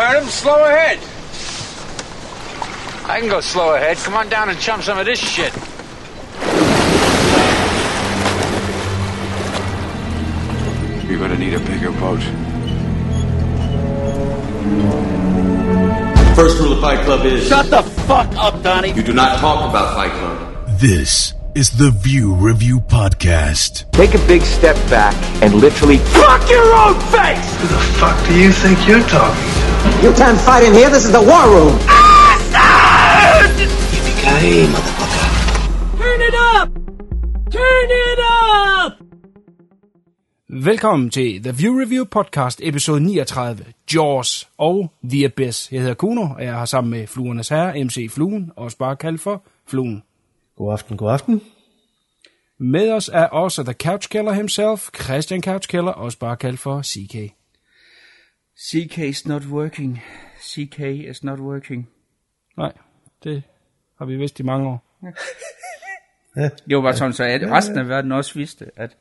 heard him. Slow ahead. I can go slow ahead. Come on down and chum some of this shit. You're gonna need a bigger boat. First rule of Fight Club is Shut the fuck up, Donnie. you do not talk about Fight Club. This is the View Review Podcast. Take a big step back and literally fuck your own face! Who the fuck do you think you're talking to? You can't fight in here. This is the war room. Hey, motherfucker. Turn it up! Turn it up! Velkommen til The View Review Podcast, episode 39, Jaws og The Abyss. Jeg hedder Kuno, og jeg har sammen med Fluernes Herre, MC Fluen, også bare kaldt for Fluen. God aften, god aften. Med os er også The Couch Killer himself, Christian Couch Killer, også bare kaldt for CK. CK is not working. CK is not working. Nej, det har vi vidst i mange år. Jo, bare sådan, så at resten af verden også vidste, at,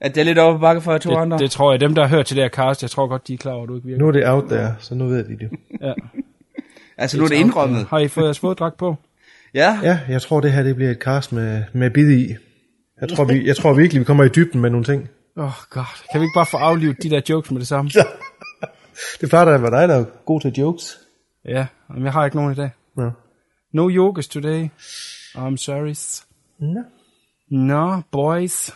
at det er lidt over bakke for to andre. Det, det tror jeg, dem der har hørt til det her cast, jeg tror godt, de er klar over, at du ikke virker. Nu er det out there, så nu ved vi det. Ja. altså, nu er det indrømmet. Har I fået jeres foddragt på? Ja, Ja, jeg tror det her det bliver et cast med, med bid i. Jeg tror, vi, jeg tror virkelig, vi kommer i dybden med nogle ting. Åh, oh god. Kan vi ikke bare få aflivet de der jokes med det samme? Det plejer da at være dig, der er god til jokes. Ja, men jeg har ikke nogen i dag. Ja. No yogas today. I'm sorry. Nå. Nå, boys.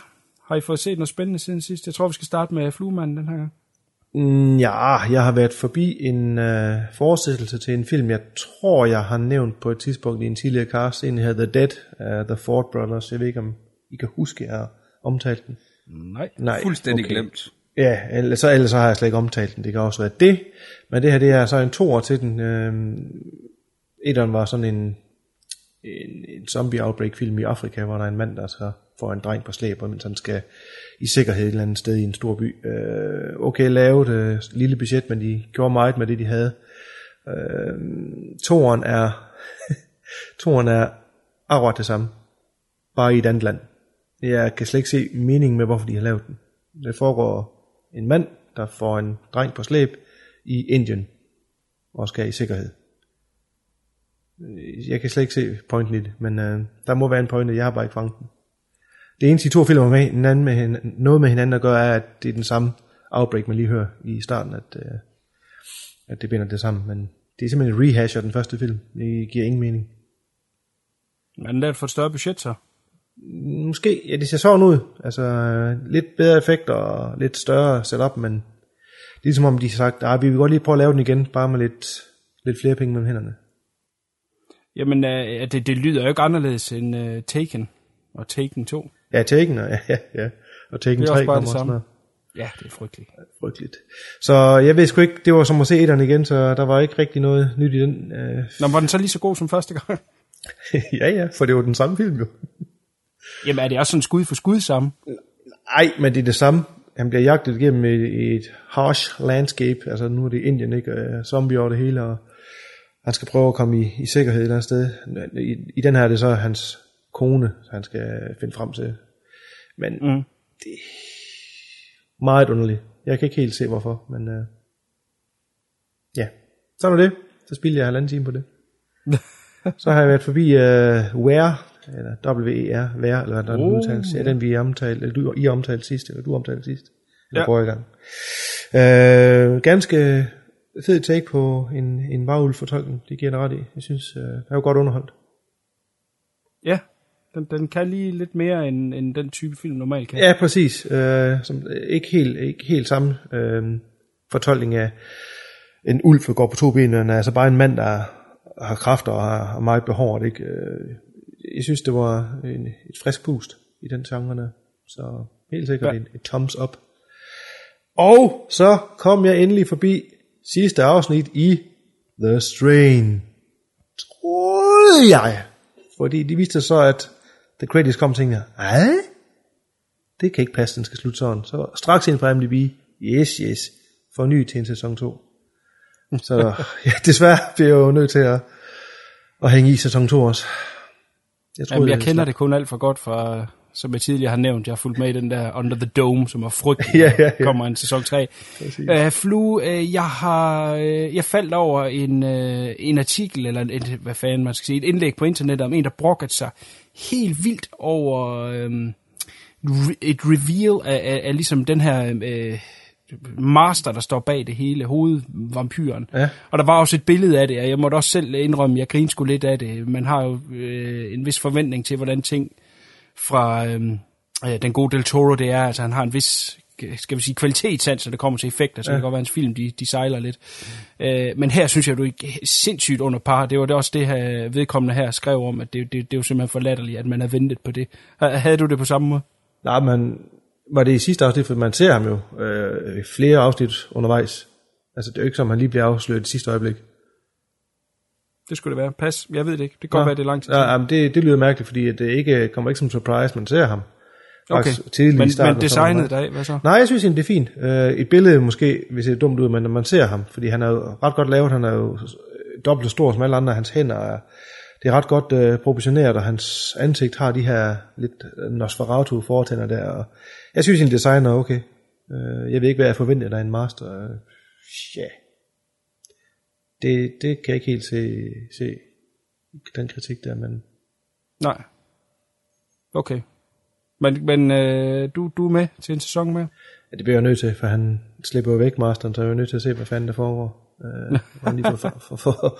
Har I fået set noget spændende siden sidst? Jeg tror, vi skal starte med fluemanden den her gang. Mm, Ja, jeg har været forbi en uh, forestillelse til en film, jeg tror, jeg har nævnt på et tidspunkt i en tidligere cast. En her The Dead, uh, The Ford Brothers. Jeg ved ikke, om I kan huske, jeg har omtalt den. Nej. Nej, fuldstændig okay. glemt. Ja, ellers, så, ellers så har jeg slet ikke omtalt den. Det kan også være det. Men det her, det er så en toer til den. Øhm, etteren var sådan en, en, en zombie outbreak film i Afrika, hvor der er en mand, der skal får en dreng på slæb, mens han skal i sikkerhed et eller andet sted i en stor by. Øh, okay, lavet øh, lille budget, men de gjorde meget med det, de havde. Øh, toeren er, toeren er akkurat det samme, bare i et andet land. Jeg kan slet ikke se meningen med, hvorfor de har lavet den. Det foregår en mand, der får en dreng på slæb i Indien, og skal i sikkerhed. Øh, jeg kan slet ikke se pointen i det, men øh, der må være en point, jeg har bare ikke fanget den. Det eneste de to film har med hinanden med hinanden, noget med hinanden at gøre, er, at det er den samme outbreak, man lige hører i starten, at, øh, at det binder det sammen. Men det er simpelthen en rehash af den første film. Det giver ingen mening. Men det er for et større budget så. Måske, ja, det ser sådan ud. Altså, øh, lidt bedre effekter og lidt større setup, men ligesom om de har sagt, at vi vil godt lige prøve at lave den igen, bare med lidt, lidt flere penge mellem hænderne. Jamen, øh, det, det lyder jo ikke anderledes end uh, Taken og Taken 2. Ja, Taken, og, ja, ja, ja. Og Taken Det er 3 også bare kommer det også snart. Ja, det er frygteligt. Frygteligt. Så jeg ved sgu ikke, det var som at se etteren igen, så der var ikke rigtig noget nyt i den. Øh, Nå, var den så lige så god som første gang? ja, ja, for det var den samme film jo. Jamen, er det også sådan skud for skud sammen? Ej, men det er det samme. Han bliver jagtet igennem et, et harsh landscape. Altså nu er det Indien, ikke? Øh, Zombie over det hele, og han skal prøve at komme i, i sikkerhed et eller andet sted. I, I den her er det så hans kone, han skal finde frem til. Men Mm. det er meget underligt. Jeg kan ikke helt se hvorfor, men øh, ja, sådan er det. Så spildte jeg halvanden time på det. så har jeg været forbi uh, Where, eller W-E-R, Where, eller hvad der oh, udtales. Ja, den vi omtalte, eller du, I omtalte sidst, eller du omtalte sidst. Eller Ja. forrige gang. Uh, ganske fed take på en, en varulv-fortolkning, det giver jeg ret i. Jeg synes, uh, jeg var godt underholdt. Ja, den, den kan lige lidt mere, end, end den type film normalt kan. Ja, præcis. Uh, som, ikke, helt, ikke helt samme uh, fortolkning af en ulv, der går på to ben, men altså bare en mand, der har kræfter og har, har meget behåret. Ikke? Uh, jeg synes, det var en, et frisk pust i den genre. der. Så helt sikkert Ja. et, et thumbs up. Og så kom jeg endelig forbi sidste afsnit i The Strain. Troede jeg. Fordi de viste så, at The Credits kom og tænkte, Ej? det kan ikke passe, den skal slutte sådan. Så straks ind på MDB, yes, yes, forny til en sæson 2. Så ja, desværre bliver jeg jo nødt til at, at hænge i sæson 2 også. Jeg Jamen, jeg det kender det kun alt for godt fra, som jeg tidligere har nævnt, jeg har fulgt med i den der Under the Dome, som er frygtelig, Ja, ja, ja. kommer en sæson 3. Uh, Flue, uh, jeg har, uh, jeg faldt over en, uh, en artikel, eller en, hvad fanden man skal sige, et indlæg på internettet om en, der brokkede sig helt vildt over um, et reveal af, af, af ligesom den her uh, master, der står bag det hele, hovedvampyren. Ja. Og der var også et billede af det, og jeg måtte også selv indrømme, jeg grinede sgu lidt af det. Man har jo øh, en vis forventning til, hvordan ting fra øh, øh, den gode Del Toro det er. Altså han har en vis skal vi sige, kvalitetssans, når det kommer til effekter, så ja. det kan godt være, at hans film, de, de sejler lidt. Øh, men her synes jeg, du er sindssygt under par. Det var det også det, her vedkommende her skrev om, at det, det, det var simpelthen for latterligt, at man har ventet på det. Havde du det på samme måde? Nej, men var det i sidste afsnit, for man ser ham jo øh, flere afsnit undervejs. Altså, det er jo ikke som, han lige bliver afsløret i sidste øjeblik. Det skulle det være. Pas. Jeg ved det ikke. Det kan godt være, det er lang tid. Ja, jamen, det, det lyder mærkeligt, fordi det ikke kommer ikke som surprise, man ser ham. Okay, men, men designet der, hvad så? Nej, jeg synes egentlig, det er fint. Øh, et billede måske, hvis det er dumt ud, men når man ser ham, fordi han er jo ret godt lavet, han er jo dobbelt så stor som alle andre, hans hænder er, det er ret godt øh, proportioneret, og hans ansigt har de her lidt Nosferatu fortænder der, og jeg synes egentlig, designer er okay. Øh, jeg ved ikke, hvad jeg forventer af en master. Øh, Ja, det, det kan jeg ikke helt se, se den kritik der, men Nej. Okay. Men, men øh, du, du er med til en sæson med? Ja, det bliver jeg nødt til, for han slipper jo væk, masteren, så jeg er jo nødt til at se, hvad fanden der foregår. Øh, han lige får, for, for, for,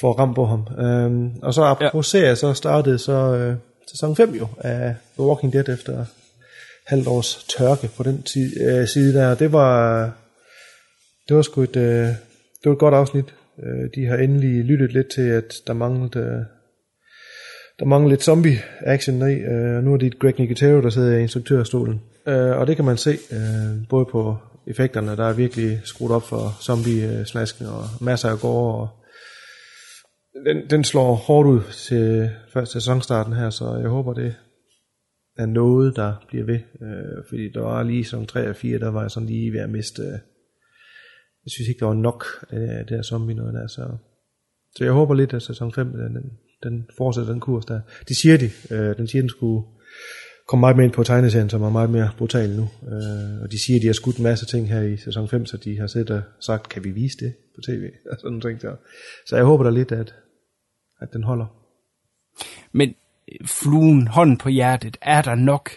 for ram på ham. Øhm, og så apropos ja. serie, så startede så øh, sæson 5 jo af The Walking Dead efter halvt års tørke på den tid, øh, side der. Det var, det var sgu et, øh, det var et godt afsnit. Øh, de har endelig lyttet lidt til, at der manglede, øh, der manglede lidt zombie-action i. Øh, nu er det Greg Nicotero, der sidder i instruktørstolen. Øh, og det kan man se, øh, både på effekterne, der er virkelig skruet op for zombie-slasken, og masser af gårde, og den, den slår hårdt ud til første sæsonstarten her, så jeg håber, det er noget, der bliver ved. Øh, fordi der var lige som 3 og 4, der var jeg sådan lige ved at miste... Øh, jeg synes ikke, der var nok af det, det der zombie noget der, så... Så jeg håber lidt, at sæson 5, den, den, fortsætter den kurs der. De siger de, øh, den siger, den skulle komme meget mere ind på tegneserien, som er meget mere brutal nu. Øh, og de siger, at de har skudt en masse ting her i sæson 5, så de har set og sagt, kan vi vise det på tv? Og sådan ting der. Så jeg håber da lidt, at, at den holder. Men fluen, hånden på hjertet, er der nok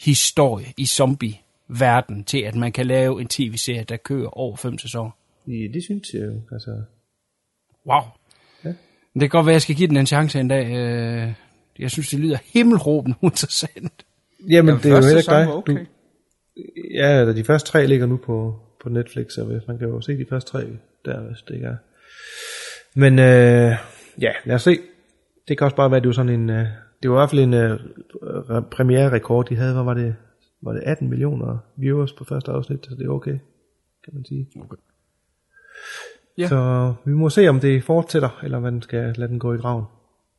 historie i zombie-verden til, at man kan lave en tv-serie, der kører over fem sæsoner? Ja, det synes jeg jo. Altså, Wow. Ja. Det kan godt være, at jeg skal give den en chance en dag. Øh, Jeg synes, det lyder himmelråbende uinteressant. Jamen, det er jo heller ikke dig. okay. Du, ja, de første tre ligger nu på, på Netflix, så hvis man kan jo se de første tre der, hvis det ikke er. Men øh, ja, lad os se. Det kan også bare være, at det var sådan en... Øh, det var i hvert fald en øh, re- premiere-rekord, de havde. Hvad var det? Var det 18 millioner viewers på første afsnit? Så det er okay, kan man sige. Okay. Ja. Så vi må se, om det fortsætter, eller hvad den skal lade den gå i graven.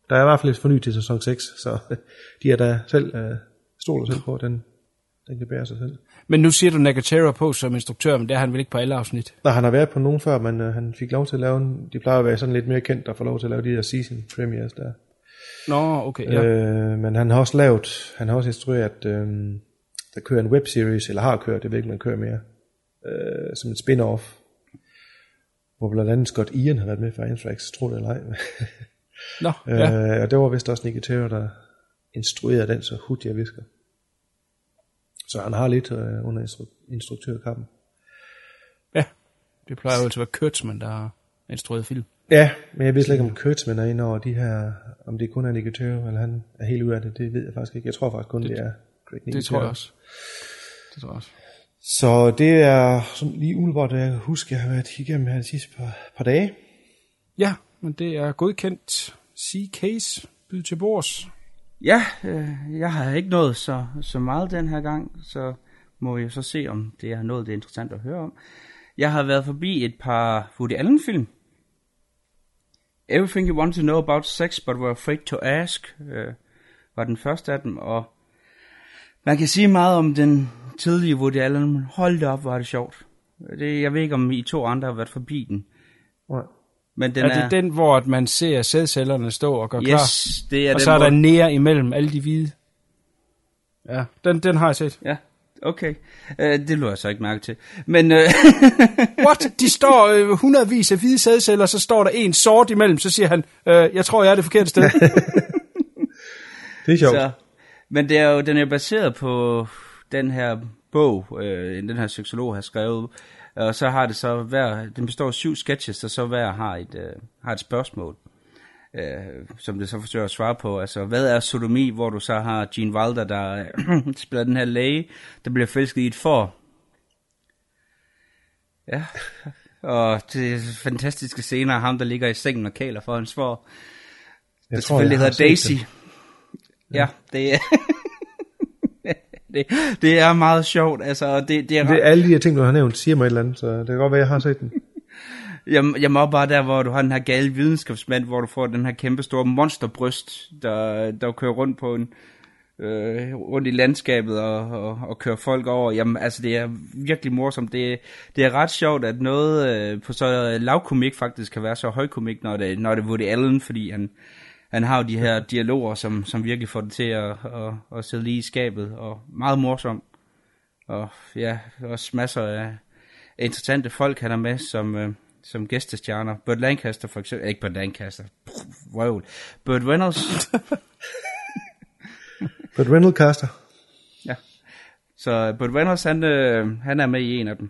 Der er i hvert fald et forny til sæson 6, så de er da selv øh, stoler selv på, at den, den kan bære sig selv. Men nu siger du Nagatera på som instruktør, men det er han vel ikke på alle afsnit? Nej, han har været på nogen før, men øh, han fik lov til at lave en, de plejer at være sådan lidt mere kendt og få lov til at lave de der season premieres der. Nå, okay, ja. Øh, men han har også lavet, han har også instrueret, øh, der kører en webseries, eller har kørt, det ved ikke, man kører mere, øh, som en spin-off, hvor blandt andet Scott Ian har været med fra Anthrax, tror det eller ej. Nå, ja. øh, og det var vist også Nicky Terror, der instruerede den, så hud jeg visker. Så han har lidt øh, under instru- instruktørkappen. ja. Det plejer jo altid at være Kurtzman, der har instrueret film. Ja, men jeg ved slet ikke, om Kurtzman er inde over de her, om det kun er Nicky Terror, eller han er helt ud af det, det ved jeg faktisk ikke. Jeg tror faktisk kun, det, det er Greg Nicky Det tror jeg også. Det tror jeg også. Så det er sådan lige umiddelbart, jeg kan huske, jeg har været igennem her de sidste par, par dage. Ja, men det er godkendt. C-Case, byd til bords. Ja, øh, jeg har ikke nået så, så meget den her gang, så må vi så se, om det er noget, det er interessant at høre om. Jeg har været forbi et par Woody Allen-film. Everything You Want to Know About Sex, But Were Afraid to Ask, øh, var den første af dem, og man kan sige meget om den tidlige Woody Allen, men hold da op, var det sjovt. Det, jeg ved ikke, om I to andre har været forbi den. Nej. Men den Den er det den, hvor at man ser sædcellerne stå og gøre Yes, klar? det er og den, så er der hvor- nære imellem alle de hvide? Ja, den, den har jeg set. Ja, okay. Øh, det lå jeg så ikke mærke til. Men, øh, What? De står øh, hundredvis af hvide sædceller, så står der en sort imellem, så siger han, øh, jeg tror, jeg er det forkerte sted. Det er sjovt. så, men det er jo, den er baseret på den her bog, øh, den her seksolog har skrevet, og så har det så hver, den består af syv sketches, og så hver har et, øh, har et spørgsmål, øh, som det så forsøger at svare på. Altså, hvad er sodomi, hvor du så har Gene Wilder, der øh, spiller den her læge, der bliver forelsket i et får. Ja, og det er fantastiske scener af ham, der ligger i sengen og kæler for hans. Jeg Det tror, selvfølgelig hedder Daisy. Ja, det er... det, det er meget sjovt, altså, og det, det er, Det, alle de her ting, du har nævnt, siger mig et eller andet, så det kan godt være, jeg har set den. Jeg, jeg må bare der, hvor du har den her gale videnskabsmand, hvor du får den her kæmpe store monsterbryst, der, der kører rundt på en, øh, rundt i landskabet og, og, og kører folk over. Jamen, altså, det er virkelig morsomt. Det, det er ret sjovt, at noget øh, på så lavkomik faktisk kan være så højkomik, når det, når det er Woody Allen, fordi han, han har jo de her dialoger, som, som virkelig får det til at, at, at sidde lige i skabet, og meget morsom. Og ja, også masser af interessante folk, han er med som, øh, som gæstestjerner. Burt Lancaster for eksempel, ikke Burt Lancaster, røvl. Burt Reynolds, But Rental Caster. ja. Så Burt Reynolds, han, øh, han er med i en af dem.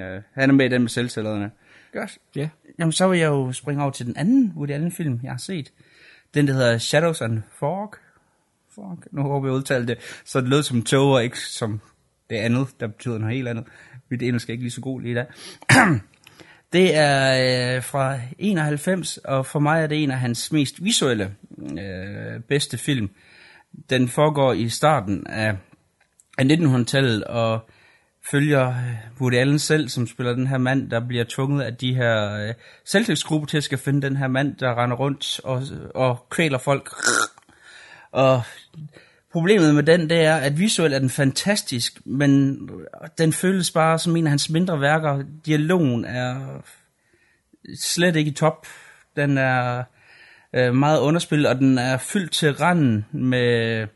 Øh, han er med i den med selvcellerne. Godt. Ja. Jamen, så vil jeg jo springe over til den anden Woody Allen film, jeg har set. Den, der hedder Shadows and Fog. Fog. Nu håber jeg udtalte det. Så det lød som tog, og ikke som det andet, der betyder noget helt andet. Mit engelsk er ikke lige så god lige i dag. det er øh, fra 91, og for mig er det en af hans mest visuelle øh, bedste film. Den foregår i starten af, af 1900-tallet, og følger øh, Woody Allen selv, som spiller den her mand, der bliver tvunget af de her øh, selvtægtsgrupper til at skal finde den her mand, der render rundt og, og kvæler folk. Og problemet med den, det er, at visuelt er den fantastisk, men den føles bare som en af hans mindre værker. Dialogen er slet ikke i top. Den er øh, meget underspillet, og den er fyldt til randen med,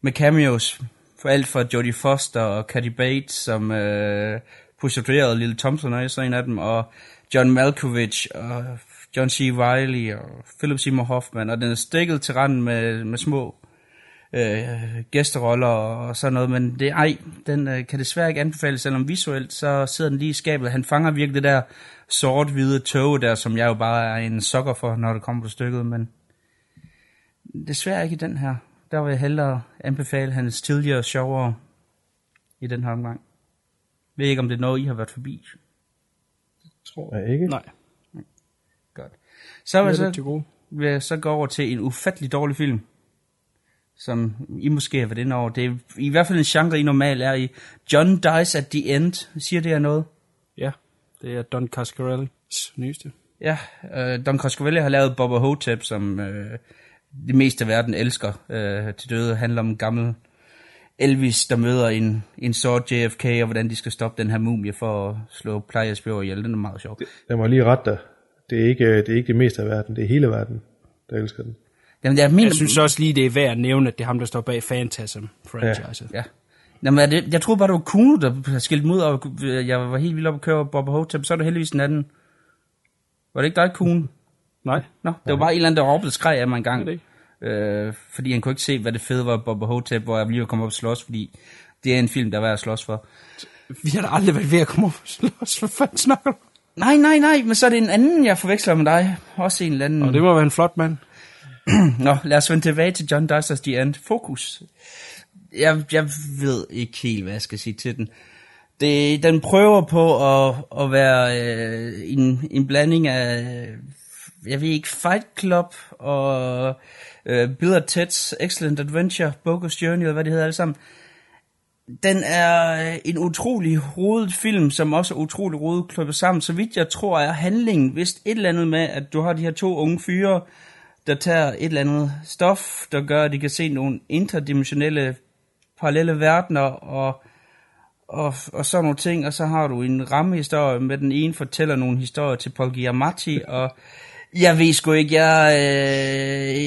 med cameos. For alt fra Jodie Foster og Kathy Bates, som øh, prostituerede Lille Thompson, og så en af dem, og John Malkovich, og John C. Reilly, og Philip Seymour Hoffman, og den er stikket til randen med, med små øh, gæsteroller og sådan noget, men det, ej, den øh, kan desværre ikke anbefales, selvom visuelt, så sidder den lige i skabet. Han fanger virkelig det der sort-hvide tog der, som jeg jo bare er en sokker for, når det kommer på stykket, men desværre ikke i den her. Der vil jeg hellere anbefale hans tidligere sjovere i den her omgang. Jeg ved ikke, om det er noget, I har været forbi. Tror jeg ikke. Nej, Godt. Så vil det jeg så, vil jeg så gå over til en ufattelig dårlig film, som I måske har været inde over. Det er i hvert fald en genre, I normalt er i. John Dies at the End. Siger det her noget? Ja, det er Don Cascarellis nyeste. Ja, øh, Don Coscarelli har lavet Boba Hotep, som øh, det meste af verden elsker øh, til døde. handler om en gammel Elvis, der møder en, en sort JFK, og hvordan de skal stoppe den her mumie for at slå Players Bjørn ihjel. Den er meget sjov. Jeg må lige rette dig. Det er ikke det, er ikke det meste af verden, det er hele verden, der elsker den. Jamen, jeg, mener, Jeg synes også lige, det er værd at nævne, at det er ham, der står bag Phantasm-franchiset. Ja. Jamen, er det, jeg troede bare, det var Kuno, der skilte ud, og jeg var helt vild op at køre Boba Hotep, så er det heldigvis den anden. Var det ikke dig, Kuno? Nej, Nå, det var bare en eller anden, der råbte og skreg af mig en gang. Det Øh, fordi han kunne ikke se, hvad det fede var Boba Hotep, hvor jeg lige var kommet op og slås, fordi det er en film, der er værd at slås for. vi har da aldrig været ved at komme op og slås. Hvad fanden snakker du? Nej, nej, nej, men så er det en anden, jeg forveksler med dig. Også en eller anden. Og det må være en flot mand. Nå, lad os vende tilbage til John Dysters The End. Fokus. Jeg, jeg ved ikke helt, hvad jeg skal sige til den. Det, den prøver på at, at være øh, en, en blanding af, jeg ved ikke, Fight Club og øh, Bill og Ted's Excellent Adventure, Bogus Journey, eller hvad det hedder alle sammen. Den er øh, en utrolig rodet film, som også er utrolig rodet klippet sammen. Så vidt jeg tror, er handlingen vist et eller andet med, at du har de her to unge fyre, der tager et eller andet stof, der gør, at de kan se nogle interdimensionelle parallelle verdener og, og, og sådan nogle ting. Og så har du en rammehistorie med den ene fortæller nogle historier til Paul Giamatti, og jeg ved sgu ikke, jeg... Øh,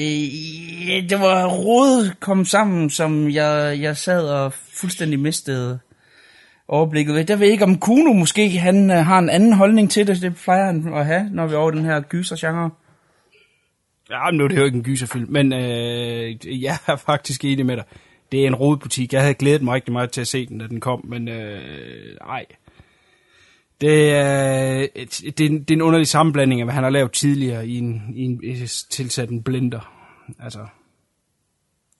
det var rodet kom sammen, som jeg, jeg sad og fuldstændig mistede overblikket ved. Jeg ved ikke, om Kuno måske han øh, har en anden holdning til det. Det plejer han at have, når vi er over den her gyser-genre. Ja, men nu er det jo ikke en gyserfilm, men øh, jeg er faktisk enig med dig. Det er en rodebutik. Jeg havde glædet mig rigtig meget til at se den, da den kom, men øh, ej. Det er, det, er en, det er en underlig sammenblanding af, hvad han har lavet tidligere i en, i en i tilsat en blender. Altså,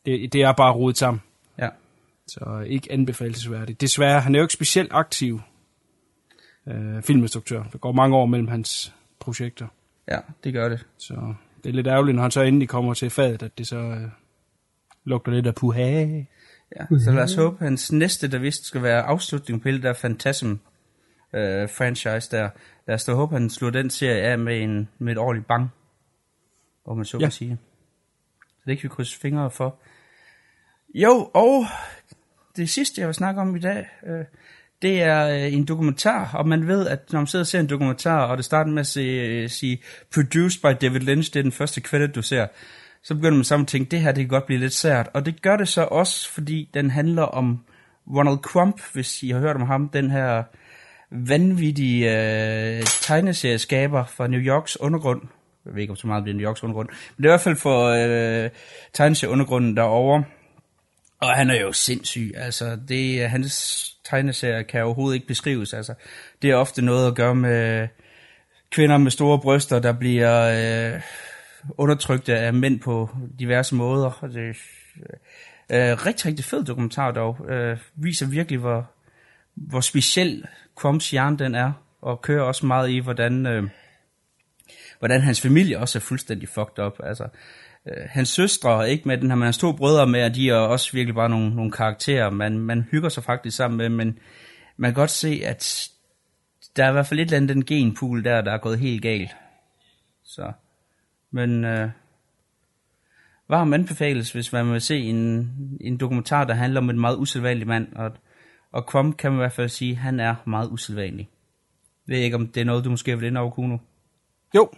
det, det er bare rodet sammen. Ja. Så ikke anbefalesværdigt. Desværre, han er jo ikke specielt aktiv øh, filminstruktør. Der går mange år mellem hans projekter. Ja, det gør det. Så det er lidt ærgerligt, når han så endelig kommer til fadet, at det så øh, lugter lidt af puha. Ja, så lad os håbe, at hans næste, der vist skal være afslutning på hele der Phantasm øh, franchise der. Lad os da håbe, at han slår den serie af med, en, med et ordentligt bang, hvor man så Ja. kan sige. Så det kan vi krydse fingre for. Jo, og det sidste, jeg vil snakke om i dag, øh, det er øh, en dokumentar, og man ved, at når man sidder og ser en dokumentar, og det starter med at se, øh, sige, produced by David Lynch, det er den første credit, du ser, så begynder man sammen at tænke, det her, det kan godt blive lidt sært. Og det gør det så også, fordi den handler om Ronald Crump, hvis I har hørt om ham, den her vanvittige øh, tegneserieskaber fra New Yorks undergrund. Jeg ved ikke, om så meget bliver New Yorks undergrund. Men det er i hvert fald for øh, tegneserieundergrunden derovre. Og han er jo sindssyg. Altså, det, øh, hans tegneserier kan overhovedet ikke beskrives. Altså, det er ofte noget at gøre med kvinder med store bryster, der bliver øh, undertrykt af mænd på diverse måder. Og det øh, er øh, rigtig, rigtig fed dokumentar dog. Øh, viser virkelig, hvor, hvor speciel Crumps hjerne den er, og kører også meget i, hvordan, øh, hvordan hans familie også er fuldstændig fucked up. Altså, øh, hans søstre, ikke med den her, men hans to brødre med, og de er også virkelig bare nogle, nogle karakterer, man, man hygger sig faktisk sammen med, men man kan godt se, at der er i hvert fald et eller andet den genpool der, der er gået helt galt. Så, men øh, varm anbefales, hvis man vil se en, en dokumentar, der handler om en meget usædvanlig mand, og, og Crump kan man i hvert fald sige, han er meget usædvanlig. Jeg ved ikke, om det er noget, du måske vil ind over, Kuno? Jo,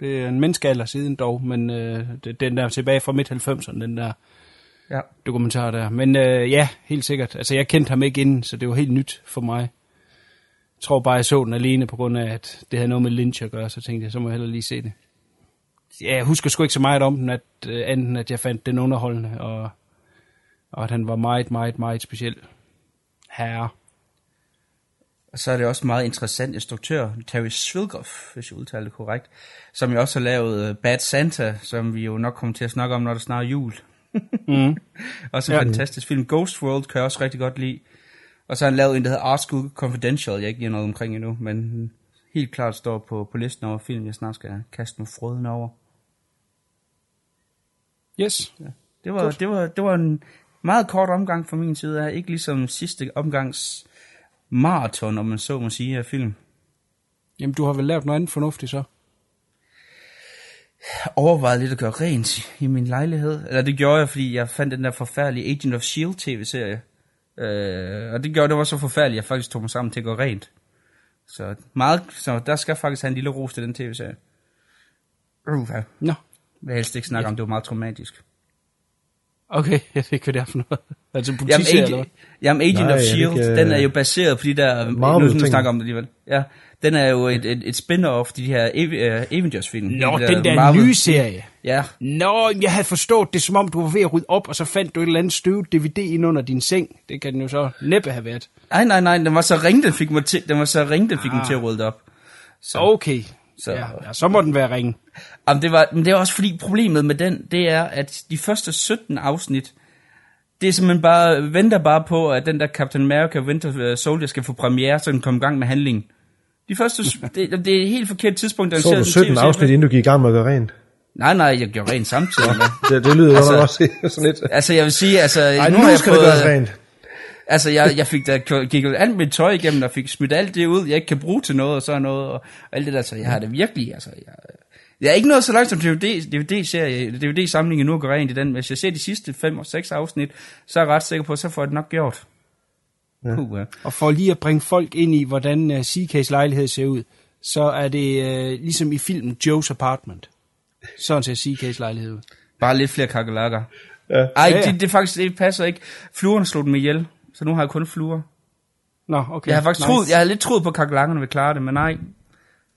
det er en menneskealder siden dog, men øh, det- den der tilbage fra midt-90'erne, den der Ja. dokumentar der. Men øh, ja, helt sikkert. Altså, jeg kendte ham ikke inden, så det var helt nyt for mig. Jeg tror bare, jeg så den alene på grund af, at det havde noget med Lynch at gøre, så tænkte jeg, så må jeg hellere lige se det. Ja, jeg husker sgu ikke så meget om den, at, øh, anden at jeg fandt den underholdende, og, og at han var meget, meget, meget speciel herre. Og så er det også meget interessant instruktør, Terry Svilgoff, hvis jeg udtaler det korrekt, som jo også har lavet øh, Bad Santa, som vi jo nok kommer til at snakke om, når der snart er jul. Mm. også en Ja. ja. fantastisk film. Ghost World kan jeg også rigtig godt lide. Og så har han lavet en, der hedder Art School Confidential, jeg ikke giver noget omkring endnu, men helt klart står på, på listen over film, jeg snart skal kaste med frøden over. Yes. Det var, det, var, det var en meget kort omgang fra min side af, ikke ligesom sidste omgangs maraton, om man så må sige, af film. Jamen, du har vel lavet noget andet fornuftigt så? overvejede lidt at gøre rent i min lejlighed. Eller det gjorde jeg, fordi jeg fandt den der forfærdelige Agent of S.H.I.E.L.D. tv-serie. Øh, og det gjorde, det var så forfærdeligt, at jeg faktisk tog mig sammen til at gøre rent. Så, meget, så der skal faktisk have en lille ros til den tv-serie. Uh, jeg Nå, vil helst ikke snakke om, det var meget traumatisk. Okay, jeg ved ikke, hvad det er for noget. Altså Jamen, politiserie, eller hvad? Agent, jamen, Agent Nej, of S.H.I.E.L.D., ikke, den er øh, jo baseret på de der... Marvel nu ting? snakker om det alligevel. Ja, den er jo et, et, et spin-off, de her uh, Avengers-film. Nå, De den der Marvel- nye serie. Ja, Nå, jeg havde forstået det, som om du var ved at rydde op, og så fandt du et eller andet støvet DVD ind under din seng. Det kan den jo så næppe have været. Nej, nej, nej, den var så ringe, den fik mig til, den var så ringe, den fik mig til at rydde op. Så. Okay, Så-. Ja, ja, så må den være ringe. Jamen, det var, men det er også fordi problemet med den, det er, at de første 17 afsnit, det er simpelthen bare, venter bare på, at den der Captain America Winter Soldier skal få premiere, så den kommer i gang med handlingen. De første, det, det er et helt forkert tidspunkt, den Så du 17 afsnit, inden du gik i gang med at gøre rent. Nej, nej, jeg gjorde rent samtidig med. Det, det lyder Altså- også sådan lidt. Altså, jeg vil sige, altså, Ej, nu, nu, har jeg skal det fået, gøres rent. Altså, jeg, jeg fik da gik alt mit tøj igennem, og fik smidt alt det ud, jeg ikke kan bruge til noget, og sådan noget, og alt det der, så jeg har det virkelig, altså, jeg, jeg er ikke noget så langt som DVD, DVD-serie, DVD-samlingen nu at gå rent i den, men hvis jeg ser de sidste 5 og 6 afsnit, så er jeg ret sikker på, at så får jeg det nok gjort. Ja. Uh, ja. Og for lige at bringe folk ind i, hvordan uh, CK's lejlighed ser ud, så er det øh, ligesom i filmen Joe's Apartment. Sådan ser CK's lejlighed ud. Bare lidt flere kakelakker. Ja. Ej, Ja, ja. det, det, faktisk, det passer ikke. Fluerne slog dem ihjel, så nu har jeg kun fluer. Nå, okay. Jeg har faktisk nice. troet, jeg havde lidt troet på, at kakelakkerne ville klare det, men nej.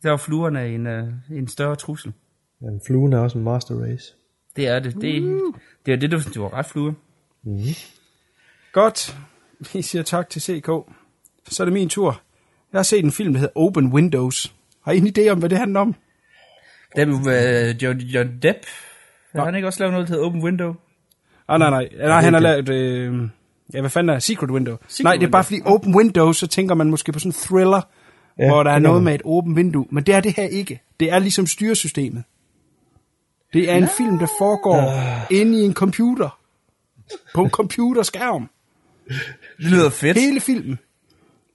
Der var fluerne en, uh, en større trussel. Men fluen er også en master race. Det er det. Det, Uh. det er det, du, du var ret flue. Godt. Vi siger tak til CK. Så er det min tur. Jeg har set en film, der hedder Open Windows. Har I en idé om, hvad det handler om? Det er uh, John, John Depp. Har han ikke også lavet noget, der hedder Open Window? Ah, nej, nej. nej han har lavet... Øh, ja, hvad fanden er? Secret Window. Secret nej, det er Window. bare fordi Open Windows, så tænker man måske på sådan en thriller, ja, Ja, hvor der er noget med et åbent vindue. Men det er det her ikke. Det er ligesom styresystemet. Det er en film, der foregår inde i en computer. På en computerskærm. Det lyder fedt. Hele filmen.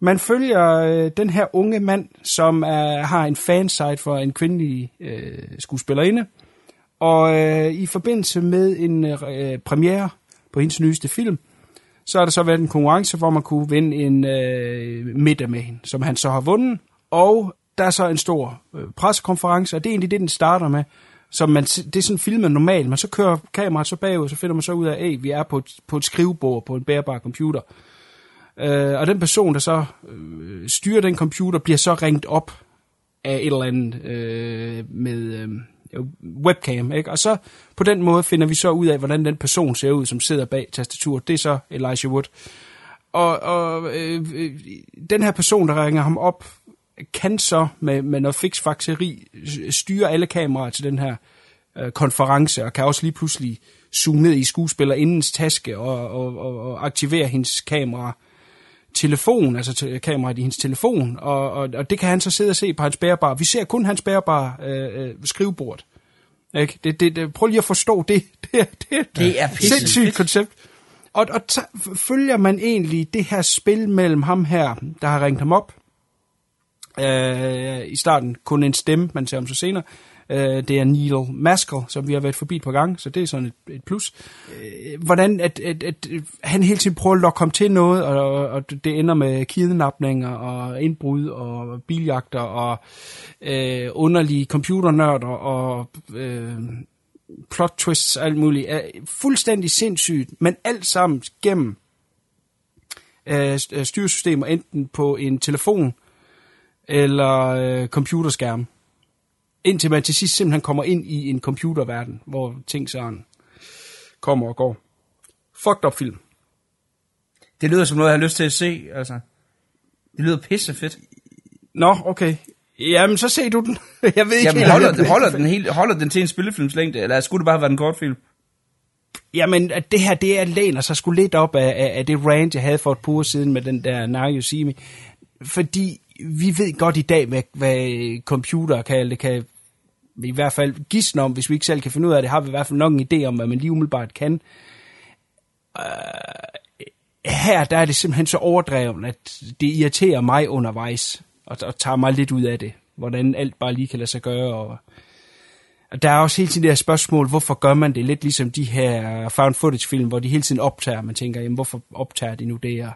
Man følger øh, den her unge mand, som er, har en fansite for en kvindelig øh, skuespillerinde. Og øh, i forbindelse med en øh, premiere på hendes nyeste film, så har der så været en konkurrence, hvor man kunne vinde en øh, middag med hende, som han så har vundet. Og der er så en stor øh, pressekonference, og det er egentlig det, den starter med. Så man, det er sådan filmet normalt, Man så kører kameraet så bagud, så finder man så ud af, at vi er på et, på et skrivebord på en bærbar computer. Øh, og den person, der så øh, styrer den computer, bliver så ringet op af et eller andet øh, med øh, Øh, webcam. Ikke? Og så på den måde finder vi så ud af, hvordan den person ser ud, som sidder bag tastaturet. Det er så Elijah Wood. Og, og øh, øh, den her person, der ringer ham op, kan så med, med noget fiksfakseri styre alle kameraer til den her øh, konference, og kan også lige pludselig zoome ned i skuespillerindens taske og, og, og, og aktivere hendes kamera telefon, altså kameraet i hendes telefon, og, og, og det kan han så sidde og se på hans bærebar. Vi ser kun hans bærbare øh, øh, skrivebord. Ikke? Det, det, det, prøv lige at forstå det. Det, er- det, er et Det er pisse sindssygt koncept. Og, og ta, følger man egentlig det her spil mellem ham her, der har ringt ham op, øh, i starten kun en stemme, man ser om så senere, øh, det er Neil Maskell, som vi har været forbi på gang, så det er sådan et, et plus. Øh, hvordan at, at, at, han hele tiden prøver at lokke ham til noget, og, og det ender med kidnapninger og indbrud og biljagter og øh, underlige computernørder og øh, plot twists og alt muligt. Er fuldstændig sindssygt, men alt sammen gennem øh, styresystemer, enten på en telefon eller øh, computerskærm. Indtil man til sidst simpelthen kommer ind i en computerverden, hvor ting sådan kommer og går. Fucked up film. Det lyder som noget, jeg har lyst til at se, altså. Det lyder pisse fedt. Nå, okay. Jamen, så ser du den. jeg ved ikke Jamen, holder, jeg- holder, den helt, holder den til en spillefilmslængde, eller skulle det bare være en kortfilm? Jamen, at det her, det er læner sig sgu lidt op af, af, af det rant, jeg havde for et par uger siden med den der Now You See Me. Fordi vi ved godt i dag, hvad, hvad computer kan, det kan vi i hvert fald gisne om, hvis vi ikke selv kan finde ud af det, har vi i hvert fald nok en idé om, hvad man lige umiddelbart kan. Uh, her der er det simpelthen så overdrevet, at det irriterer mig undervejs, og, og tager mig lidt ud af det, hvordan alt bare lige kan lade sig gøre, og og der er også hele tiden det her spørgsmål, hvorfor gør man det? Lidt ligesom de her found footage film, hvor de hele tiden optager. Man tænker, jamen hvorfor optager de nu det? her?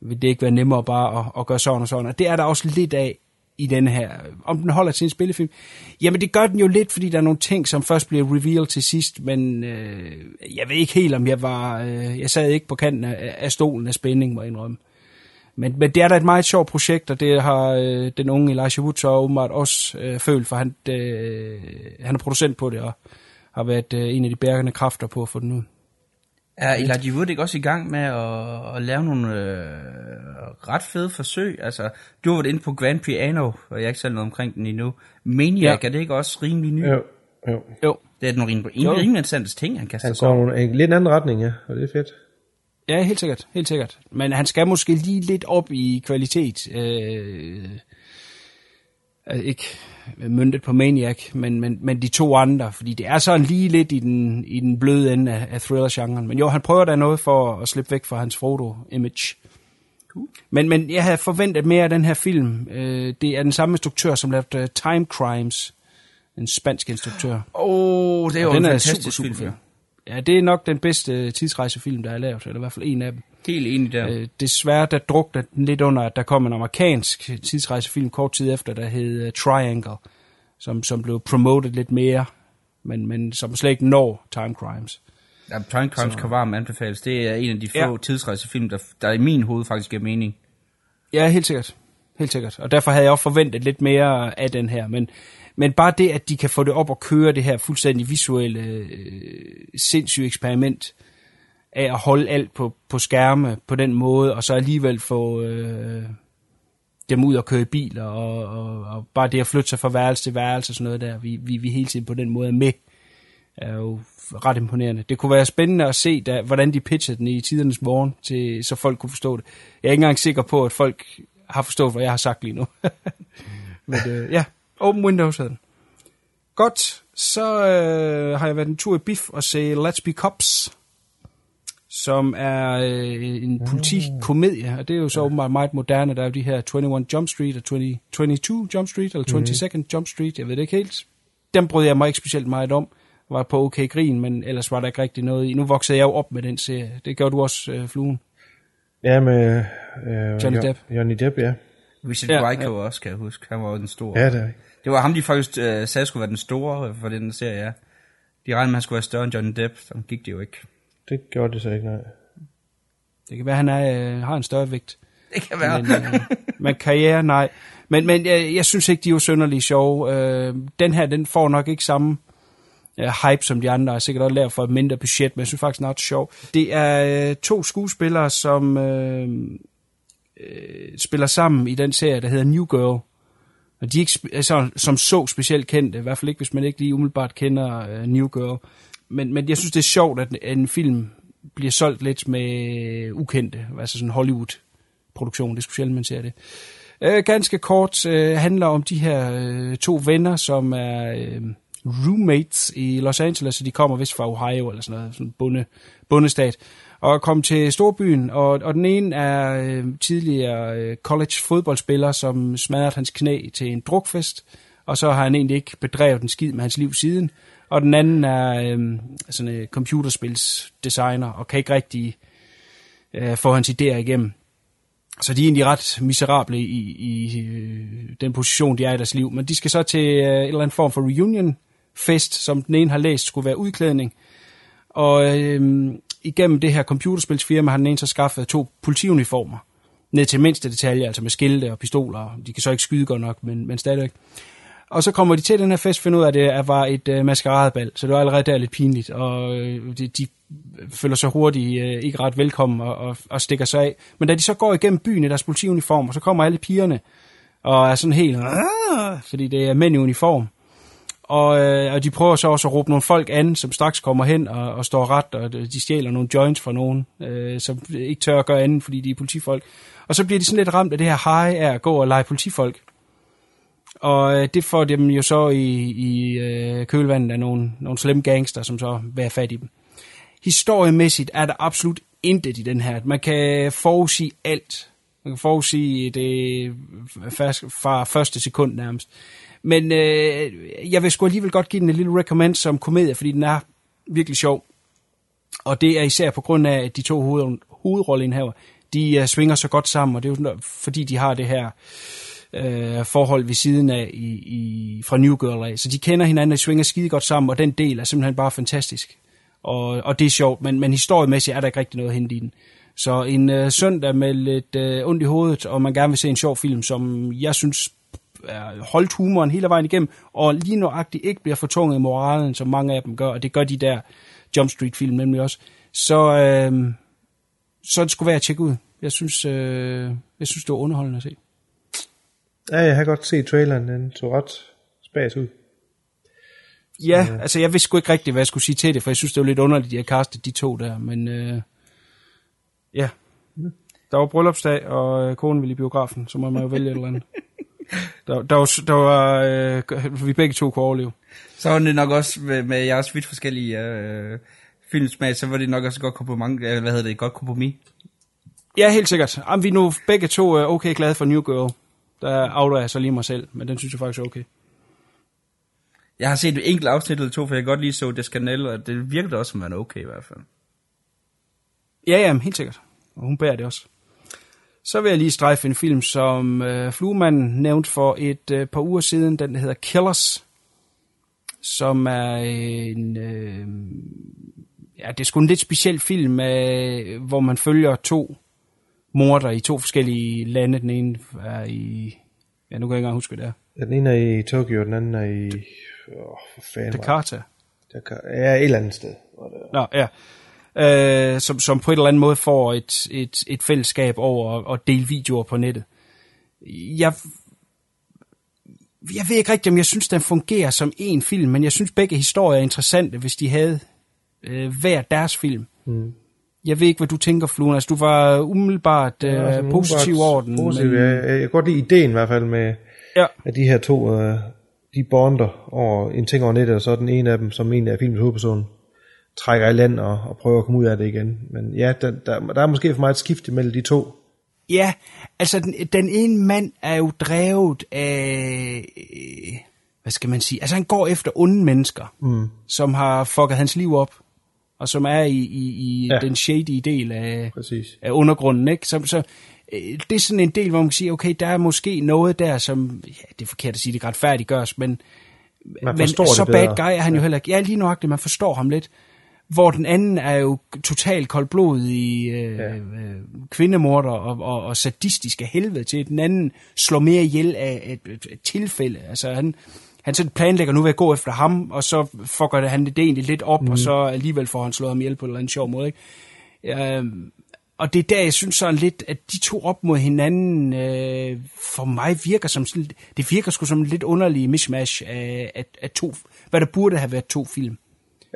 vil det ikke være nemmere bare at, at gøre sådan og sådan? Og det er der også lidt af i den her. Om den holder til en spillefilm? Jamen det gør den jo lidt, fordi der er nogle ting, som først bliver revealed til sidst, men øh, jeg ved ikke helt, om jeg var... Øh, jeg sad ikke på kanten af, af stolen af spænding, må jeg indrømme. Men, men det er da et meget sjovt projekt, og det har øh, den unge Elijah Wood så åbenbart også øh, følt, for han, øh, han er producent på det, og har været øh, en af de bærende kræfter på at få den ud. Er Elijah Wood ikke også i gang med at, at lave nogle øh, ret fede forsøg? Altså, du har været inde på Grand Piano, og jeg har ikke selv noget omkring den endnu. Maniac, Ja. ja. er det ikke også rimelig ny? Jo, jo. Jo, Det er nogle rimelig, rimelig interessante ting, han kaster Han går nogle, en lidt anden retning, ja, og det er fedt. ja, helt sikkert, helt sikkert. Men han skal måske lige lidt op i kvalitet. Øh, altså ikke myndet på Maniac, men, men, men de to andre, fordi det er sådan lige lidt i den, i den bløde ende af, af thriller-genren. Men jo, han prøver da noget for at slippe væk fra hans Frodo-image. Men, men jeg havde forventet mere af den her film. Øh, det er den samme instruktør, som lavede uh, Time Crimes. En spansk instruktør. Åh, oh, det er jo en den er fantastisk super, super film. fed. Ja, det er nok den bedste tidsrejsefilm, der er lavet, eller i hvert fald en af dem. Helt enig der. Øh, desværre, der drukte den lidt under, at der kom en amerikansk tidsrejsefilm kort tid efter, der hed uh, Triangle, som, som blev promoted lidt mere, men, men som slet ikke når Time Crimes. Ja, Time Crimes Så- kan varmt anbefales. Det er en af de få ja. tidsrejsefilm, der, der i min hoved faktisk giver mening. Ja, helt sikkert. Helt sikkert. Og derfor havde jeg også forventet lidt mere af den her. Men, men bare det, at de kan få det op og køre det her fuldstændig visuelle, øh, sindssyge eksperiment af at holde alt på, på skærme på den måde, og så alligevel få øh, dem ud og køre i biler, og, og, og bare det at flytte sig fra værelse til værelse og sådan noget der, vi, vi, vi hele tiden på den måde er med, er jo ret imponerende. Det kunne være spændende at se, da, hvordan de pitchede den i tidernes morgen, til, så folk kunne forstå det. Jeg er ikke engang sikker på, at folk har forstået, hvad jeg har sagt lige nu. Men øh, ja, Open Windows hed den. Godt, så øh, har jeg været en tur i BIF og se Let's Be Cops, som er øh, en politikomedie, og det er jo så åbenbart meget moderne. Der er jo de her 21 Jump Street og 20, 22 Jump Street, eller 22nd Jump Street, jeg ved det ikke helt. Dem brød jeg mig ikke specielt meget om. Var på okay grin, men ellers var der ikke rigtig noget i. Nu voksede jeg jo op med den serie. Det gjorde du også, øh, Fluen. Ja, med øh, Johnny Jo- Depp. Johnny Depp, ja. Richard Ja, ja, Grieco ja. også, kan jeg huske. Han var jo den store. Ja, det er Det var ham, de faktisk øh, sagde skulle være den store for den serie, ja. De regnede med, at han skulle være større end Johnny Depp, så gik det jo ikke. Det gjorde det så ikke, nej. Det kan være, at han er, øh, har en større vægt. Det kan være. Men, øh, men karriere, nej. Men, men jeg, jeg synes ikke, de er jo synderligt sjove. Øh, den her, den får nok ikke samme øh, hype som de andre. Er sikkert også lavet for et mindre budget, men jeg synes faktisk, den er ret sjov. Det er øh, to skuespillere, som øh, øh, spiller sammen i den serie, der hedder New Girl. Og de er ikke altså, som så specielt kendte, i hvert fald ikke, hvis man ikke lige umiddelbart kender uh, New Girl. Men, men jeg synes, det er sjovt, at en film bliver solgt lidt med ukendte, altså sådan Hollywood-produktion. Det er specielt, man ser det. Øh, ganske kort øh, handler om de her øh, to venner, som er øh, roommates i Los Angeles, så de kommer vist fra Ohio eller sådan noget, sådan en bunde, bundestat, og kom til storbyen, og, og den ene er øh, tidligere øh, college fodboldspiller, som smadrede hans knæ til en drukfest, og så har han egentlig ikke bedrevet en skid med hans liv siden, og den anden er øh, sådan en computerspilsdesigner, og kan ikke rigtig øh, få hans idéer igennem. Så de er egentlig ret miserable i, i øh, den position, de er i deres liv. Men de skal så til øh, en eller anden form for reunion-fest, som den ene har læst skulle være udklædning. Og øh, igennem det her computerspilsfirma har den ene så skaffet to politiuniformer. Ned til mindste detalje, altså med skilte og pistoler. De kan så ikke skyde godt nok, men, men stadigvæk. Og så kommer de til den her fest, finder ud af, at det var et øh, maskeradebal, så det var allerede der lidt pinligt, og øh, de, de føler sig hurtigt øh, ikke ret velkommen og, og, og stikker sig af. Men da de så går igennem byen i deres politiuniformer, så kommer alle pigerne og er sådan helt, fordi det er mænd i uniform. Og, øh, og de prøver så også at råbe nogle folk an, som straks kommer hen og, og står ret, og de stjæler nogle joints fra nogen, øh, som ikke tør at gøre andet, fordi de er politifolk. Og så bliver de sådan lidt ramt af det her high af at gå og lege politifolk. Og øh, det får dem jo så i, i øh, kølvandet af nogle, nogle slemme gangster, som så vil have fat i dem. Historiemæssigt er der absolut intet i den her. Man kan forudsige alt. Man kan forudsige det fast- fra første sekund nærmest. Men øh, jeg vil sgu alligevel godt give den en lille recommend som komedie, fordi den er virkelig sjov. Og det er især på grund af, at de to hoved, hovedrolleindhaver, de uh, svinger så godt sammen, og det er jo fordi de har det her øh, forhold ved siden af i, i, fra New Girl af. Så de kender hinanden, og de svinger skide godt sammen, og den del er simpelthen bare fantastisk. Og, og det er sjovt, men, men historiemæssigt er der ikke rigtig noget at hente i den. Så en øh, søndag med lidt øh, ondt i hovedet, og man gerne vil se en sjov film, som jeg synes er holdt humoren hele vejen igennem, og lige nøjagtigt ikke bliver fortunget i moralen, som mange af dem gør, og det gør de der Jump Street-film nemlig også, så, øh, så det skulle være at tjekke ud. Jeg synes, øh, jeg synes det var underholdende at se. Ja, jeg har godt set traileren, den så ret spas ud. Ja, øh. altså jeg vidste sgu ikke rigtigt, hvad jeg skulle sige til det, for jeg synes, det var lidt underligt, at jeg kastede de to der, men øh, ja. Der var bryllupsdag, og øh, konen ville i biografen, så må man jo vælge et eller andet. Der, der, var, der var øh, vi begge to kunne overleve. Så var det nok også med, med jeres vidt forskellige øh, filmsmag, så var det nok også et godt kompromis, øh, hvad hedder det, et godt kompromis. Ja, helt sikkert. Jamen, vi er nu begge to øh, okay glade for New Girl. Der outer jeg så lige mig selv, men den synes jeg faktisk er okay. Jeg har set et enkelt afsnit eller to, for jeg godt lige så Descanel, og det virkede også som en okay i hvert fald. Ja, ja, helt sikkert. Og hun bærer det også. Så vil jeg lige strejfe en film, som øh, Fluemanden nævnte for et øh, par uger siden. Den der hedder Killers, som er en... Øh, ja, det er sgu en lidt speciel film, øh, hvor man følger to morder i to forskellige lande. Den ene er i... Ja, nu kan jeg ikke engang huske, hvad det er. Den ene er i Tokyo, den anden er i... Åh, for fanden. Jakarta. Jakarta. Ja, et eller andet sted. hvor det. Nå, ja. Øh, som, som på en eller anden måde får et, et, et fællesskab over at, dele videoer på nettet. Jeg, jeg ved ikke rigtigt, om jeg synes, den fungerer som en film, men jeg synes begge historier er interessante, hvis de havde øh, hver deres film. Mm. Jeg ved ikke, hvad du tænker, Fluen. Altså, du var umiddelbart øh, Ja, sådan positiv umiddelbart over den. Positiv, men. Jeg, jeg kan godt lide ideen i hvert fald med, Ja. at de her to, øh, de bonder over en ting over nettet, og så er den ene af dem, som en af filmens hovedperson, trækker i land og, og prøver at komme ud af det igen. Men ja, der, der, der er måske for meget et skift mellem de to. Ja, altså den, den ene mand er jo drevet af, hvad skal man sige, altså han går efter onde mennesker, Mm. som har fucket hans liv op, og som er i, i, i Ja. ja. den shady del af, Præcis. af undergrunden, ikke? Så, så øh, det er sådan en del, hvor man kan sige, okay, der er måske noget der, som, ja, det er forkert at sige, det retfærdiggøres, men, Man men så det bad bedre. guy er han jo heller ikke. Ja, lige nøjagtigt, man forstår ham lidt. Hvor den anden er jo totalt koldblodig øh, Ja. øh, kvindemorder og, og, og sadistisk af helvede til. Den anden slår mere ihjel af et, et, et tilfælde. Altså han, han sådan planlægger nu ved at gå efter ham, og så fucker han det egentlig lidt op, mm. og så alligevel får han slået ham ihjel på en eller anden sjov måde. Ikke? Øhm, og det er der, jeg synes sådan lidt, at de to op mod hinanden, øh, for mig virker som sådan, det virker sgu som en lidt underlig mishmash af, af, af to, hvad der burde have været to film.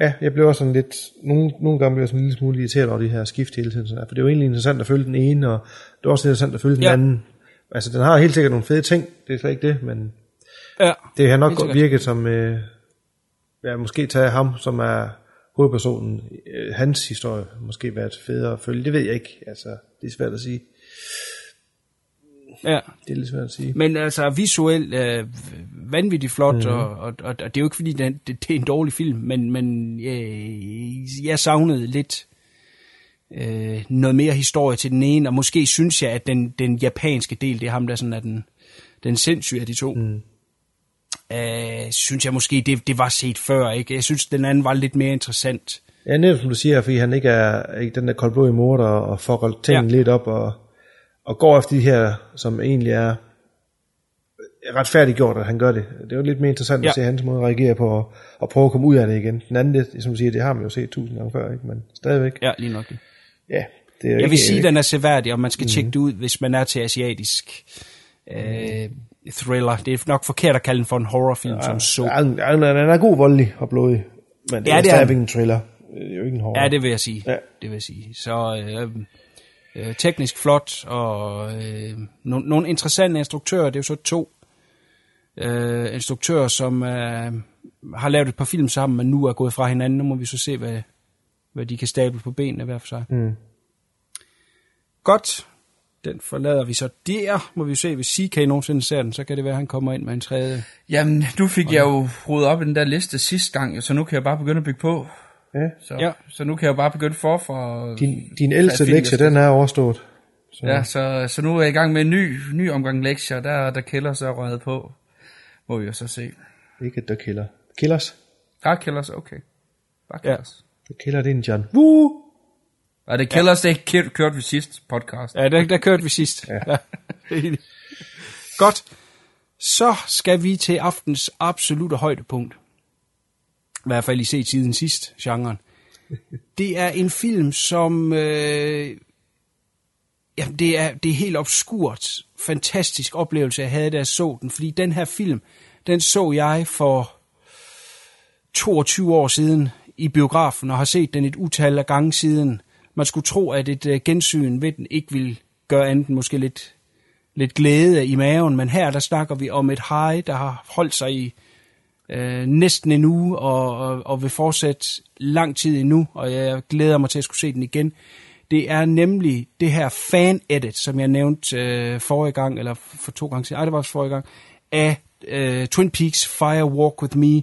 Ja, jeg blev også sådan lidt, nogle, nogle gange blev jeg sådan en lille smule irriteret over de her skift hele tiden. Sådan For det er jo egentlig interessant at følge den ene, og det er også interessant at følge den Ja. anden. Altså, den har helt sikkert nogle fede ting, det er slet ikke det, men Ja, det har nok godt virket som, øh, ja, måske tage ham, som er hovedpersonen, øh, hans historie, måske været federe at følge. Det ved jeg ikke, altså, det er svært at sige. Ja. Det er lidt svært at sige. Men altså visuelt øh, vanvittigt flot, mm. og, og, og, og det er jo ikke fordi, det, det, det er en dårlig film, men, men øh, jeg savnede lidt øh, noget mere historie til den ene, og måske synes jeg, at den, den japanske del, det er ham, der sådan er den, den sindssyge af de to. Mm. Øh, synes jeg måske, det, det var set før, ikke? Jeg synes, den anden var lidt mere interessant. Ja, netop som du siger, fordi han ikke er ikke den der koldblodige morder og får tingene. Ja. lidt op og, og går efter de her, som egentlig er retfærdiggjort, at han gør det. Det er jo lidt mere interessant ja. At se hans måde at reagere på og, og prøve at komme ud af det igen. Den anden, det, som du siger, det har man jo set tusind gange før, ikke? men stadigvæk. Ja, lige nok. Ja, det er Jeg vil sige, at den er seværdig, og man skal mm. tjekke det ud, hvis man er til asiatisk øh, thriller. Det er nok forkert at kalde den for en horrorfilm, ja, som så. Den, er, den er god voldelig og blodig, men det Ja, er det er stadigvæk en thriller. Det er jo ikke en horror. Ja, det vil jeg sige. Ja. Det vil jeg sige. Så øh, øh, teknisk flot, og øh, nogle, nogle interessante instruktører. Det er jo så to øh, instruktører, som øh, har lavet et par film sammen, men nu er gået fra hinanden. Nu må vi så se, hvad, hvad de kan stable på benene hver for sig. Mm. Godt. Den forlader vi så der. Må vi jo se, hvis CK nogensinde ser den, så kan det være, at han kommer ind med en tredje. Jamen, nu fik jeg jo rodet op i den der liste sidste gang, så nu kan jeg bare begynde at bygge på. Ja. Så, Ja. så nu kan jeg jo bare begynde forfra. Din, din ældste Ja, lektie, den er overstået. Så, Ja, så, så nu er jeg i gang med en ny, ny omgang lektier, der, der kælder så røget på. Må vi jo så se. Ikke The Killer. Killers. Bare killers, okay. Bare Ja. killers. The Killer, det er en John Woo! Og det killers, ja. det kør- kørte vi sidst podcast. Ja, der, der kørte vi sidst. Ja. Ja. Godt. Så skal vi til aftens absolute højdepunkt. I hvert fald i set siden sidst, genren. Det er en film, som... Øh, ja, det er, det er helt obskurt. Fantastisk oplevelse, jeg havde, da jeg så den. Fordi den her film, den så jeg for 22 år siden i biografen, og har set den et utal af gange siden. Man skulle tro, at et uh, gensyn ved den ikke ville gøre andet end måske lidt, lidt glæde i maven, men her der snakker vi om et high, der har holdt sig i øh, næsten en uge, og, og, og vil fortsætte lang tid endnu, og jeg glæder mig til at skulle se den igen. Det er nemlig det her fan-edit, som jeg nævnte øh, forrige gang, eller for to gange siden, ej, det var også forrige gang, af øh, Twin Peaks Fire Walk With Me,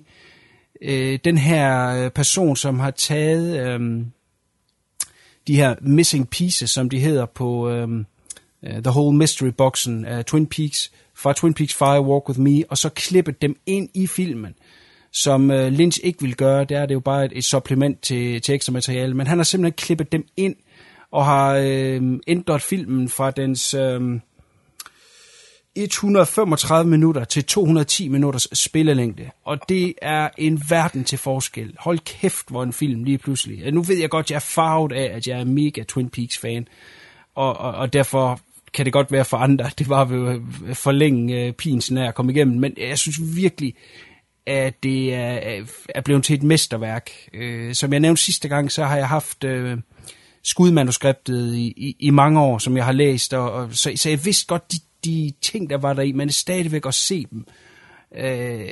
øh, den her øh, person, som har taget øh, de her missing pieces, som de hedder på øh, øh The Whole Mystery Boxen af Twin Peaks, fra Twin Peaks Fire Walk With Me, og så klippet dem ind i filmen, som øh, Lynch ikke vil gøre. Der er det jo bare et, et supplement til, til ekstra materiale, men han har simpelthen klippet dem ind, og har øh, ændret filmen fra dens... Øh, 135 minutter til 210 minutters spillelængde, og det er en verden til forskel. Hold kæft, hvor en film lige pludselig. Nu ved jeg godt, jeg er farvet af, at jeg er mega Twin Peaks-fan, og, og, og derfor kan det godt være for andre, det var ved øh, forlænge øh, pins nær at komme igennem, men jeg synes virkelig, at det er, er blevet til et mesterværk. Øh, som jeg nævnte sidste gang, så har jeg haft øh, skudmanuskriptet i, i, i mange år, som jeg har læst, og, og så, så jeg vidste godt, de de ting, der var der i, men stadigvæk at se dem. Øh,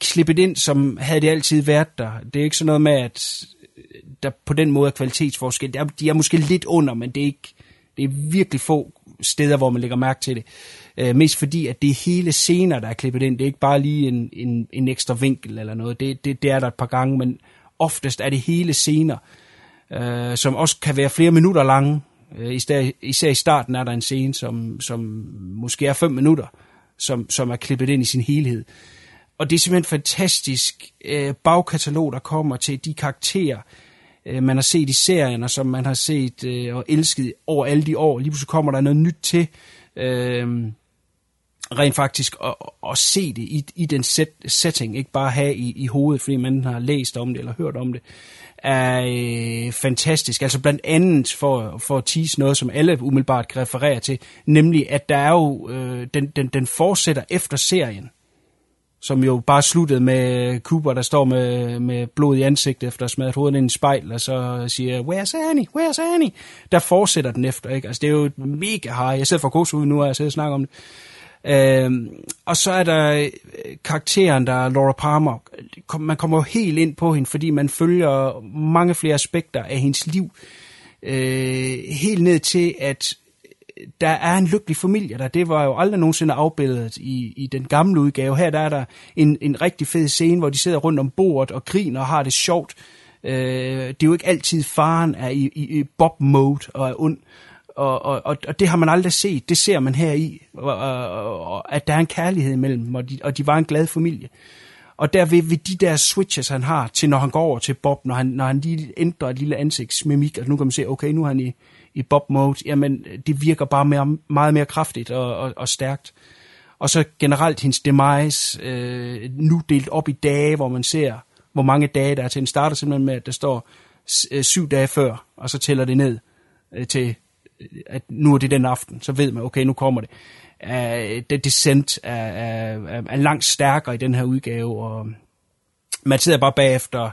klippet ind, som havde det altid været der. Det er ikke sådan noget med, at øh, der på den måde er kvalitetsforskel. Der, de er måske lidt under, men det er, ikke, det er virkelig få steder, hvor man lægger mærke til det. Øh, mest fordi, at det er hele scener, der er klippet ind. Det er ikke bare lige en, en, en ekstra vinkel eller noget. Det, det, det er der et par gange, men oftest er det hele scener, øh, som også kan være flere minutter lange. Øh, især, især i starten er der en scene, som, som måske er fem minutter, som, som er klippet ind i sin helhed. Og det er simpelthen fantastisk øh, bagkatalog, der kommer til de karakterer, øh, man har set i serien, og som man har set øh, og elsket over alle de år. Lige pludselig kommer der noget nyt til, øh, rent faktisk at, at se det i, i den set, setting, ikke bare have i, i hovedet, fordi man har læst om det eller hørt om det er øh, fantastisk. Altså blandt andet for, for at tease noget, som alle umiddelbart kan referere til, nemlig at der er jo, øh, den, den, den fortsætter efter serien, som jo bare sluttede med Cooper, der står med, med blod i ansigtet efter at have smadret hovedet ind i en spejl, og så siger, where's Annie, where's Annie? Der fortsætter den efter, ikke? Altså det er jo mega high. Jeg sidder for kose ud nu, og jeg sidder og snakker om det. Øhm, og så er der øh, karakteren, der er Laura Palmer. Man kommer jo helt ind på hende, fordi man følger mange flere aspekter af hendes liv. Øh, helt ned til, at der er en lykkelig familie der. Det var jo aldrig nogensinde afbildet i, i den gamle udgave. Her der er der en, en rigtig fed scene, hvor de sidder rundt om bordet og griner og har det sjovt. Øh, det er jo ikke altid faren er i, i, i bob-mode og er ond og, og, og, og det har man aldrig set. Det ser man her i, og, og, og, at der er en kærlighed imellem dem, og de, og de var en glad familie. Og der ved, ved de der switches, han har til, når han går over til Bob, når han, når han lige ændrer et lille ansigtsmimik, og nu kan man se, okay, nu er han i, i Bob-mode, jamen det virker bare mere, meget mere kraftigt og, og, og stærkt. Og så generelt hendes demise, øh, nu delt op i dage, hvor man ser, hvor mange dage der er til. Den starter simpelthen med, at der står øh, syv dage før, og så tæller det ned øh, til øh, at nu er det den aften, så ved man, okay, nu kommer det. Uh, det Descent er, er, er langt stærkere i den her udgave, og man sidder bare bagefter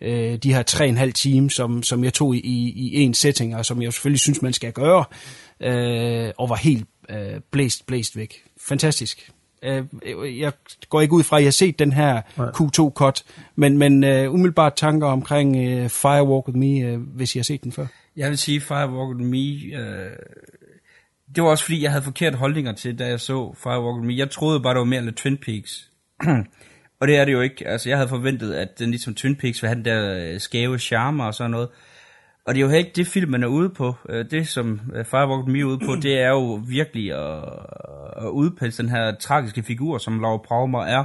uh, de her tre og en halv time, som, som jeg tog i, i en setting, og som jeg selvfølgelig synes, man skal gøre, uh, og var helt uh, blæst, blæst væk. Fantastisk. Uh, jeg går ikke ud fra, at jeg har set den her Q2-cut, men, men uh, umiddelbart tanker omkring uh, Firewalk With Me, uh, hvis jeg har set den før. Jeg vil sige Firewalk With Me, øh, det var også fordi, jeg havde forkerte holdninger til, da jeg så Firewalk With Me. Jeg troede bare, det var mere end Twin Peaks. og det er det jo ikke. Altså, jeg havde forventet, at den ligesom Twin Peaks ville have den der øh, skæve charme og sådan noget. Og det er jo ikke det, filmen er ude på. Øh, det, som øh, Firewalk With Me er ude på, det er jo virkelig at, at udpælse den her tragiske figur, som Laura Palmer er.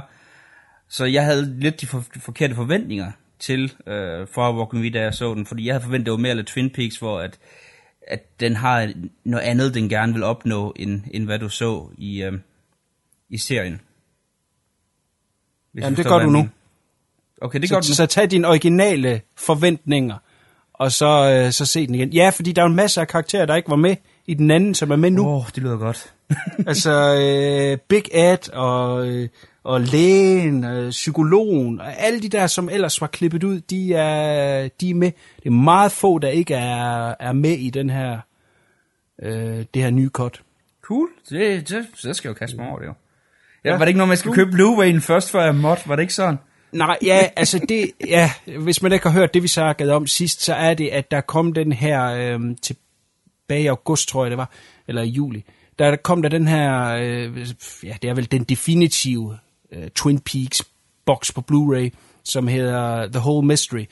Så jeg havde lidt de for, forkerte forventninger til øh, Firewalk Me, da jeg så den, fordi jeg havde forventet, det var mere lidt Twin Peaks, hvor at, at den har noget andet, den gerne vil opnå, end, end hvad du så i, øh, i serien. Hvis Jamen, det gør du nu. Okay, det så, gør du nu. Så tag dine originale forventninger, og så, øh, så se den igen. Ja, fordi der er en masse af karakterer, der ikke var med i den anden, som er med nu. Åh, oh, det lyder godt. altså, øh, Big Ed og... Øh, og lægen, og psykologen, og alle de der, som ellers var klippet ud, de er, de er med. Det er meget få, der ikke er, er med i den her, øh, det her nye cut. Cool, det, det, så skal jeg jo kaste mig over det jo. Ja. Var det ikke noget, man skal cool. købe Blu-ray først, før jeg måtte? Var det ikke sådan? Nej, ja, altså det, ja, hvis man ikke har hørt det, vi snakkede om sidst, så er det, at der kom den her øh, tilbage i august, tror jeg det var, eller i juli, der kom der den her, øh, ja, det er vel den definitive uh, Twin Peaks box på Blu-ray, som hedder The Whole Mystery.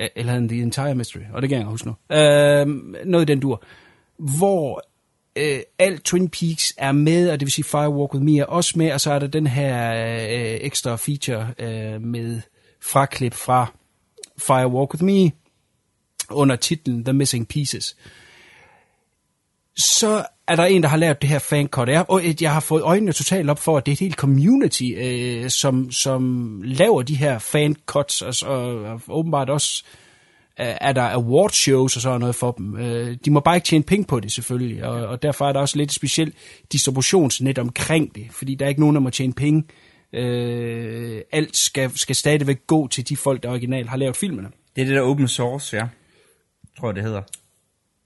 Øh, Eller The Entire Mystery, og det kan jeg huske nu. Øh, noget i den dur. Hvor øh, alt Twin Peaks er med, og det vil sige Firewalk With Me er også med, og så er der den her øh, ekstra feature øh, med fraklip fra Firewalk With Me under titlen The Missing Pieces. Så er der en, der har lavet det her fancut. Jeg, og jeg har fået øjnene totalt op for, at det er et helt community, øh, som, som laver de her fancuts, og, og, og åbenbart også øh, er der award shows og sådan noget for dem. Øh, de må bare ikke tjene penge på det selvfølgelig, og, og derfor er der også lidt specielt distributionsnet omkring det, fordi der er ikke nogen, der må tjene penge. Øh, alt skal, skal stadigvæk gå til de folk, der originalt har lavet filmene. Det er det der open source, ja. Tror jeg, det hedder.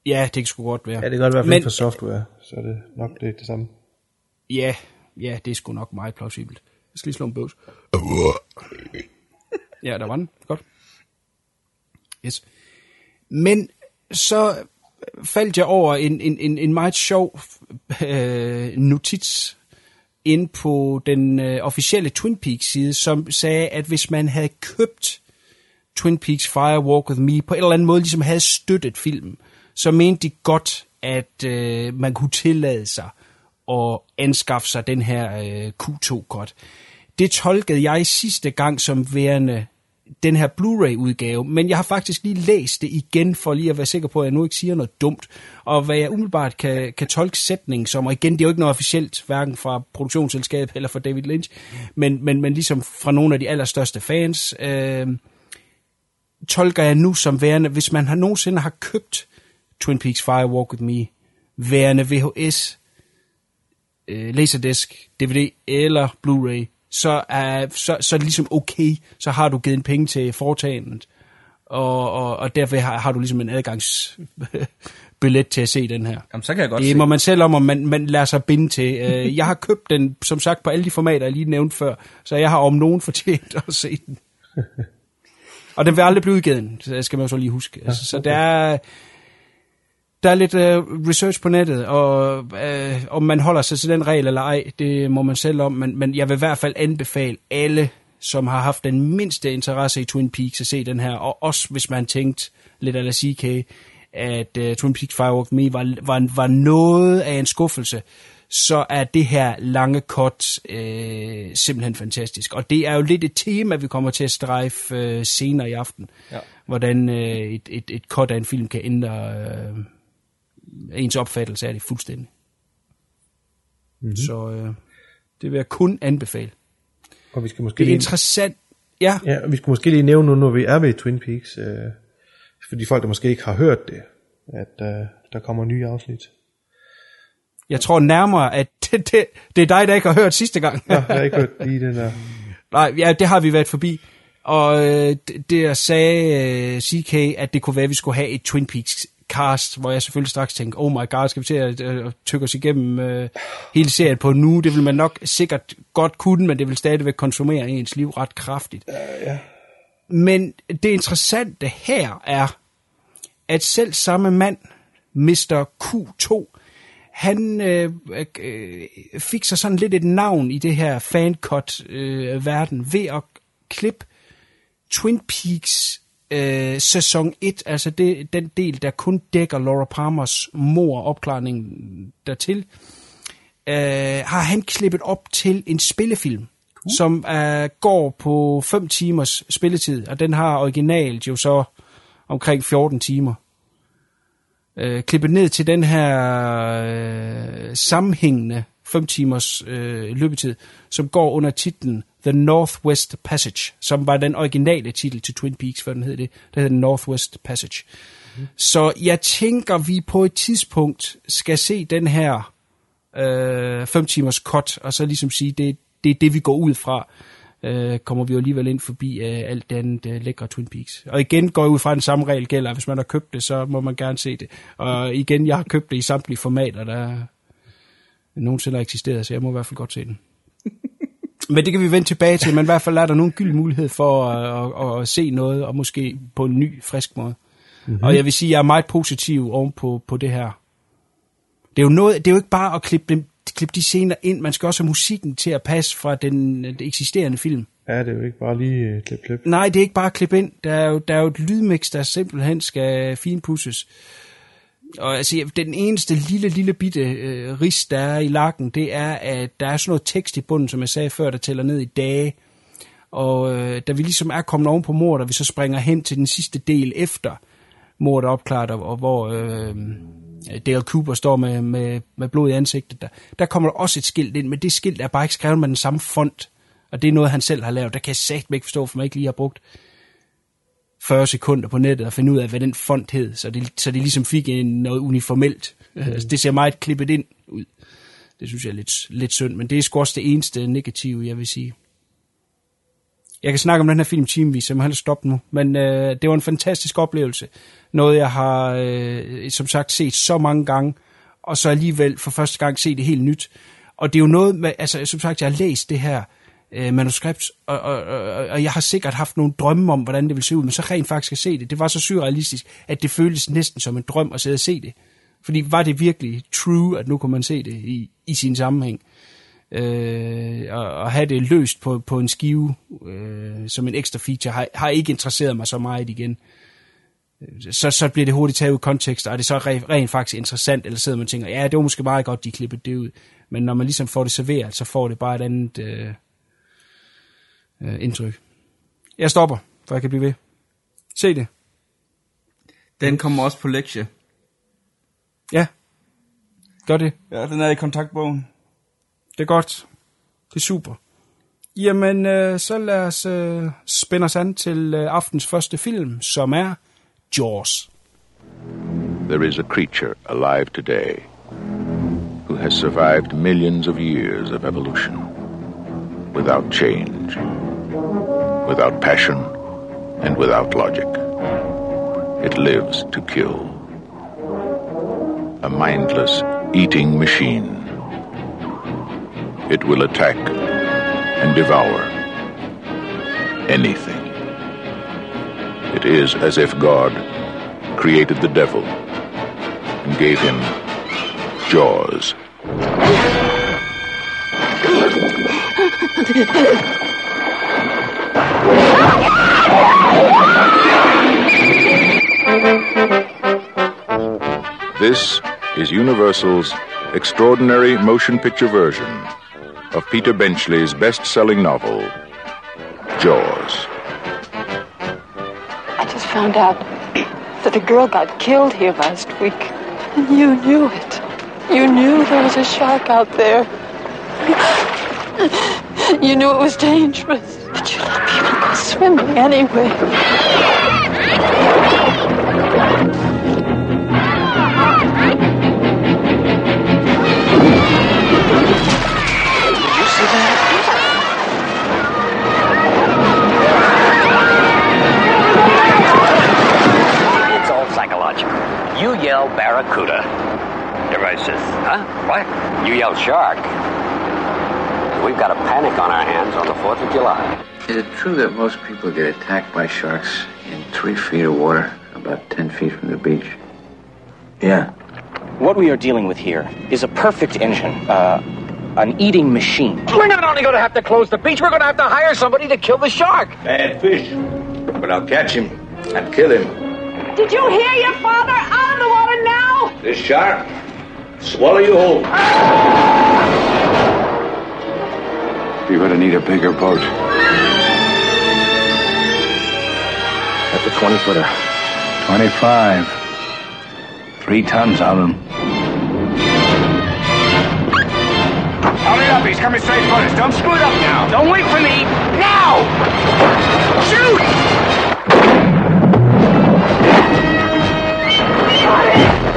Ja, det kan sgu godt være. Ja, det kan godt være Men- for software, så er det nok det, det samme. Ja, ja, det er sgu nok meget plausibelt. Jeg skal lige slå en bøvs. Ja, der var den. Godt. Yes. Men så faldt jeg over en, en, en, en meget sjov øh, notits ind på den øh, officielle Twin Peaks side, som sagde, at hvis man havde købt Twin Peaks Fire Walk With Me på en eller anden måde ligesom havde støttet filmen, så mente de godt, at øh, man kunne tillade sig at anskaffe sig den her øh, Q2-kort. Det tolkede jeg sidste gang som værende den her Blu-ray-udgave, men jeg har faktisk lige læst det igen, for lige at være sikker på, at jeg nu ikke siger noget dumt. Og hvad jeg umiddelbart kan, kan tolke sætningen som, og igen, det er jo ikke noget officielt, hverken fra produktionsselskabet eller fra David Lynch, men, men, men ligesom fra nogle af de allerstørste fans, øh, tolker jeg nu som værende, hvis man har nogensinde har købt Twin Peaks Fire Walk With Me, værende VHS, øh, Laserdisc, DVD eller Blu-ray, så er, så, så er det ligesom okay, så har du givet en penge til foretagendet, og, og, og derfor har, har du ligesom en adgangsbillet til at se den her. Jamen, så kan jeg godt Det se. må man selv om, om man, man lader sig binde til. Øh, Jeg har købt den, som sagt, på alle de formater, jeg lige nævnte før, så jeg har om nogen fortjent at se den. Og den vil aldrig blive udgivet, skal man jo så lige huske. Ja, okay. Så der er, der er lidt uh, research på nettet, og uh, om man holder sig til den regel eller ej, det må man selv om, men, men jeg vil i hvert fald anbefale alle, som har haft den mindste interesse i Twin Peaks, at se den her, og også hvis man tænkt lidt eller CK, at uh, Twin Peaks Firewalk With Me var, var, var noget af en skuffelse, så er det her lange cut øh, simpelthen fantastisk. Og det er jo lidt et tema, vi kommer til at strejfe øh, senere i aften. Ja. Hvordan øh, et, et, et cut af en film kan ændre øh, ens opfattelse af det fuldstændig. Mm-hmm. Så øh, det vil jeg kun anbefale. Og vi skal måske Det er lige, interessant. Ja, ja, og vi skal måske lige nævne nu, når vi er ved Twin Peaks, øh, for de folk, der måske ikke har hørt det, at øh, der kommer nye afsnit. jeg tror nærmere, at det, det, det er dig, der ikke har hørt sidste gang. Nå, jeg har ikke hørt lige den der. Nej, ja, det har vi været forbi. Og øh, det, det sagde øh, CK, at det kunne være, at vi skulle have et Twin Peaks cast, hvor jeg selvfølgelig straks tænkte, oh my god, skal vi til at øh, tykke os igennem øh, hele serien på nu? Det vil man nok sikkert godt kunne, men det vil stadigvæk konsumere ens liv ret kraftigt. Ja, ja. Men det interessante her er, at selv samme mand, Mr. Q2, han øh, øh, fik sig sådan lidt et navn i det her fancut-verden øh, ved at klippe Twin Peaks øh, sæson 1, altså det, den del, der kun dækker Laura Palmers mor opklaring dertil, øh, har han klippet op til en spillefilm, cool. som øh, går på 5 timers spilletid, og den har originalt jo så omkring 14 timer. Øh, klippet ned til den her øh, sammenhængende 5 timers øh, løbetid, som går under titlen The Northwest Passage, som var den originale titel til Twin Peaks, før den hed det. Der hed Northwest Passage. Mm. Så jeg tænker, vi på et tidspunkt skal se den her øh, 5 timers cut, og så ligesom sige, det, det er det, vi går ud fra. Øh, kommer vi jo alligevel ind forbi øh, alt det andet øh, lækre Twin Peaks. Og igen går jeg ud fra, at den samme regel gælder. Hvis man har købt det, så må man gerne se det. Og igen, jeg har købt det i samtlige formater, der nogensinde har eksisteret, så jeg må i hvert fald godt se den. Men det kan vi vende tilbage til, men i hvert fald er der nogen gyld mulighed for at, at, at se noget, og måske på en ny, frisk måde. Mm-hmm. Og jeg vil sige, at jeg er meget positiv oven på, på det her. Det er, jo noget, det er jo ikke bare at klippe, dem, klippe de scener ind, man skal også have musikken til at passe fra den, den eksisterende film. Ja, det er jo ikke bare lige øh, klip, klip. Nej, det er ikke bare klip ind. Der er jo, der er jo et lydmix, der simpelthen skal finpusses. Og altså, den eneste lille, lille bitte øh, ris, der er i lakken, det er, at der er sådan noget tekst i bunden, som jeg sagde før, der tæller ned i dage. Og øh, da vi ligesom er kommet oven på mordet, og vi så springer hen til den sidste del efter mordet er opklaret, og, og hvor øh, Dale Cooper står med, med, med blod i ansigtet, der, der kommer der også et skilt ind, men det skilt er bare ikke skrevet med den samme font. Og det er noget, han selv har lavet. Der kan jeg sagt ikke forstå, for man ikke lige har brugt 40 sekunder på nettet og finde ud af, hvad den font hed, så det, så det ligesom fik en, noget uniformelt. Mm. Altså, det ser meget klippet ind ud. Det synes jeg er lidt, lidt synd, men det er sgu også det eneste negative, jeg vil sige. Jeg kan snakke om den her film timevis, så jeg må hellere stoppe nu. Men øh, det var en fantastisk oplevelse. Noget, jeg har, øh, som sagt, set så mange gange, og så alligevel for første gang set det helt nyt. Og det er jo noget med, altså som sagt, jeg har læst det her øh, Øh, manuskript, og, og, og, og jeg har sikkert haft nogle drømme om, hvordan det ville se ud, men så rent faktisk at se det. Det var så surrealistisk, at det føltes næsten som en drøm at sidde og se det. Fordi var det virkelig true, at nu kunne man se det i, i sin sammenhæng? Øh, og, og have det løst på, på en skive øh, som en ekstra feature, har, har ikke interesseret mig så meget igen. Så, så bliver det hurtigt taget ud af kontekst, og er det så rent, rent faktisk interessant, eller sidder man og tænker, ja, det var måske meget godt, de klippede det ud. Men når man ligesom får det serveret, så får det bare et andet øh, øh, indtryk. Jeg stopper, for jeg kan blive ved. Se det. Den kommer også på lektie. Ja, gør det. Ja, den er i kontaktbogen. Det er godt. Det er super. Jamen, øh, så lad os øh, spænde os an til øh, aftens første film, som er Jaws. There is a creature alive today who has survived millions of years of evolution without change, without passion, and without logic. It lives to kill. A mindless eating machine. It will attack and devour anything. It is as if God created the devil and gave him jaws. This is Universal's extraordinary motion picture version of Peter Benchley's best selling novel, Jaws. I just found out that a girl got killed here last week. And you knew it. You knew there was a shark out there. You knew it was dangerous. But you let people go swimming anyway. Did you see that? It's all psychological. You yell barracuda. Everybody says, huh? What? You yell shark. We've got a panic on our hands on the 4th of July. Is it true that most people get attacked by sharks in three feet of water, about 10 feet from the beach? Yeah. What we are dealing with here is a perfect engine, uh, an eating machine. We're not only going to have to close the beach, we're going to have to hire somebody to kill the shark. Bad fish. But I'll catch him and kill him. Did you hear your father? Out of the water now! This shark, swallow you whole. You're gonna need a bigger boat. That's a 20 footer. 25. Three tons of them. Hurry up, he's coming straight for us. Don't screw it up now. Don't wait for me. Now! Shoot!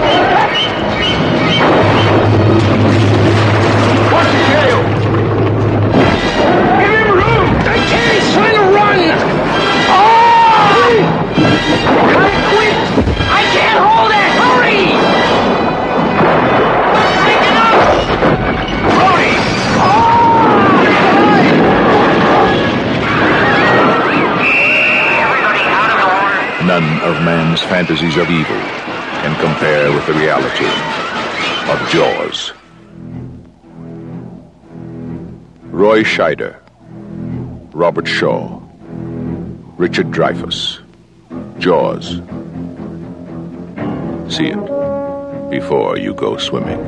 What's None of man's fantasies of evil can compare with the reality of Jaws. Roy Scheider, Robert Shaw, Richard Dreyfuss, Jaws. See it before you go swimming.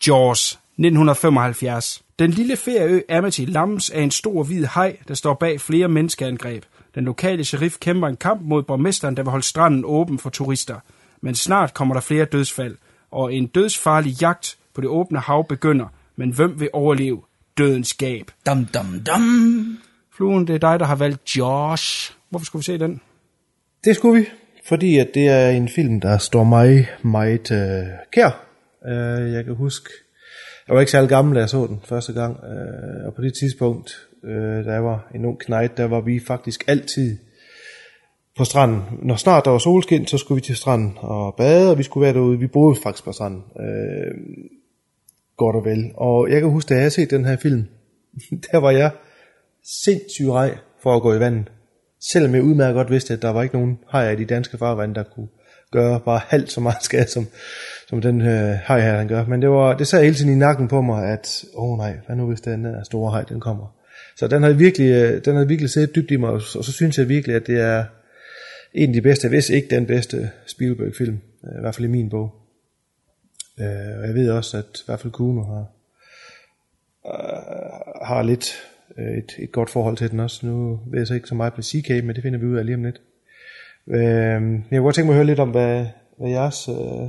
Jaws, 1975. Den lille ferieø Amity lammes af er en stor hvid haj, der står bag flere menneskeangreb. Den lokale sheriff kæmper en kamp mod borgmesteren, der vil holde stranden åben for turister. Men snart kommer der flere dødsfald, og en dødsfarlig jagt på det åbne hav begynder. Men hvem vil overleve dødens gab? Dum, dum, dum. Fluen, det er dig, der har valgt Josh. Hvorfor skulle vi se den? Det skulle vi, fordi at det er en film, der står mig meget øh, kær. Øh, jeg kan huske, jeg var ikke særlig gammel, da jeg så den første gang, øh, og på det tidspunkt, øh, da jeg var en ung knægt, der var vi faktisk altid på stranden. Når snart der var solskin, så skulle vi til stranden og bade, og vi skulle være derude. Vi boede faktisk på stranden. Øh, godt og vel. Og jeg kan huske, da jeg havde set den her film, der var jeg sindssygt rej for at gå i vandet. Selvom jeg udmærket godt vidste, at der var ikke nogen hajer i de danske farvande, der kunne gøre bare halvt så meget skade, som, som den øh, haj her, den gør. Men det, var, det sad hele tiden i nakken på mig, at åh oh, nej, hvad nu hvis den der store haj, den kommer. Så den har virkelig, øh, den har virkelig siddet dybt i mig, og så synes jeg virkelig, at det er en af de bedste, hvis ikke den bedste Spielberg-film, øh, i hvert fald i min bog. Øh, og jeg ved også, at i hvert fald Kuno har, har lidt et, et godt forhold til den også. Nu ved jeg så ikke så meget på CK, men det finder vi ud af lige om lidt. Jeg kunne godt tænke mig at høre lidt om, hvad, hvad jeres øh,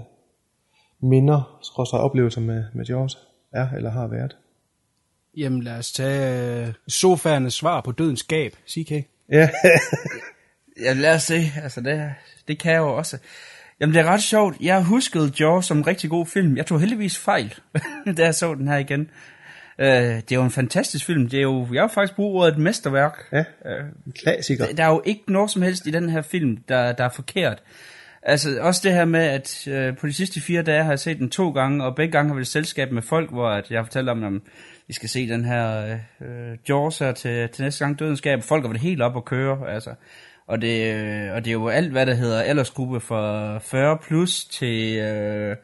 minder, skråstrej oplevelser med, med Jaws er eller har været. Jamen lad os tage øh, sofaernes svar på dødens gab, CK. Ja. ja, lad os se. Altså, det, det kan jeg jo også. Jamen, det er ret sjovt. Jeg huskede Jaws som en rigtig god film. Jeg tog heldigvis fejl, da jeg så den her igen. Uh, det er jo en fantastisk film. Det er jo, jeg har faktisk brugt ordet et mesterværk. Ja, en klassiker. Der, der er jo ikke noget som helst i den her film, der, der er forkert. Altså også det her med, at øh, på de sidste fire dage har jeg set den to gange, og begge gange har vi et selskab med folk, hvor at jeg har fortalt om, vi skal se den her øh, Jaws her til, til næste gang dødenskab. Folk har været helt op at køre, altså. Og det, øh, og det er jo alt, hvad der hedder aldersgruppe fra 40 plus til, øh,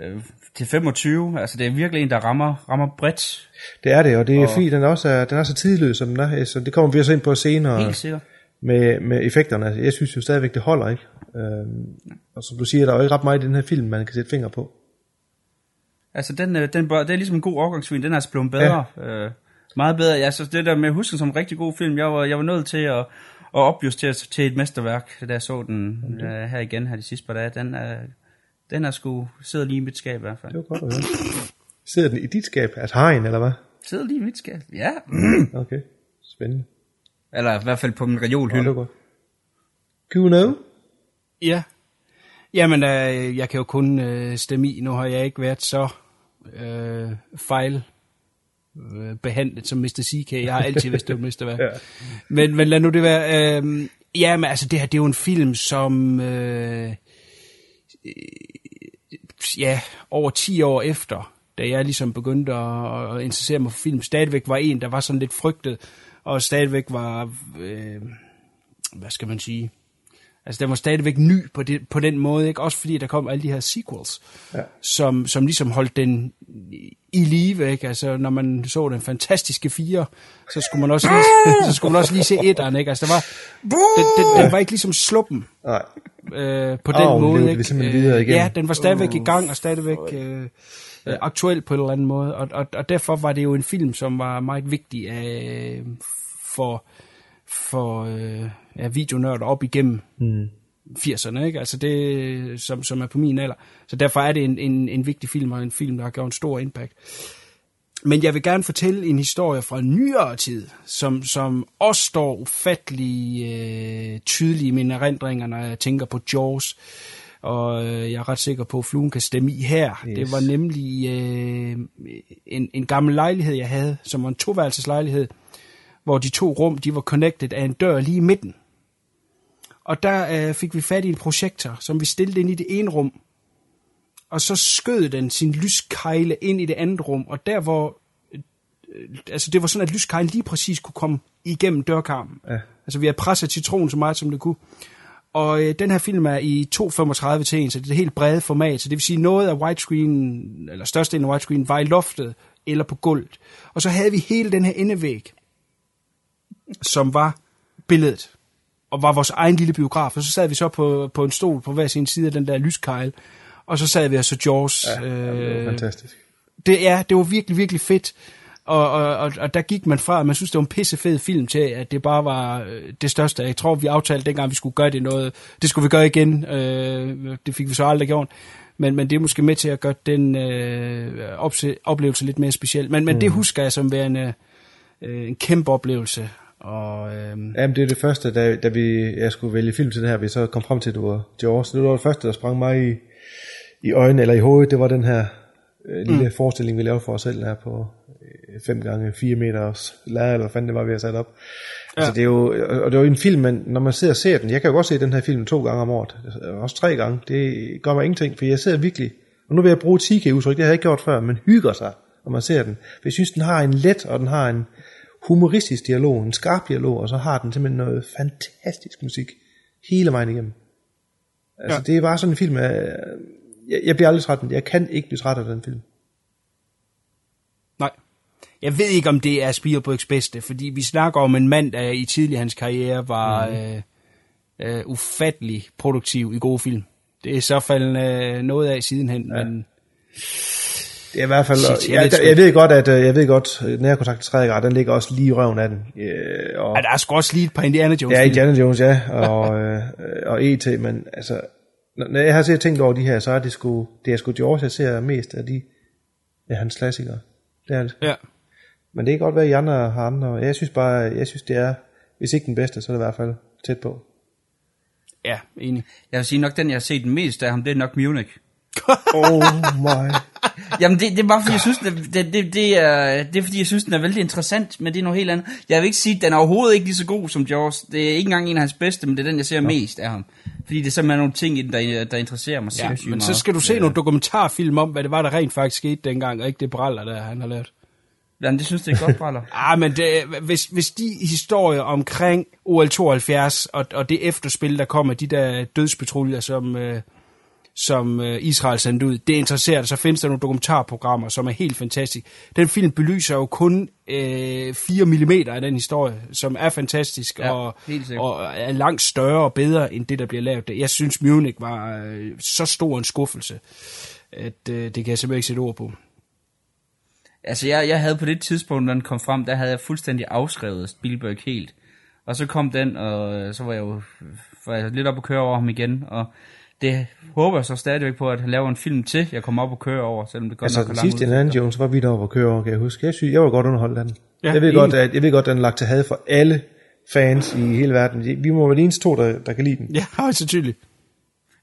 øh, til 25. Altså det er virkelig en, der rammer, rammer bredt. Det er det, og det er og, fordi, den også er, den er så tidløs, som den er. Så det kommer vi også ind på senere. Helt sikkert. Med, med effekterne. Jeg synes jo stadigvæk, det holder, ikke? Øhm, og som du siger, der er jo ikke ret meget i den her film, man kan sætte finger på. Altså, den, øh, den, det er ligesom en god overgangsfilm. Den er altså blevet bedre. Ja. Øh, meget bedre. Jeg synes, det der med husker som en rigtig god film, jeg var, jeg var nødt til at, at opjustere til et mesterværk, da jeg så den okay. uh, her igen her de sidste par dage. Den er, den er sgu, sidder lige i mit skab i hvert fald. Det var godt at høre. Sidder den i dit skab? Altså hegn, eller hvad? Sidder lige i mit skab, ja. okay, spændende. Eller i hvert fald på min reolhylde. Oh, Kuno? Ja. Jamen, øh, jeg kan jo kun øh, stemme i. Nu har jeg ikke været så øh, fejl øh, behandlet som Mr. CK. Jeg har altid vidst, det var Mr. Hvad. ja. men, men lad nu det være. Øh, ja, men altså, det her, det er jo en film, som... Øh, ja, over 10 år efter, da jeg ligesom begyndte at, at interessere mig for film, stadigvæk var en, der var sådan lidt frygtet, og stadigvæk var, øh, hvad skal man sige, altså den var stadigvæk ny på, det, på den måde, ikke? også fordi der kom alle de her sequels, ja. som, som ligesom holdt den i live, ikke? altså når man så den fantastiske fire, så skulle man også lige, så skulle man også lige se etteren, ikke? altså der var, den, den, den var ikke ligesom sluppen, Nej. Øh, på den oh, måde, ikke? Ligesom igen. ja, den var stadigvæk uh. i gang, og stadigvæk øh, ja. aktuel på en eller anden måde, og, og, og derfor var det jo en film, som var meget vigtig øh, for for øh, ja, videonørder op igennem mm. 80'erne, ikke? Altså det, som, som er på min alder. Så derfor er det en, en, en vigtig film, og en film, der har gjort en stor impact. Men jeg vil gerne fortælle en historie fra nyere tid, som, som også står ufattelig øh, tydelig i mine erindringer, når jeg tænker på Jaws. Og øh, jeg er ret sikker på, at fluen kan stemme i her. Yes. Det var nemlig øh, en, en gammel lejlighed, jeg havde, som var en toværelseslejlighed, hvor de to rum, de var connected af en dør lige i midten. Og der øh, fik vi fat i en projektor, som vi stillede ind i det ene rum. Og så skød den sin lyskejle ind i det andet rum, og der hvor... Øh, altså det var sådan, at lyskejlen lige præcis kunne komme igennem dørkarmen. Ja. Altså vi har presset citronen så meget, som det kunne. Og øh, den her film er i 2.35 til 1, så det er det helt brede format. Så det vil sige, noget af widescreen, eller størstedelen af widescreen, var i loftet. eller på gulvet. Og så havde vi hele den her endevæg, som var billedet, og var vores egen lille biograf. Og så sad vi så på, på en stol på hver sin side af den der lyskejl, og så sad vi og så Jaws. Ja, det var fantastisk. Det, er, det var virkelig, virkelig fedt. Og, og, og, og der gik man fra, at man synes, det var en pissefed film til, at det bare var øh, det største. Jeg tror, vi aftalte dengang, vi skulle gøre det noget. Det skulle vi gøre igen. Øh, det fik vi så aldrig gjort. Men, men det er måske med til at gøre den øh, opse, oplevelse lidt mere speciel. Men, men mm. det husker jeg som værende øh, en kæmpe oplevelse. Og, øh, Jamen, det er det første, da, da vi, jeg skulle vælge film til det her, vi så kom frem til, at det var Jaws. Det var det første, der sprang mig i, i øjnene eller i hovedet. Det var den her øh, lille mm. forestilling, vi lavede for os selv her på 5 gange 4 meters lærer, eller hvad fanden det var, vi har sat op. Ja. Altså, det er jo, og det er jo en film, men når man sidder og ser den, jeg kan jo godt se den her film to gange om året, også tre gange, det gør mig ingenting, for jeg sidder virkelig, og nu vil jeg bruge 10 udtryk det har jeg ikke gjort før, men hygger sig, når man ser den. For jeg synes, den har en let, og den har en humoristisk dialog, en skarp dialog, og så har den simpelthen noget fantastisk musik hele vejen igennem. Altså, ja. det er bare sådan en film, jeg, jeg, jeg bliver aldrig træt af den. Jeg kan ikke blive træt af den film. Nej. Jeg ved ikke, om det er Spielbergs bedste, fordi vi snakker om en mand, der i tidlig hans karriere var mm. øh, øh, ufattelig produktiv i gode film. Det er så faldet øh, noget af sidenhen, ja. men... Det er i hvert fald, Shit, jeg, jeg, jeg, ved godt, at øh, jeg ved godt, nærkontakt til 3. grad, den ligger også lige i røven af den. Øh, og, ja, der er sgu også lige et par Indiana Jones. Ja, Indiana Jones, ja, og, øh, og E.T., men altså, når jeg har set tænkt over de her, så er det sgu, det er sgu George, jeg ser mest af de, ja, hans klassikere. Det er det. Ja. Men det kan godt være, at I andre har andre. Jeg synes bare, jeg synes det er, hvis ikke den bedste, så er det i hvert fald tæt på. Ja, enig. Jeg vil sige nok, den jeg har set den mest af ham, det er nok Munich. oh my. Jamen det, det er bare fordi jeg synes det, det, det, det, er, det er fordi jeg synes den er vældig interessant Men det er noget helt andet Jeg vil ikke sige at den er overhovedet ikke lige så god som Jaws Det er ikke engang en af hans bedste Men det er den jeg ser ja. mest af ham Fordi det er simpelthen nogle ting i den der, der interesserer mig ja, Men så skal du se ja. nogle dokumentarfilm om Hvad det var der rent faktisk skete dengang Og ikke det braller der han har lavet Jamen, det synes det er godt, Braller. ah, men det, hvis, hvis de historier omkring OL72 og, og det efterspil, der kommer, de der dødspatruljer, som, øh, som øh, Israel sendte ud, det interesserer dig, så findes der nogle dokumentarprogrammer, som er helt fantastiske. Den film belyser jo kun øh, 4 mm af den historie, som er fantastisk ja, og, og er langt større og bedre end det, der bliver lavet. Jeg synes, Munich var øh, så stor en skuffelse, at øh, det kan jeg simpelthen ikke sætte ord på. Altså, jeg, jeg havde på det tidspunkt, når den kom frem, der havde jeg fuldstændig afskrevet Spielberg helt. Og så kom den, og øh, så var jeg jo var jeg lidt op at køre over ham igen, og det håber jeg så stadigvæk på, at han laver en film til, jeg kommer op og køre over, selvom det godt altså, nok er sidste Indiana Jones var vi deroppe og køre over, kan jeg huske. Jeg, synes, jeg var godt underholdt af den. Ja, jeg, ved godt, at, jeg ved godt, at den er lagt til had for alle fans i hele verden. Vi må være de eneste to, der, der kan lide den. Ja, højst sandsynligt.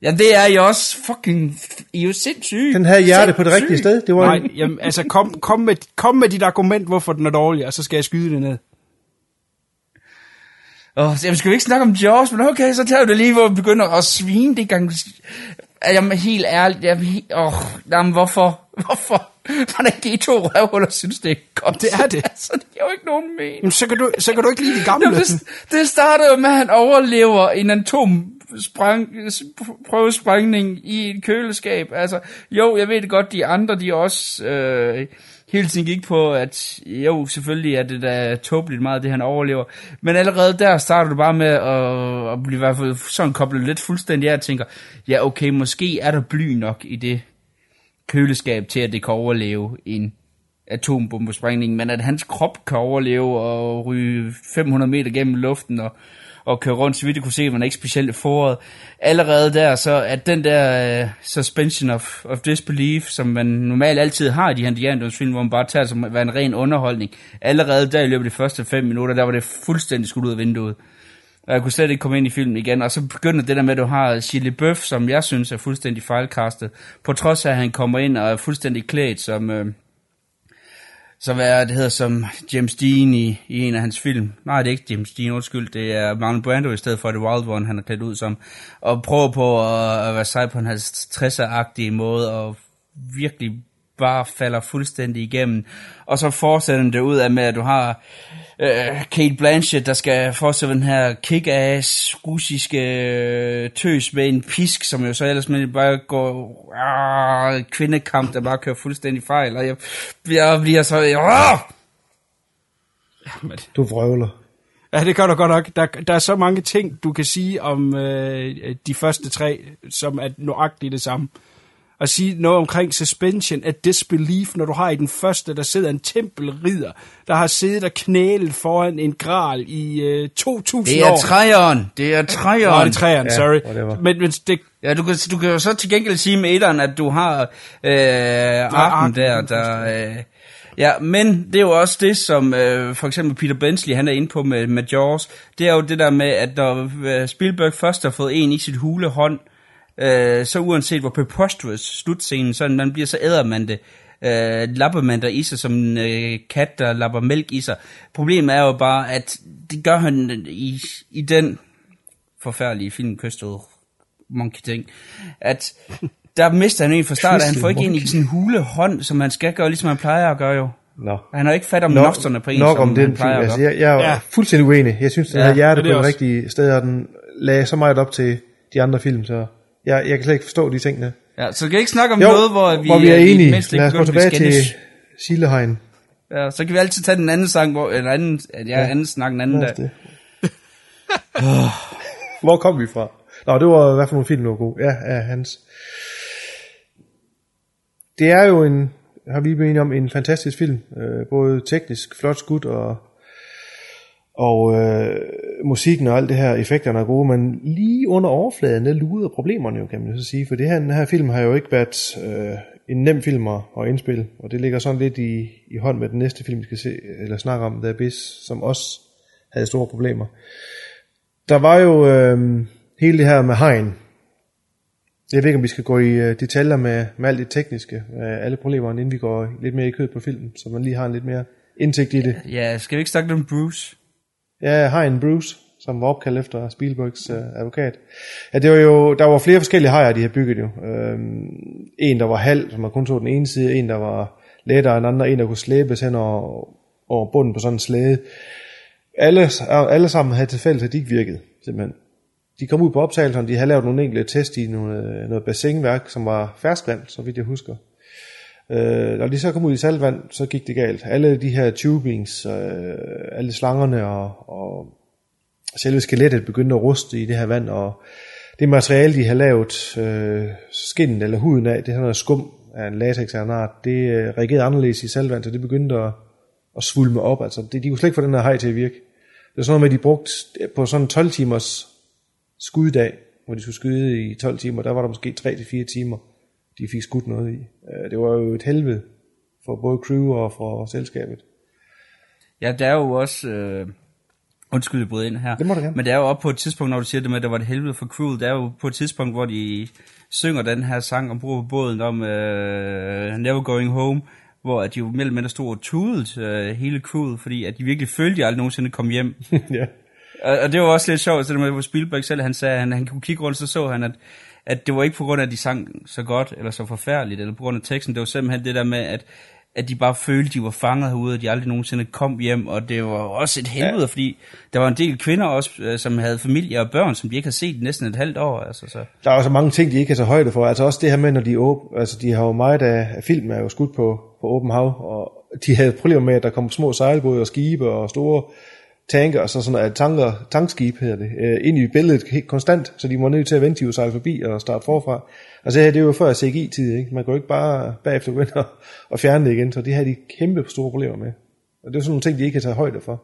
Ja, det er jo også fucking... I er jo sindssyge. Den havde hjerte på det rigtige sted. Det var Nej, en... jamen, altså kom, kom, med, kom med dit argument, hvorfor den er dårlig, og så skal jeg skyde det ned. Oh, jamen, skal vi ikke snakke om Jaws, men okay, så tager du det lige, hvor vi begynder at svine det gang. Jamen, helt ærligt, jamen, he... oh, jamen, hvorfor? Hvorfor? Hvordan kan I to røvhuller synes, det er godt? Det er det. altså, det er jo ikke nogen mening. Jamen, så kan du, så kan du ikke lide de gamle. Jamen, det, det starter jo med, at han overlever en atom sprang, prøvesprængning i et køleskab. Altså, jo, jeg ved det godt, de andre, de også øh, hele tiden gik på, at jo, selvfølgelig er det da tåbeligt meget, det han overlever. Men allerede der starter du bare med at, at blive i hvert fald sådan koblet lidt fuldstændig af og tænker, ja, okay, måske er der bly nok i det køleskab til, at det kan overleve en atombombesprængning, men at hans krop kan overleve og ryge 500 meter gennem luften og og køre rundt, så vidt jeg kunne se, man er ikke specielt foråret. Allerede der, så at den der uh, suspension of, of disbelief, som man normalt altid har i de her Indiana film, hvor man bare tager som en ren underholdning, allerede der i løbet af de første fem minutter, der var det fuldstændig skudt ud af vinduet. Og jeg kunne slet ikke komme ind i filmen igen. Og så begynder det der med, at du har Chili Bøf, som jeg synes er fuldstændig fejlkastet. På trods af, at han kommer ind og er fuldstændig klædt som, øh, så hvad det hedder som James Dean i, i en af hans film. Nej, det er ikke James Dean, undskyld. Det er Marlon Brando i stedet for The Wild One, han er klædt ud som. Og prøver på at, at være sej på en 60'er-agtig måde, og virkelig bare falder fuldstændig igennem. Og så fortsætter den det ud af med, at du har øh, Kate Blanchett, der skal fortsætte den her kick-ass russiske øh, tøs med en pisk, som jo så ellers med bare går øh, kvindekamp, der bare kører fuldstændig fejl. Og jeg, jeg bliver så... Øh, Du vrøvler. Ja, det gør du godt nok. Der, der er så mange ting, du kan sige om øh, de første tre, som er nøjagtigt det samme. At sige noget omkring suspension af disbelief, når du har i den første, der sidder en tempelridder, der har siddet og knælet foran en gral i øh, 2000 Det er år. træeren. Det er træeren. Nå, det er træeren, Ja, sorry. whatever. Men, men det, Ja, du kan, du kan jo så til gengæld sige med etteren, at du har øh, arken der, der øh, ja, men det er jo også det, som øh, for eksempel Peter Bensley, han er inde på med, med Jaws, det er jo det der med, at når øh, Spielberg først har fået en i sit hule hånd, øh, så uanset hvor preposterous slutscenen, så man bliver så æder man det. Øh, lapper man der i sig som en øh, kat, der lapper mælk i sig. Problemet er jo bare, at det gør han i, i den forfærdelige film, Crystal Monkey ting, at der mister han en fra start, og han får ikke en i sin hule hånd, som man skal gøre, ligesom han plejer at gøre jo. Nå. Han har ikke fat om Nok- nosterne på en, nok som om den han plejer film. at Altså, gøre. jeg, jeg er Ja. ja. fuldstændig uenig. Jeg synes, den Ja, havde hjertet det er på det rigtige sted, og den lagde så meget op til de andre film, så jeg, jeg kan slet ikke forstå de ting der. Ja, så kan vi ikke snakke om Jo, noget, hvor vi, hvor vi er i enige. mindst ikke Lad os gå tilbage til. Silehegn. Ja, så kan vi altid tage den anden sang, hvor, eller anden, ja, Ja. anden snak en anden dag. det. Hvor kom vi fra? Nå, det var i hvert fald nogle film, der var gode. Ja, ja, hans. Det er jo en, har vi enige om, en fantastisk film. Øh, både teknisk, flot skud og, og øh, musikken og alt det her, effekterne er gode, men lige under overfladen, der luder problemerne jo, kan man så sige. For det her, den her film har jo ikke været øh, en nem film at, at indspille, og det ligger sådan lidt i, i hånd med den næste film, vi skal se, eller snakke om, The Abyss, som også havde store problemer. Der var jo øh, hele det her med hegn. Jeg ved ikke, om vi skal gå i øh, detaljer med, med alt det tekniske, med alle problemerne, inden vi går lidt mere i kød på filmen, så man lige har en lidt mere indsigt i det. Ja, skal vi ikke snakke om Bruce? Ja, Hein Bruce, som var opkaldt efter Spielbergs øh, advokat. Ja, det var jo, der var flere forskellige hajer, de havde bygget jo. Øhm, en, der var halv, som man kun så den ene side, en, der var lettere end andre, en, der kunne slæbes hen over, over bunden på sådan en slæde. Alle, alle sammen havde til fælles, at de ikke virkede, simpelthen. De kom ud på optagelserne, de havde lavet nogle enkelte test i noget, øh, noget bassinværk, som var ferskvand, så vidt jeg husker. Øh, når de så kom ud i saltvand, så gik det galt. Alle de her tubings, øh, alle slangerne og, og selve skelettet begyndte at ruste i det her vand, og det materiale, de har lavet øh, skinnen eller huden af, det her noget skum af en latex af en art, det øh, reagerede anderledes i saltvand, så det begyndte at, at svulme op. Altså, det, de kunne slet ikke få den her hej til at virke. Det var sådan noget med, at de brugte på sådan en 12 timers skuddag, hvor de skulle skyde i 12 timer, der var der måske 3-4 timer, de fik skudt noget i. Øh, Det var jo et helvede for både crew og for selskabet. Ja, der er jo også... Øh, undskyld, jeg bryder ind her. Det må du gerne. Men det er jo op på et tidspunkt, når du siger det med, at der var et helvede for crewet. Der er jo på et tidspunkt, hvor de synger den her sang ombord på båden om øh, Never Going Home, hvor at de jo mellem mindre stod og tudet øh, hele crewet, fordi at de virkelig følte, at de aldrig nogensinde kom hjem. ja. Og, og det var også lidt sjovt, så det med, hvor Spielberg selv, han sagde, at han, han kunne kigge rundt, så så han, at, at det var ikke på grund af, at de sang så godt, eller så forfærdeligt, eller på grund af teksten, det var simpelthen det der med, at, at de bare følte, at de var fanget herude, og de aldrig nogensinde kom hjem, og det var også et helvede, ja. fordi der var en del kvinder også, øh, som havde familie og børn, som de ikke har set i næsten et halvt år, altså så. Der er jo så mange ting, de ikke kan tage højde for. Altså også det her med, når de er åb- altså de har jo meget af af film er jo skudt på, på åben hav, og de havde problemer med, at der kom små sejlbåde og skibe og store tanker, og så sådan noget, tanker, tankskib hedder det, øh, ind i billedet helt konstant, så de var nødt til at vente at sejle forbi og starte forfra. Altså det her, det er jo før CGI-tid, ikke? Man kan jo ikke bare bagefter gå ind og, og fjerne det igen, så det har de kæmpe store problemer med. Og det er sådan nogle ting, de ikke kan tage højde for.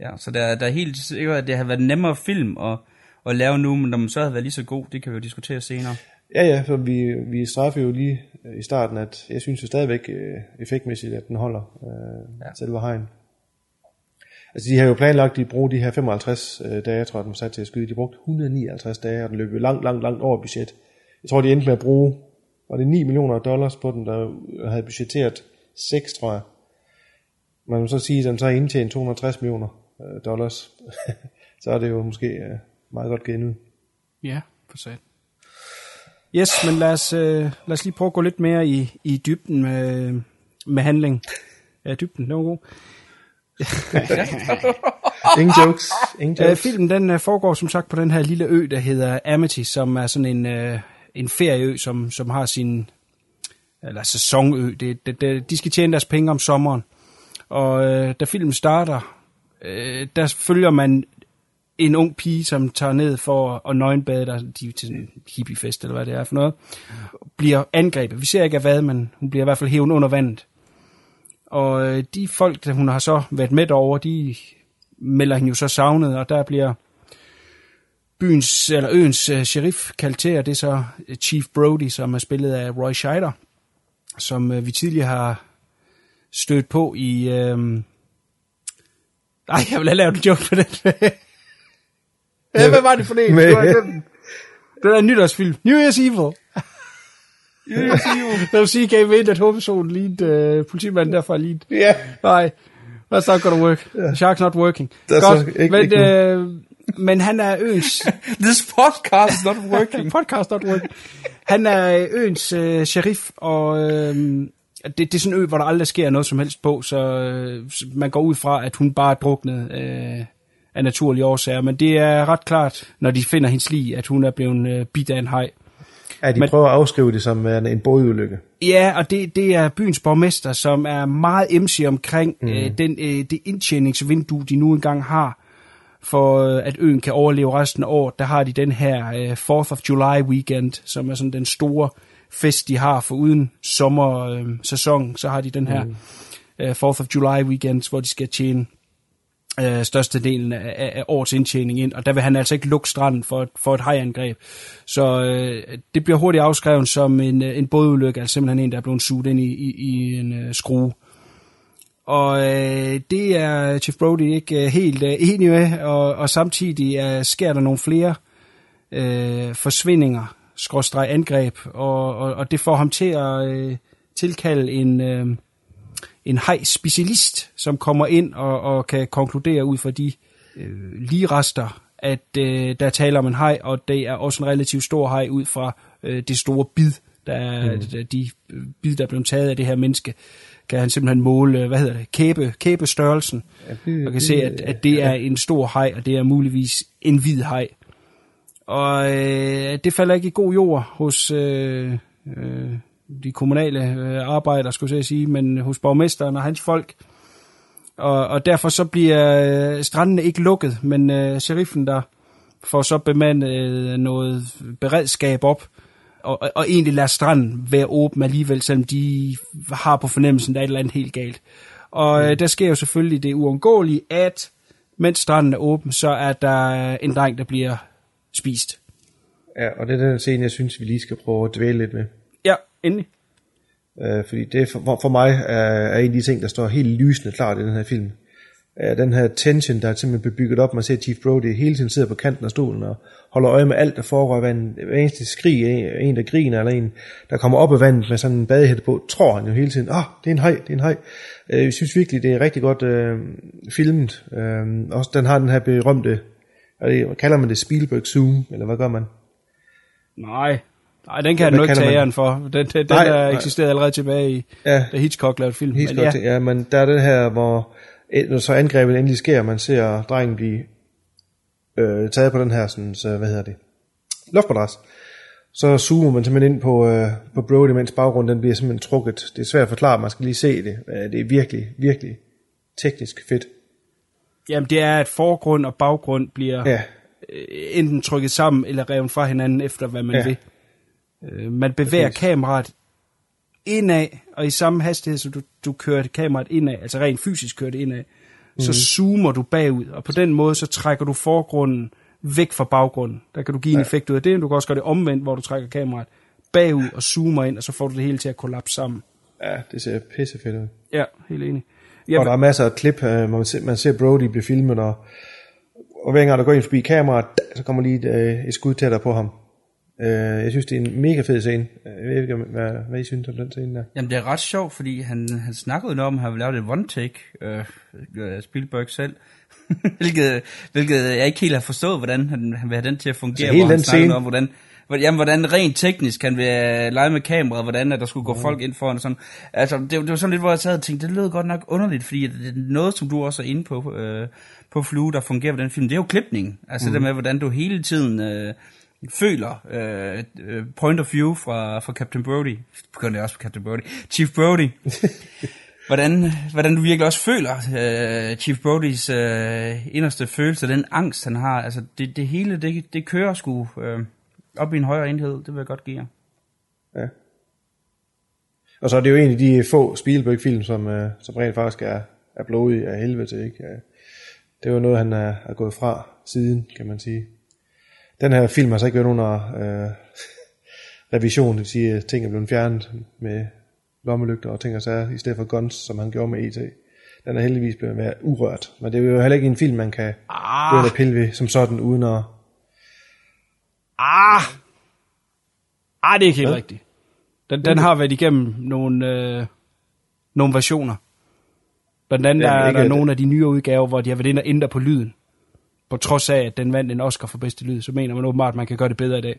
Ja, så der, der er helt sikkert, at det har været nemmere film at, at lave nu, men når man så havde været lige så god, det kan vi jo diskutere senere. Ja, ja, så vi, vi straffer jo lige i starten, at jeg synes jo stadigvæk øh, effektmæssigt, at den holder øh, ja. selve hegn. Altså de har jo planlagt, at de bruger de her 55 øh, dage, tror jeg, den var sat til at skyde. De brugte 159 dage, og den løb jo langt, langt, langt over budget. Jeg tror, de endte med at bruge, var det 9 millioner dollars på den, der havde budgetteret 6, tror jeg. Man må så sige, at den så indtjent 260 millioner øh, dollars. så er det jo måske øh, meget godt givet ud. Ja, for sat. Yes, men lad os, øh, lad os lige prøve at gå lidt mere i, i dybden med, med handling. Ja, dybden, det var god. Ingen jokes. Ingen Øh, jokes. filmen den øh, foregår som sagt på den her lille ø, der hedder Amity, som er sådan en, øh, en ferieø, som, som har sin eller sæsonø. Det, det, det, de skal tjene deres penge om sommeren. Og øh, da filmen starter, øh, der følger man en ung pige, som tager ned for at nøgenbade der, de er til en hippiefest, eller hvad det er for noget, bliver angrebet. Vi ser ikke af hvad, men hun bliver i hvert fald hævet under vandet. Og øh, de folk, der hun har så været med over, de melder hende jo så savnet, og der bliver byens, eller øens uh, sheriff kaldt til, og det er så øh, Chief Brody, som er spillet af Roy Scheider, som uh, vi tidligere har stødt på i... Uh... Ej, jeg vil have lavet en joke på den. hvad var det for en? Med- Det var en nytårsfilm. New Year's Evil. Der vil sige, gav ind, at hovedpersonen lignede uh, politimanden derfra lignede. Ja. Nej, that's not gonna work. The shark's not working. Er Godt, ikke- men, ikke øh, men han er øens... This podcast is not working. podcast not working. Han er øens øh, sheriff, og øh, det, det er sådan en ø, hvor der aldrig sker noget som helst på, så, øh, man går ud fra, at hun bare er druknet øh, af naturlige årsager. Men det er ret klart, når de finder hendes lig, at hun er blevet øh, bidt af en haj. Ja, de Men- prøver at afskrive det som en, en bådulykke. Ja, og det, det er byens borgmester, som er meget emsig omkring mm. øh, den, øh, det indtjeningsvindue, de nu engang har, for øh, at øen kan overleve resten af året. Der har de den her øh, 4th of July weekend, som er sådan den store fest, de har for uden sommersæson. Øh, sæson, så har de den her mm. øh, 4th of July weekend, hvor de skal tjene øh, størstedelen af, af, årets indtjening ind, og der vil han altså ikke lukke stranden for, for et hajangreb. Så øh, det bliver hurtigt afskrevet som en, øh, en bådulykke, altså simpelthen en, der er blevet suget ind i, i, i en øh, skrue. Og øh, det er Chief Brody ikke øh, helt øh, enig med, og, og samtidig øh, sker der nogle flere øh, forsvindinger, skråstreg angreb, og, og, og det får ham til at øh, tilkalde en, øh, en haj-specialist, som kommer ind og, og kan konkludere ud fra de øh, lige rester, at øh, der taler om en haj, og det er også en relativt stor haj ud fra øh, det store bid, der er, mm. de bid, der er blevet taget af det her menneske, kan han simpelthen måle, hvad hedder det, kæbe, kæbestørrelsen, og kan se, at, at det er en stor haj, og det er muligvis en hvid haj. Og øh, det falder ikke i god jord hos øh, øh, de kommunale øh, arbejdere, skulle jeg sige, men hos borgmesteren og hans folk. Og, og derfor så bliver øh, strandene ikke lukket, men øh, sheriffen der får så bemandet øh, noget beredskab op, og, og, og egentlig lader stranden være åben alligevel, selvom de har på fornemmelsen, der er et eller andet helt galt. Og øh, der sker jo selvfølgelig det uundgåelige, at mens stranden er åben, så er der en dreng, der bliver spist. Ja, og det er den scene, jeg synes, vi lige skal prøve at dvæle lidt med. Ja, endelig. Øh, fordi det for, for mig er, er en af de ting, der står helt lysende klart i den her film. Er den her tension, der er simpelthen bygget op. Man ser Chief Brody hele tiden sidder på kanten af stolen og holder øje med alt, der foregår. Hver en, hver eneste skrig, en, en der griner, eller en, der kommer op af vandet med sådan en badehætte på, tror han jo hele tiden, oh, det er en hej, det er en hej. Øh, jeg synes virkelig, det er rigtig godt øh, filmet. Øh, også den har den her berømte, er det, kalder man det Spielberg Zoom, eller hvad gør man? Nej, nej den kan Ja, han nu ikke tage æren for. Den, den, den nej. eksisteret allerede tilbage i, Ja. da Hitchcock lavede film. Helt Men ja, ja. men der er den her, hvor når så angrebet endelig sker, man ser drengen blive øh, taget på den her, sådan, så, hvad hedder det, luftmadras. Så zoomer man simpelthen ind på, øh, på Brody, mens baggrunden den bliver simpelthen trukket. Det er svært at forklare, man skal lige se det. Øh, Det er virkelig, virkelig teknisk fedt. Jamen det er, at forgrund og baggrund bliver Ja. øh, enten trykket sammen eller revet fra hinanden efter, hvad man ja. vil. Øh, man bevæger Præcis. kameraet indad, og i samme hastighed, så du, du kører kameraet indad, altså rent fysisk kører det indad, mm. så Mhm. zoomer du bagud, og på den måde, så trækker du forgrunden væk fra baggrunden. Der kan du give en Ja. effekt ud af det, men du kan også gøre det omvendt, hvor du trækker kameraet bagud og zoomer ind, og så får du det hele til at kollapse sammen. Ja, det ser pissefedt ud. Ja, helt enig. Ja, og der er masser af klip, øh, hvor man ser, man ser Brody blive filmet, og, og hver gang der går ind forbi kameraet, så kommer lige et, øh, et skud tættere på ham. Øh, jeg synes, det er en mega fed scene. Jeg ved ikke, hvad, hvad I synes om den scene der. Jamen det er ret sjovt, fordi han, han snakkede om, at han ville lave et one take, øh, øh, Spielberg selv, hvilket, hvilket jeg ikke helt har forstået, hvordan han, han vil have den til at fungere, Altså, hele hvor han den snakkede scene- om, hvordan Hvor- Jamen, hvordan rent teknisk kan vi øh, lege med kameraet, hvordan at der skulle gå folk ind foran og sådan. Altså, det, det var sådan lidt, hvor jeg sad og tænkte, det lød godt nok underligt, fordi det er noget, som du også er inde på, øh, på Flue, der fungerer ved den film, det er jo klipning. Altså mm. det med, hvordan du hele tiden øh, føler øh, øh, point of view fra, fra Captain Brody. Begynder jeg også på Captain Brody. Chief Brody. hvordan, hvordan du virkelig også føler øh, Chief Brodys øh, inderste følelse, den angst, han har. Altså, det, det hele, det, det kører sgu øh, op i en højere enhed. Det vil jeg godt give jer. Ja. Og så er det jo en af de få Spielberg-film, som, øh, som rent faktisk er, er blodig af helvede. Ikke? Øh, Det er jo noget, han er, er gået fra siden, kan man sige. Den her film har så ikke været under øh, revision, det vil sige, at ting er blevet fjernet med lommelygter og ting og sager, i stedet for guns, som han gjorde med E.T. Den er heldigvis blevet mere urørt. Men det er jo heller ikke en film, man kan Ah. gå ind og pille ved som sådan, uden at... Ah! Ah, det er ikke helt Hvad? rigtigt. Den, den har været igennem nogle, øh, nogle versioner. Blandt andet Jamen, er der nogle af de nye udgaver, hvor de har været inde og ændre på lyden. På trods af, at den vandt en Oscar for bedste lyd, så mener man åbenbart, at man kan gøre det bedre i dag.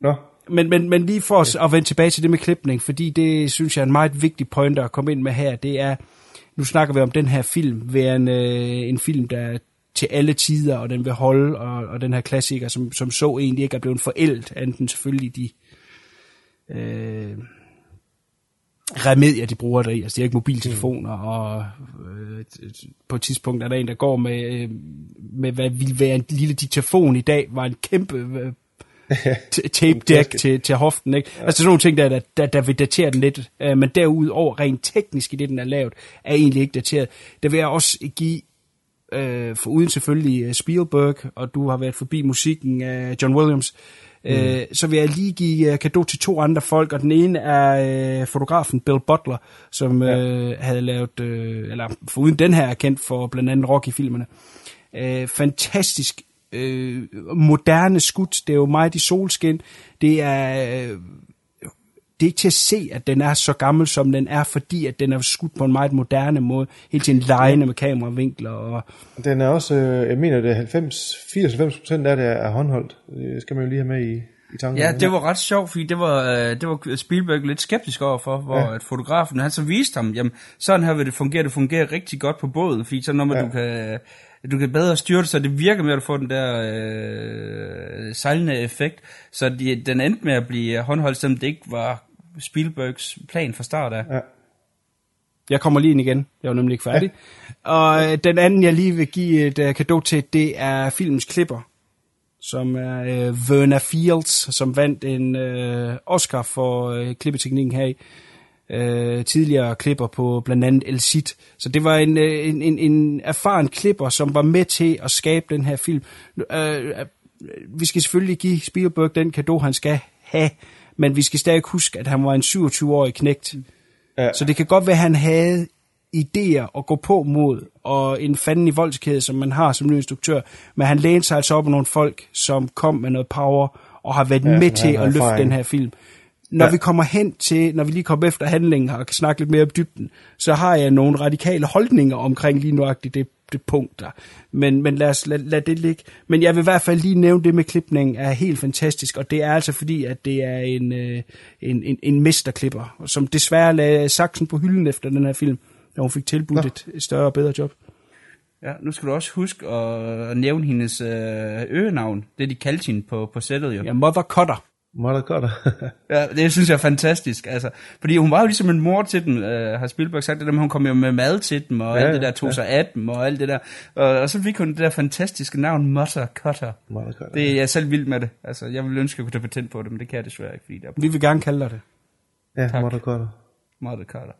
Nå, Men, men, men lige for os at vende tilbage til det med klipning, fordi det synes jeg er en meget vigtig pointer at komme ind med her, det er, nu snakker vi om den her film, værende øh, en film, der er til alle tider, og den vil holde, og, og den her klassiker, som, som så egentlig ikke er blevet forældet, enten selvfølgelig de øh, remedier, de bruger der i. Altså, det er ikke mobiltelefoner, mm. og øh, på et tidspunkt er der en, der går med, øh, med hvad ville være en lille diktafon i dag, var en kæmpe øh, tape deck til, til hoften. Ikke? Ja. Altså sådan nogle ting, der, der, der, der vil datere den lidt. Men derudover, rent teknisk i det, den er lavet, er egentlig ikke dateret. Der vil jeg også give, uh, for uden selvfølgelig øh, Spielberg, og du har været forbi musikken af John Williams, mm. uh, så vil jeg lige give uh, kado til to andre folk, og den ene er uh, fotografen Bill Butler, som ja. havde lavet, uh, eller for uden den her er kendt for blandt andet Rocky-filmerne. Uh, fantastisk øh, moderne skud. Det er jo meget i solskin. Det er, øh, det er ikke til at se, at den er så gammel, som den er, fordi at den er skudt på en meget moderne måde. Hele tiden lejende med kameravinkler. Og, den er også, øh, jeg mener, det er 90, 80-90% af det er håndholdt. Det skal man jo lige have med i, i tanken. Ja, det var ret sjovt, fordi det var, øh, det var Spielberg lidt skeptisk overfor, hvor Ja. at fotografen, han så viste ham, jamen, sådan her vil det fungere, det fungerer rigtig godt på båden, fordi så når man, Ja. du kan, du kan bedre styre det, så det virker med, at du får den der øh, sejlende effekt, så de, den endte med at blive håndholdt, selvom det ikke var Spielbergs plan fra start af. Ja. Jeg kommer lige ind igen. Jeg var nemlig ikke færdig. Ja. Og øh, den anden, jeg lige vil give et uh, kado til, det er filmens klipper, som er uh, Verna Fields, som vandt en uh, Oscar for uh, klippeteknikken her i. Uh, tidligere klipper på blandt andet El Cid. Så det var en, uh, en, en, en erfaren klipper, som var med til at skabe den her film. Uh, vi skal selvfølgelig give Spielberg den kado, han skal have, men vi skal stadig huske, at han var en 27-årig knægt. Ja. Så det kan godt være, at han havde idéer at gå på mod, og en fanden i voldskæde, som man har som ny instruktør, men han lænede sig altså op af nogle folk, som kom med noget power, og har været Ja, med til at løfte den her film. Når Ja. vi kommer hen til, når vi lige kommer efter handlingen og kan snakke lidt mere om dybden, så har jeg nogle radikale holdninger omkring lige nuagtigt det, det punkt der. Men, men lad os lad, lad det ligge. Men jeg vil i hvert fald lige nævne det med klipningen er helt fantastisk, og det er altså fordi, at det er en, øh, en, en, en mesterklipper, som desværre lagde saksen på hylden efter den her film, da hun fik tilbudt et, et større og bedre job. Ja, nu skal du også huske at, at nævne hendes øh, øgenavn, det de kaldte hende på, på sættet jo. Ja, Mother Cutter. Mother Cutter. Ja, det synes jeg er fantastisk, altså. Fordi hun var jo ligesom en mor til dem, øh, har Spielberg sagt det der, hun kom jo med mad til dem, og Ja, alt det der tog ja. sig af dem, og alt det der. Og, og så fik hun det der fantastiske navn, Mother Cutter. Mother Cutter. Det er jeg er selv vild med det. Altså, jeg ville ønske, at jeg kunne tage patent på det, men det kan jeg desværre ikke, fordi der er Vi vil gerne kalde dig det. Ja, Tak. Mother Cutter. Mother Cutter.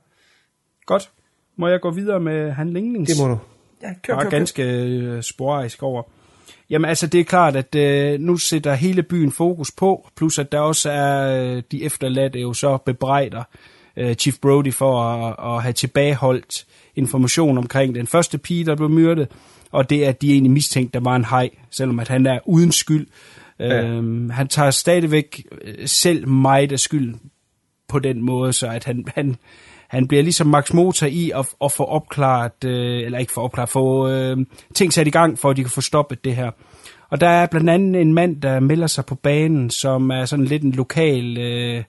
Godt. Må jeg gå videre med handlingens? Det må du. Ja, kør, kør, kør. ganske øh, sporadisk over. Jamen altså, det er klart, at øh, nu sætter hele byen fokus på, plus at der også er øh, de efterladte jo så bebrejder øh, Chief Brody for at, at have tilbageholdt information omkring den første pige, der blev myrdet, og det er, at de egentlig mistænkt, der var en hej, selvom at han er uden skyld. Ja. Øhm, han tager stadigvæk øh, selv meget af skylden på den måde, så at han, han, han bliver ligesom Max Motor i at, at få opklaret, øh, eller ikke få opklaret, få øh, ting sat i gang, for at de kan få stoppet det her. Og der er blandt andet en mand, der melder sig på banen, som er sådan lidt en lokal, øh,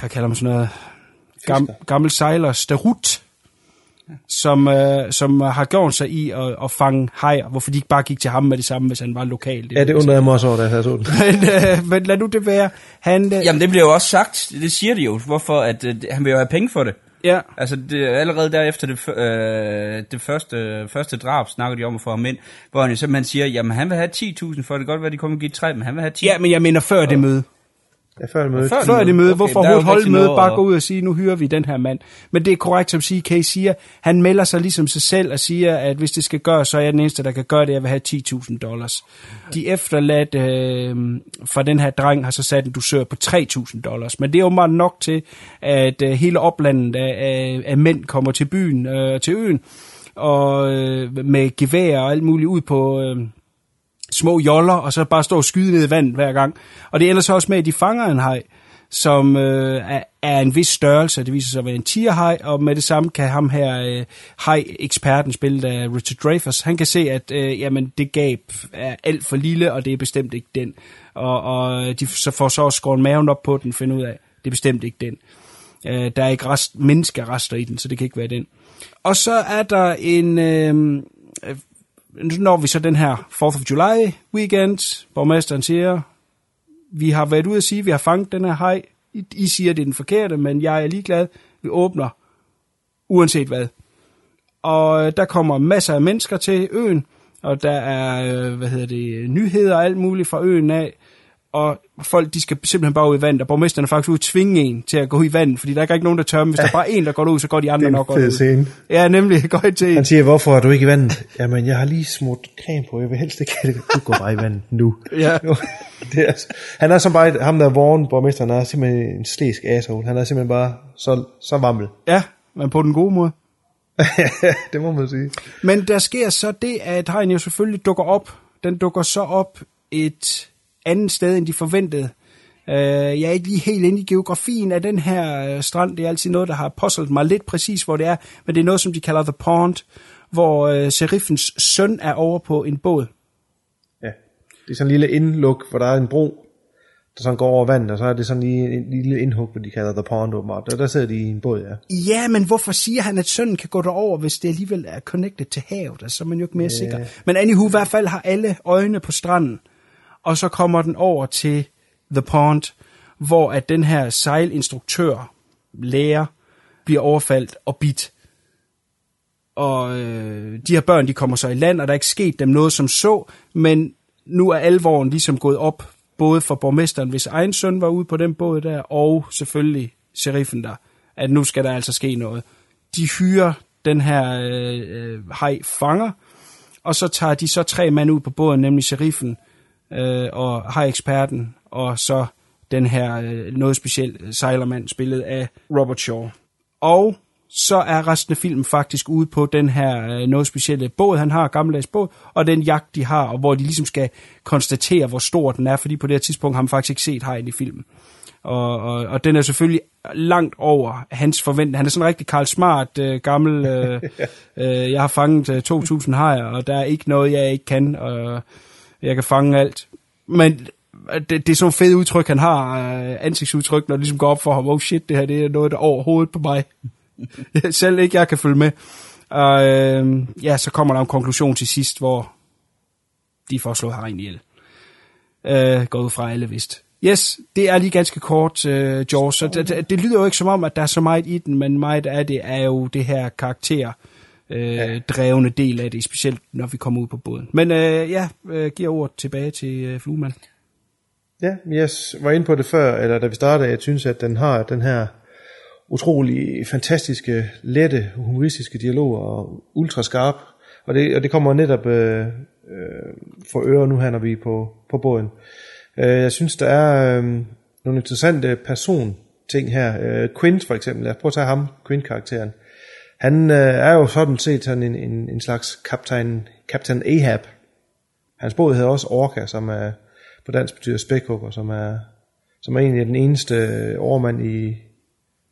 hvad kalder man sådan noget, Gam, gammel sejler, Som, øh, som har gjort sig i at, at fange hajer, hvorfor de ikke bare gik til ham med det samme, hvis han var lokal. Ja, det undrede jeg mig også over, da jeg så den. men, øh, men lad nu det være. Han, øh, Jamen, det bliver jo også sagt, det siger de jo, hvorfor at, øh, han vil jo have penge for det. Ja. Altså, det, allerede derefter det, øh, det første, første drab, snakker de om at få ham ind, hvor han jo simpelthen siger, jamen han vil have 10.000 for det. kan godt være, de kommer og give 3, men han vil have 10. Ja, men jeg mener før det møde. Ja, før det møde. Før, før det møde. Okay, Hvorfor er overhovedet holde møde, bare gå ud og sige, nu hyrer vi den her mand. Men det er korrekt, som CK siger. Han melder sig ligesom sig selv og siger, at hvis det skal gøres, så er jeg den eneste, der kan gøre det. Jeg vil have 10.000 dollars. De efterladte øh, fra den her dreng har så sat en dusør på 3.000 dollars. Men det er jo meget nok til, at øh, hele oplandet af, af, af mænd kommer til byen, øh, til øen, og øh, med gevær og alt muligt ud på... Øh, små joller, og så bare stå og skyde ned i vand hver gang. Og det ender så også med, at de fanger en haj, som øh, er, er en vis størrelse. Det viser sig at være en tigerhaj, og med det samme kan ham her øh, haj-eksperten, spillet af Richard Dreyfuss, han kan se, at øh, jamen, det gab er alt for lille, og det er bestemt ikke den. Og, og de så får så også skåret maven op på den, finde ud af, det er bestemt ikke den. Øh, der er ikke rest, menneskerester i den, så det kan ikke være den. Og så er der en... Øh, når vi så den her 4th of July weekend. Borgmesteren siger, vi har været ude at sige, at vi har fanget den her hej. I, siger, at det er den forkerte, men jeg er ligeglad. Vi åbner, uanset hvad. Og øh, der kommer masser af mennesker til øen, og der er, øh, hvad hedder det, nyheder og alt muligt fra øen af. Og folk, de skal simpelthen bare ud i vandet, og borgmesteren er faktisk ude at tvinge en til at gå i vandet, fordi der er ikke nogen, der tør dem. Hvis der bare er en, der går ud, så går de andre nok fed ud. scene. Ja, nemlig, går til en. Han siger, hvorfor er du ikke i vandet? Jamen, jeg har lige smurt creme på, jeg vil helst ikke have det. Du går bare i vandet nu. Ja. det er, han er som bare, ham der Vaughn, borgmesteren, er simpelthen en slæsk asshole. Han er simpelthen bare så, så vammel. Ja, men på den gode måde. det må man sige. Men der sker så det, at hajen jo selvfølgelig dukker op. Den dukker så op et andet sted, end de forventede. Uh, jeg er ikke lige helt inde i geografien af den her uh, strand. Det er altid noget, der har puzzlet mig lidt præcis, hvor det er. Men det er noget, som de kalder The Pond, hvor uh, sheriffens søn er over på en båd. Ja. Det er sådan en lille indluk, hvor der er en bro, der sådan går over vandet, og så er det sådan lige en lille indhug, hvor de kalder The Pond åbenbart. Der, der sidder de i en båd, ja. Ja, men hvorfor siger han, at sønnen kan gå derover, hvis det alligevel er connected til havet? Altså, så er man jo ikke mere Ja. sikker. Men anywho, i hvert fald har alle øjne på stranden. Og så kommer den over til The Pond, hvor at den her sejlinstruktør, lærer, bliver overfaldt og bit. Og øh, de her børn, de kommer så i land, og der er ikke sket dem noget som så, men nu er alvoren ligesom gået op, både for borgmesteren, hvis egen søn var ude på den båd der, og selvfølgelig sheriffen der, at nu skal der altså ske noget. De hyrer den her øh, øh hej fanger, og så tager de så tre mænd ud på båden, nemlig sheriffen øh, og haj-eksperten, og så den her øh, noget speciel sejlermand, spillet af Robert Shaw. Og så er resten af filmen faktisk ude på den her øh, noget specielle båd, han har, gammeldags båd, og den jagt, de har, og hvor de ligesom skal konstatere, hvor stor den er, fordi på det her tidspunkt har man faktisk ikke set hajen i filmen. Og, og, og den er selvfølgelig langt over hans forventning. Han er sådan en rigtig Karl Smart, øh, gammel, øh, øh, jeg har fanget øh, 2.000 hajer, og der er ikke noget, jeg ikke kan, og jeg kan fange alt. Men øh, det, det er sådan nogle fede udtryk, han har, øh, ansigtsudtryk, når det ligesom går op for ham, oh shit, det her det er noget, der er på mig. Selv ikke jeg kan følge med. Og øh, ja, så kommer der en konklusion til sidst, hvor de får slået Harin ihjel. Øh, går ud fra alle vist. Yes, det er lige ganske kort, øh, George. Så det, det, det lyder jo ikke som om, at der er så meget i den, men meget af det er jo det her karakter øh, ja. drevne del af det, specielt når vi kommer ud på båden. Men øh, ja, øh, giver ordet tilbage til øh, Fluemann. Ja, jeg var inde på det før, eller da vi startede, jeg synes, at den har den her utrolig fantastiske, lette, humoristiske dialog og ultra skarp. Og det, og det kommer netop øh, øh, for øre nu her, når vi er på, på båden. Øh, jeg synes, der er øh, nogle interessante person ting her. Øh, Quint for eksempel, lad os prøve at tage ham, Quint-karakteren. Han øh, er jo sådan set sådan en, en, en slags kaptajn, Captain Ahab. Hans båd hedder også Orca, som er på dansk betyder spækhugger, som er, som er egentlig den eneste overmand i,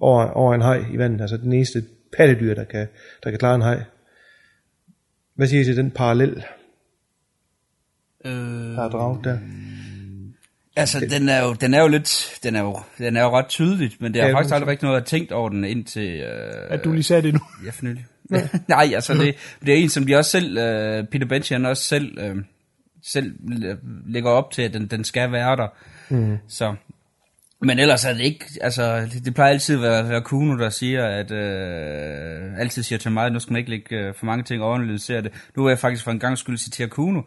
over, over en haj i vandet. Altså den eneste pattedyr, der kan, der kan klare en haj. Hvad siger I til den parallel? Øh, der er draget der. Altså, den er jo, den er jo lidt, den er jo, den er jo ret tydeligt, men det er Ja, faktisk aldrig rigtig noget, har tænkt over den indtil... Øh, At du lige sagde det nu. Ja, for nylig. Nej, altså, det, det er en, som de også selv, øh, Peter Benchy, han også selv, øh, selv lægger op til, at den, den skal være der. Mm. Så, men ellers er det ikke, altså, det, det plejer altid at være, være Kuno, der siger, at, øh, altid siger til mig, at nu skal man ikke lægge øh, for mange ting og analysere det. Nu vil jeg faktisk for en gang skulle citere Kuno,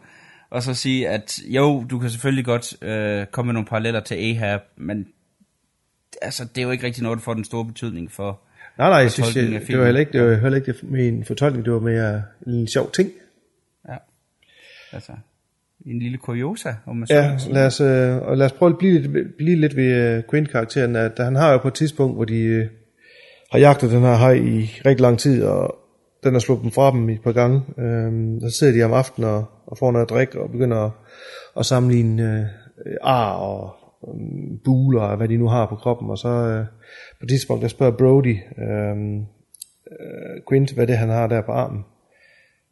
og så sige, at jo, du kan selvfølgelig godt øh, komme med nogle paralleller til Ahab, men altså, det er jo ikke rigtig noget, der får den store betydning for Nej, nej, jeg synes, jeg, det var heller ikke, det var heller ikke en fortolkning, det var mere en sjov ting. Ja, altså en lille kuriosa, om man så Ja, sige. lad os, øh, og lad os prøve at blive lidt, blive lidt ved øh, Quint-karakteren, at han har jo på et tidspunkt, hvor de øh, har jagtet den her hej i rigtig lang tid, og den har sluppet dem fra dem i et par gange. Øh, så sidder de om aftenen og, og får noget at drikke, og begynder at, at sammenligne øh, ar og øh, buler, og hvad de nu har på kroppen, og så øh, på et tidspunkt, der spørger Brody øh, øh, Quint, hvad det er, han har der på armen.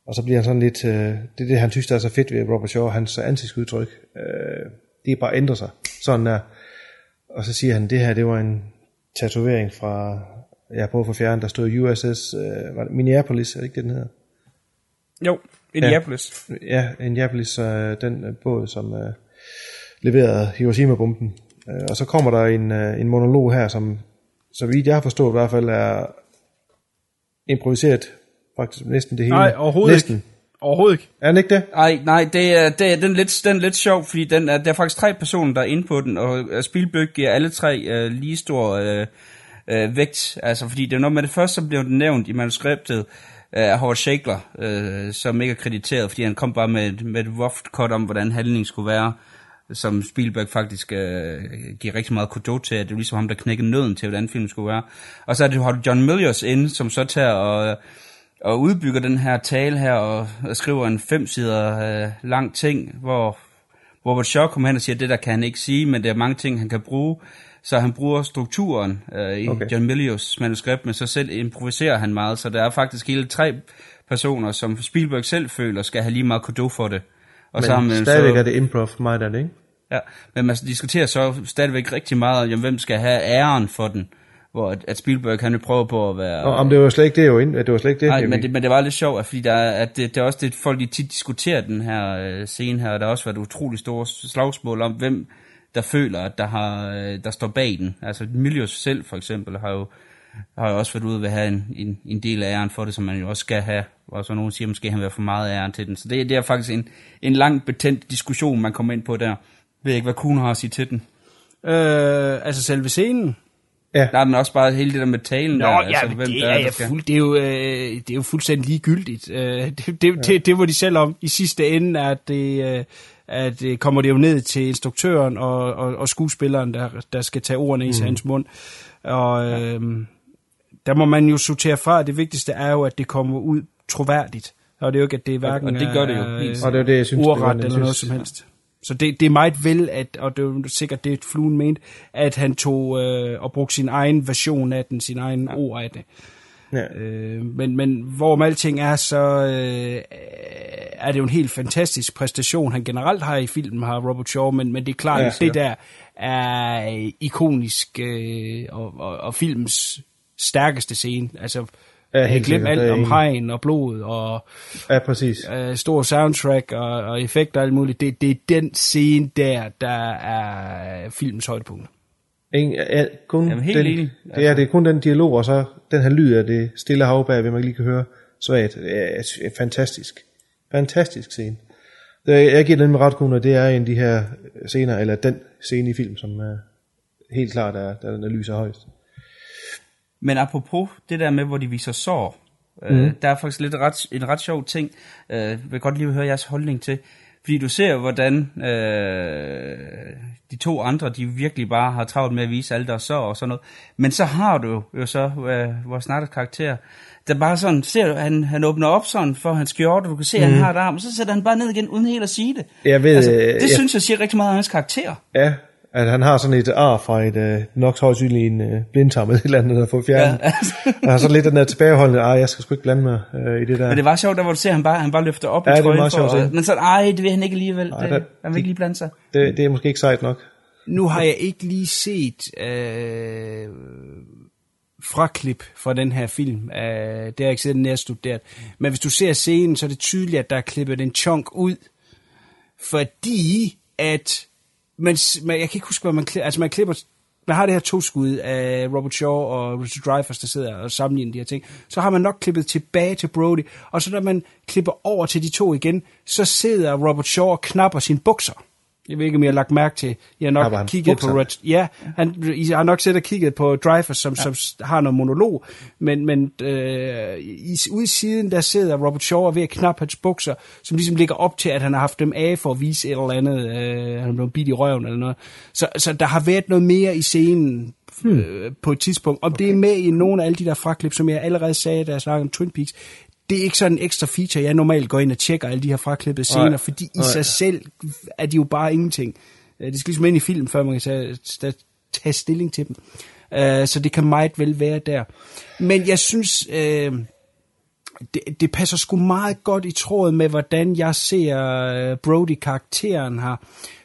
Og så bliver han sådan lidt, øh, det er det, han synes, der er så fedt ved Robert Shaw, hans ansigtsudtryk, øh, det er bare ændrer sig. Sådan der. Og så siger han, det her, det var en tatovering fra, jeg prøvet at få fjernet, der stod USS, øh, var det Minneapolis, er det ikke det, den hedder? Jo, Indianapolis. Ja, ja Indianapolis, øh, den øh, båd, som øh, leverede Hiroshima-bomben. Øh, og så kommer der en, øh, en monolog her, som, så vidt jeg har forstået i hvert fald, er improviseret faktisk næsten det hele. Nej, overhovedet næsten. ikke. Overhovedet ikke. Er den ikke det? Nej, nej, det er, det er, den, er lidt, den er lidt sjov, fordi den er, der er faktisk tre personer, der er inde på den, og øh, Spielberg giver alle tre øh, lige stor øh, øh, vægt. Altså, fordi det er noget med det første, så blev nævnt i manuskriptet øh, af Howard Shakler, øh, som ikke er krediteret, fordi han kom bare med, et- med et rough cut om, hvordan handlingen skulle være, som Spielberg faktisk øh, giver rigtig meget kudo til, at det er ligesom ham, der knækkede nøden til, hvordan filmen skulle være. Og så er det, har du John Milius inde, som så tager og og udbygger den her tale her og, og skriver en fem sider øh, lang ting, hvor Robert Shaw kommer hen og siger, at det der kan han ikke sige, men der er mange ting, han kan bruge. Så han bruger strukturen øh, i Okay. John Milius manuskript, men så selv improviserer han meget. Så der er faktisk hele tre personer, som Spielberg selv føler, skal have lige meget kudo for det. Og Men man stadigvæk så, er det improv for mig, der er det, ikke? Ja, men man diskuterer så stadigvæk rigtig meget om, jamen, hvem skal have æren for den. Hvor at, at Spielberg han vil prøve på at være... Og om det var slet ikke det, jo, ind- det var slet ikke det. Nej, men det, men det var lidt sjovt, fordi der er, at det, det er også det, folk de tit diskuterer den her øh, scene her, og der har også været utrolig store slagsmål om, hvem der føler, at der, har, øh, der står bag den. Altså Milius selv for eksempel har jo, har jo også været ude ved at have en, en, en del af æren for det, som man jo også skal have. Og så nogen siger, måske han vil have for meget æren til den. Så det, det er faktisk en, en lang betændt diskussion, man kommer ind på der. Jeg ved ikke, hvad Kuhn har at sige til den. Øh, altså selve scenen. Ja. Der er den også bare hele det der med talen Nå, der. ja, altså, hvem det der er, der skal- fuld, det, er jo, øh, det er jo fuldstændig ligegyldigt. Øh, det, det, ja. det, det var de selv om. I sidste ende at det, øh, at det kommer det jo ned til instruktøren og, og, og skuespilleren, der, der skal tage ordene i Mm. mm. hans mund. Og øh, der må man jo sortere fra. Det vigtigste er jo, at det kommer ud troværdigt. Og det er jo ikke, at det er hverken og det gør det jo, er, øh, Og det er det, jeg synes, det ordret jeg eller noget som helst. Så det, det er meget vel, at, og det er sikkert det, fluen mente, at han tog øh, og brugte sin egen version af den, sin egen ja. ord af det. Ja. Øh, men, men hvorom alting er, så øh, er det jo en helt fantastisk præstation, han generelt har i filmen, har Robert Shaw, men, men det er klart, Ja, ja, det der er ikonisk øh, og, og, og filmens stærkeste scene. Altså, Ja, helt glem alt er om hegn og blod og Ja, præcis. øh, stor soundtrack og, og effekter og alt muligt. Det, det er den scene der, der er filmens højdepunkt. Ingen, ja, kun Jamen, helt den, enig. Det er, det er kun den dialog, og så den her lyd af det stille hav bag, man lige kan høre svagt. Det er, er fantastisk. Fantastisk scene. Det, er- jeg giver den med ret kun, at det er en af de her scener, eller den scene i film, som er helt klart er, der, der lyser højst. Men apropos det der med, hvor de viser sår, mm. Mhm. øh, der er faktisk lidt ret, en ret sjov ting, øh, jeg vil godt lige høre jeres holdning til. Fordi du ser, hvordan øh, de to andre, de virkelig bare har travlt med at vise alle deres sår og sådan noget. Men så har du jo så øh, vores Natters karakter, der bare sådan, ser du, han, han åbner op sådan for hans skjorte, og du kan se, at han Mhm. har et arm, og så sætter han bare ned igen, uden helt at sige det. Jeg ved, altså, øh, det jeg- synes jeg siger rigtig meget om hans karakter. Ja, At han har sådan et ar fra et øh, nok højst synligt en øh, blindtarm eller et eller andet, der har fået fjernet. Ja, altså. har sådan lidt den der tilbageholdende, ah, jeg skal sgu ikke blande mig øh, i det der. Men det var sjovt, der hvor du ser, at han bare, han bare løfter op Ja, i det er trøjen. for, sjovt se. men så, ej, det vil han ikke alligevel. Ej, det, der- han vil ikke lige blande sig. Det, det er måske ikke sejt nok. Nu har jeg ikke lige set øh, fraklip fra den her film. Øh, det har jeg ikke set nærstuderet. Men hvis du ser scenen, så er det tydeligt, at der er klippet en chunk ud. Fordi at... Men, men man, jeg kan ikke huske, hvad man klipper. Altså man klipper... Man har det her to skud af Robert Shaw og Richard Dreyfuss, der sidder og sammenligner de her ting. Så har man nok klippet tilbage til Brody. Og så når man klipper over til de to igen, så sidder Robert Shaw og knapper sine bukser. Jeg ved ikke, om I har lagt mærke til. Jeg har nok han kigget på Red, Ja, han, I har nok set og kigget på Dreyfuss, som, ja. som har noget monolog, men, men øh, i, ude i siden, der sidder Robert Shaw og ved at knappe hans bukser, som ligesom ligger op til, at han har haft dem af for at vise et eller andet, øh, han er blevet bidt i røven eller noget. Så, så der har været noget mere i scenen øh, på et tidspunkt. Om det er med i nogle af alle de der fraklip, som jeg allerede sagde, da jeg snakkede om Twin Peaks, det er ikke sådan en ekstra feature, jeg normalt går ind og tjekker alle de her fraklippede scener, Nej. fordi i Nej. sig selv er de jo bare ingenting. Øh, Det skal ligesom ind i film, før man kan tage, tage, tage stilling til dem. Uh, så det kan meget vel være der. Men jeg synes, uh, det, det passer sgu meget godt i tråd med, hvordan jeg ser uh, Brody-karakteren her.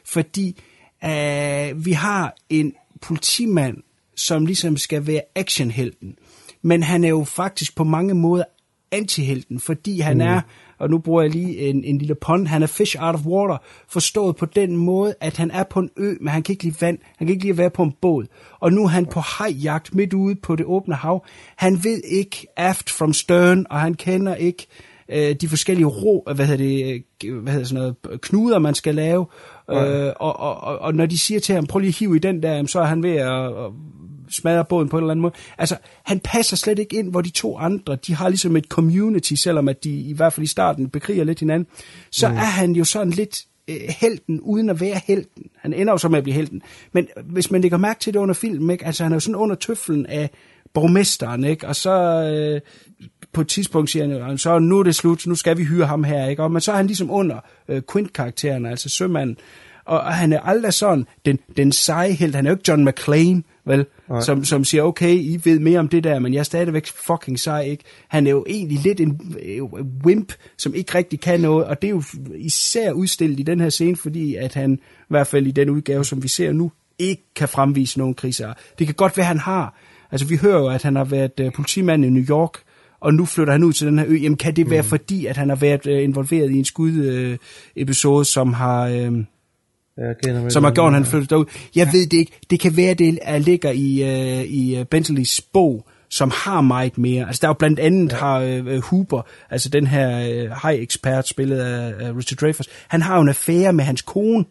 Fordi uh, vi har en politimand, som ligesom skal være actionhelten. Men han er jo faktisk på mange måder antihelten, fordi han mm. er, og nu bruger jeg lige en, en lille pond, han er fish out of water, forstået på den måde, at han er på en ø, men han kan ikke lide vand, han kan ikke lide at være på en båd. Og nu er han på hajjagt midt ude på det åbne hav. Han ved ikke aft from stern, og han kender ikke øh, de forskellige ro, hvad hedder det, øh, hvad hedder sådan noget, knuder, man skal lave. Ja. Øh, og, og, og, og når de siger til ham, prøv lige at hive i den der, så er han ved at, at smadre båden på en eller anden måde. Altså, han passer slet ikke ind, hvor de to andre, de har ligesom et community, selvom at de i hvert fald i starten bekriger lidt hinanden. Så mm. er han jo sådan lidt øh, helten, uden at være helten. Han ender jo så med at blive helten. Men hvis man lægger mærke til det under filmen, ikke? altså han er jo sådan under tøflen af borgmesteren, ikke? og så øh, på et tidspunkt siger han jo, så nu er det slut, nu skal vi hyre ham her, ikke? Og, men så er han ligesom under øh, Quint-karakteren, altså sømanden, og, og han er aldrig sådan den, den seje helt, han er jo ikke John McClane, vel, Nej. som, som siger, okay, I ved mere om det der, men jeg er stadigvæk fucking sej, ikke? Han er jo egentlig lidt en øh, wimp, som ikke rigtig kan noget, og det er jo især udstillet i den her scene, fordi at han, i hvert fald i den udgave, som vi ser nu, ikke kan fremvise nogen kriser. Det kan godt være, han har. Altså, vi hører jo, at han har været uh, politimand i New York, og nu flytter han ud til den her ø. Jamen, kan det være mm. fordi, at han har været uh, involveret i en skudepisode, uh, episode, som har... Uh, Jeg kender som har gjort, at han flyttede derud. Jeg ved det ikke. Det kan være, det er, ligger i, uh, i uh, Bentleys bog, som har meget mere. Altså der er jo blandt andet ja. har uh, Huber, altså den her uh, high-ekspert, spillet af uh, Richard Dreyfuss, han har jo en affære med hans kone.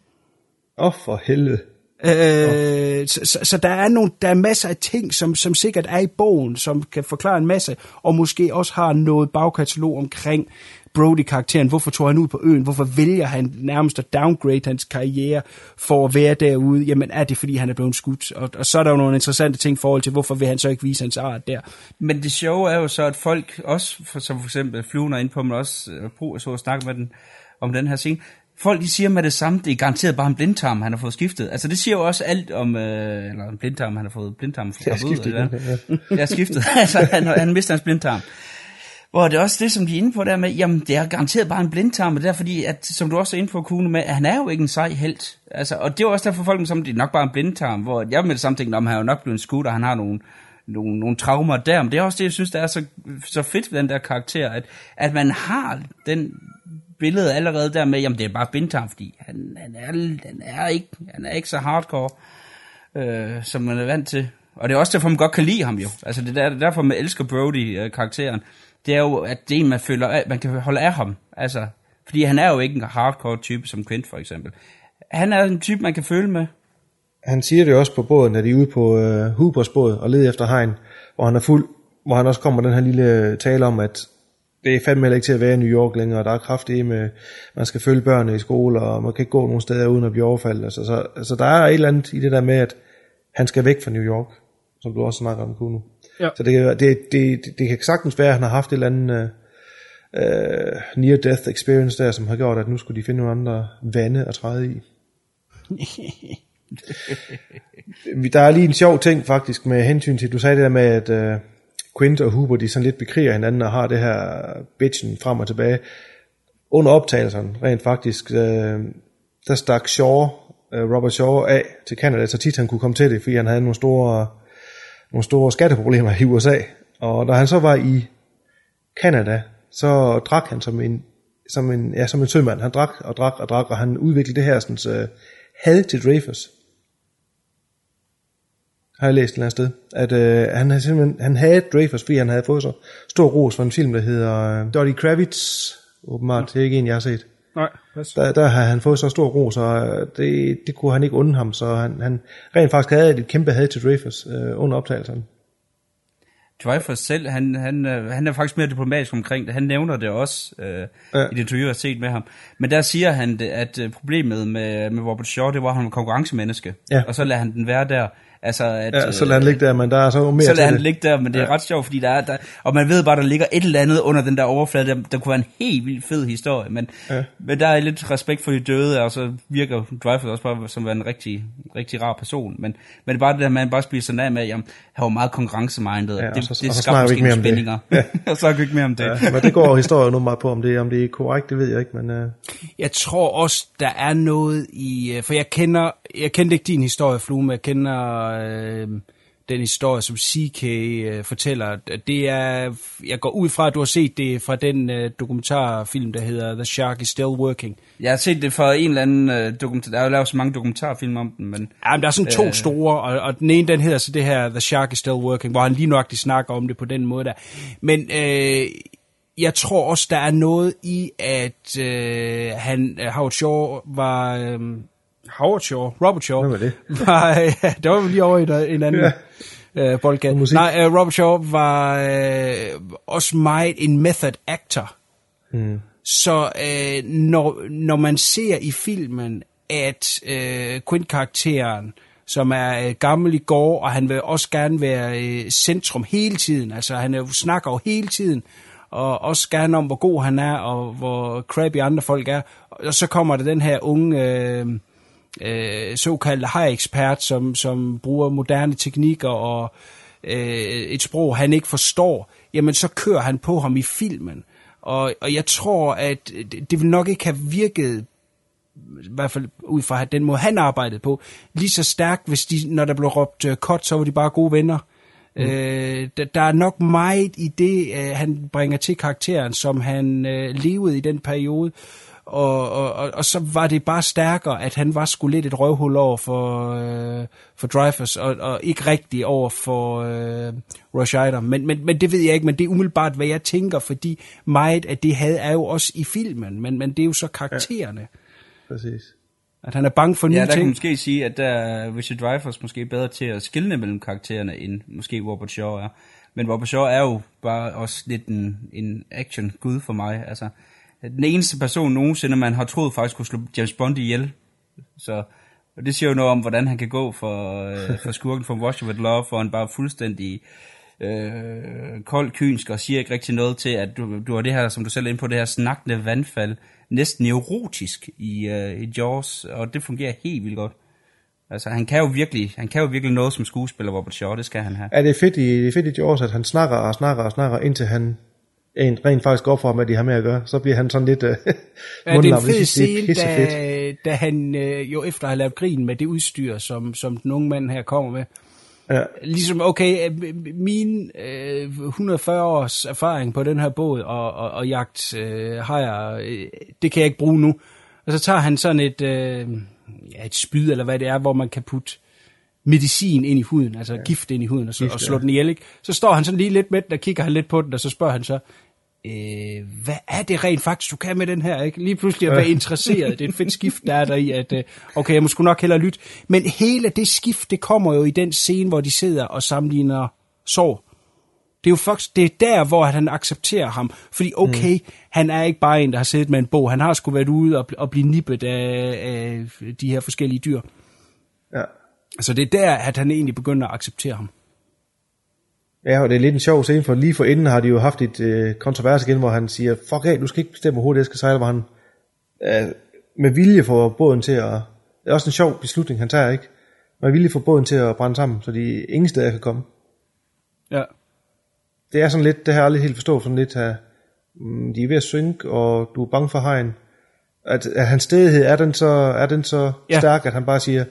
Åh, oh, for helvede. Øh, så, så, så der er nogle, der er masser af ting, som, som sikkert er i bogen, som kan forklare en masse, og måske også har noget bagkatalog omkring Brody-karakteren. Hvorfor tog han ud på øen? Hvorfor vælger han nærmest at downgrade hans karriere for at være derude? Jamen er det, fordi han er blevet skudt? Og, og så er der jo nogle interessante ting i forhold til, hvorfor vil han så ikke vise hans art der? Men det sjove er jo så, at folk også, for, som for eksempel flyvende ind på, men også øh, Pro, så og snakke med den, om den her scene, folk de siger med det samme, det er garanteret bare en blindtarm, han har fået skiftet. Altså det siger jo også alt om, øh, eller en blindtarm, han har fået blindtarm fra Ja, skiftet, eller hvad? ja. Ja, skiftet. altså han, han mister hans blindtarm. Hvor det er også det, som de er inde på der med, jamen det er garanteret bare en blindtarm, og det er fordi, at, som du også er inde på, Kuno, med, at han er jo ikke en sej held. Altså, og det er også derfor folk, som det er nok bare en blindtarm, hvor jeg med det samme tænkte, om han er jo nok blevet skudt, og han har nogle, nogle, nogle traumer der, men det er også det, jeg synes, der er så, så fedt ved den der karakter, at, at man har den billede allerede der med, jamen det er bare blindtarm, fordi han, han, er, han, er ikke, han er ikke så hardcore, øh, som man er vant til. Og det er også derfor, man godt kan lide ham jo. Altså det er derfor, man elsker Brody-karakteren. Øh, det er jo, at det er en, man, føler at man kan holde af ham. Altså, fordi han er jo ikke en hardcore type som Quint for eksempel. Han er en type, man kan føle med. Han siger det jo også på båden, når de er ude på øh, Hubers båd og leder efter hegn, hvor han er fuld, hvor han også kommer den her lille øh, tale om, at det er fandme heller ikke til at være i New York længere, og der er kraft i med, man skal følge børnene i skole, og man kan ikke gå nogen steder uden at blive overfaldet. Altså, så, altså, der er et eller andet i det der med, at han skal væk fra New York, som du også snakker om, Kuno. Ja. Så det, kan- det, det, det, kan sagtens være, at han har haft et eller andet uh, uh, near-death experience der, som har gjort, at nu skulle de finde nogle andre vande at træde i. der er lige en sjov ting faktisk med hensyn til, du sagde det der med, at uh, Quint og Huber, de sådan lidt bekriger hinanden og har det her bitchen frem og tilbage. Under optagelserne, rent faktisk, uh, der stak Shaw, uh, Robert Shaw af til Canada, så tit han kunne komme til det, fordi han havde nogle store, nogle store skatteproblemer i USA. Og da han så var i Canada, så drak han som en, som en, ja, som en sømand. Han drak og drak og drak, og han udviklede det her sådan, uh, had til Dreyfus har jeg læst et eller andet sted, at øh, han, havde simpelthen, han havde Dreyfus, fordi han havde fået så stor ros for en film, der hedder øh, Dottie Kravitz, åbenbart, det er ikke en, jeg har set. Nej, der, der har han fået så stor ros, og øh, det, det kunne han ikke unde ham, så han, han rent faktisk havde et kæmpe had til Dreyfus øh, under optagelserne. Dreyfus selv, han, han, øh, han er faktisk mere diplomatisk omkring det. Han nævner det også øh, ja. i det interview, jeg har set med ham. Men der siger han, det, at øh, problemet med, med Robert Shaw, det var, at han var konkurrencemenneske. Ja. Og så lader han den være der. Altså, at, ja, så lader han ligge der, men der er så mere Så lader han det. ligge der, men det er ja. ret sjovt, fordi der er, der, og man ved bare, der ligger et eller andet under den der overflade, der, der kunne være en helt vildt fed historie, men, ja. men der er lidt respekt for de døde, og så virker Dreyfus også bare som en rigtig, rigtig rar person, men, men det er bare det der, man bare bliver sådan af med, at jamen, han var meget konkurrencemindet, ja, det, og så, det og så skabte måske ikke mere om spændinger, det. Ja. og så er vi ikke mere om det. Ja, men det går historien nu meget på, om det, om det er korrekt, det ved jeg ikke, men... Uh... Jeg tror også, der er noget i, for jeg kender, jeg kendte ikke din historie, Flue, men jeg kender... Øh, den historie, som CK øh, fortæller, det er, jeg går ud fra, at du har set det fra den øh, dokumentarfilm, der hedder The Shark is Still Working. Jeg har set det fra en eller anden øh, dokumentar, der er jo lavet så mange dokumentarfilm om den, men... Ja, men der er sådan to øh, store, og, og den ene, den hedder så det her The Shark is Still Working, hvor han lige nøjagtigt snakker om det på den måde der. Men øh, jeg tror også, der er noget i, at øh, han, Howard Shaw var... Øh, Howard Shaw, Robert Shaw. Hvad var det? Var, ja, det var lige over i en anden ja. øh, boldgade. Nej, uh, Robert Shaw var øh, også meget en method actor. Mm. Så øh, når, når man ser i filmen, at øh, Quint-karakteren, som er øh, gammel i går, og han vil også gerne være øh, centrum hele tiden, altså han øh, snakker jo hele tiden, og også gerne om, hvor god han er, og hvor crappy andre folk er. Og så kommer der den her unge... Øh, øh, såkaldte high-ekspert, som, som bruger moderne teknikker og øh, et sprog, han ikke forstår, jamen så kører han på ham i filmen. Og, og jeg tror, at det, det vil nok ikke have virket i hvert fald ud fra den måde, han arbejdede på, lige så stærkt, hvis de, når der blev råbt uh, cut, så var de bare gode venner. Mm. Øh, der, der er nok meget i det, uh, han bringer til karakteren, som han uh, levede i den periode. Og, og, og, og så var det bare stærkere, at han var sgu lidt et røvhul over for, øh, for Dreyfus, og, og ikke rigtig over for øh, Rush Eider. Men, men, men det ved jeg ikke, men det er umiddelbart, hvad jeg tænker, fordi meget af det havde er jo også i filmen, men, men det er jo så karaktererne. Ja, præcis. At han er bange for nye ja, der ting. kan måske sige, at der er Richard Dreyfuss måske bedre til at skille mellem karaktererne, end måske Robert Shaw er. Men Robert Shaw er jo bare også lidt en, en action-gud for mig. Altså, den eneste person nogensinde, man har troet faktisk kunne slå James Bond ihjel. Så og det siger jo noget om, hvordan han kan gå for, øh, for skurken fra Watch With Love, for han bare fuldstændig øh, kold, kynsk, og siger ikke rigtig noget til, at du, du har det her, som du selv er inde på, det her snakkende vandfald, næsten erotisk i, øh, i Jaws, og det fungerer helt vildt godt. Altså, han kan jo virkelig, han kan jo virkelig noget som skuespiller, Robert Shaw, det skal han have. Ja, det er fedt i, det er fedt i Jaws, at han snakker og snakker og snakker, indtil han en rent faktisk går for ham, at de har med at gøre, så bliver han sådan lidt uh, ja, det er en fed scene, da, da han øh, jo efter har lavet grin med det udstyr, som, som den unge mand her kommer med. Ja. Ligesom, okay, min øh, 140 års erfaring på den her båd og, og, og jagt øh, har jeg, øh, det kan jeg ikke bruge nu. Og så tager han sådan et, øh, ja, et spyd, eller hvad det er, hvor man kan putte medicin ind i huden, altså ja. gift ind i huden, og, så, gift, og slå ja. den ihjel, ikke? Så står han sådan lige lidt med den, og kigger han lidt på den, og så spørger han så, øh, hvad er det rent faktisk, du kan med den her, ikke? Lige pludselig at være interesseret, det er et fedt skift, der er der i, at, øh, okay, jeg må sgu nok hellere lytte. Men hele det skift, det kommer jo i den scene, hvor de sidder og sammenligner sår. Det er jo faktisk, det er der, hvor han accepterer ham. Fordi okay, mm. han er ikke bare en, der har siddet med en bog. Han har sgu været ude og, og blive nippet af, af de her forskellige dyr. Ja. Så det er der, at han egentlig begynder at acceptere ham. Ja, og det er lidt en sjov scene, for lige for inden har de jo haft et øh, kontrovers igen, hvor han siger, fuck af, du skal ikke bestemme, hvor hurtigt jeg skal sejle, hvor han øh, med vilje får båden til at... Det er også en sjov beslutning, han tager, ikke? er villig for båden til at brænde sammen, så de ingen steder kan komme. Ja. Det er sådan lidt, det har jeg aldrig helt forstået, sådan lidt her, mm, de er ved at synke, og du er bange for hegn. At, at hans stedighed, er den så, er den så ja. stærk, at han bare siger,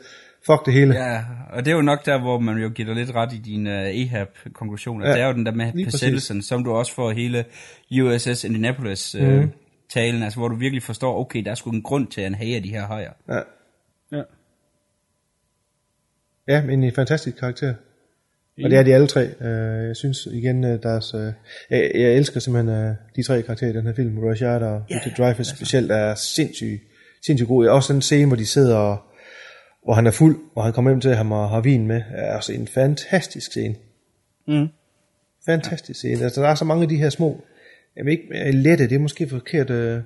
fuck det hele. Ja, og det er jo nok der, hvor man jo giver dig lidt ret i din uh, EHAB-konklusion. Ja, det er jo den der med besættelsen, som du også får hele USS Indianapolis mm. talen, altså hvor du virkelig forstår, okay, der er sgu en grund til, at han hager de her hajer. Ja. Ja. Ja, men en fantastisk karakter. Og det er de alle tre. Uh, jeg synes igen, uh, deres... Uh, jeg, jeg elsker simpelthen uh, de tre karakterer i den her film. Rashad og Ja, Richard Dreyfuss specielt er sindssygt, sindssygt gode. Også den scene, hvor de sidder og, hvor han er fuld, og han kommer hjem til ham og har vin med, er også en fantastisk scene. Mm. Fantastisk scene. Altså, der er så mange af de her små, jeg ved ikke, lette, det er måske forkert øh,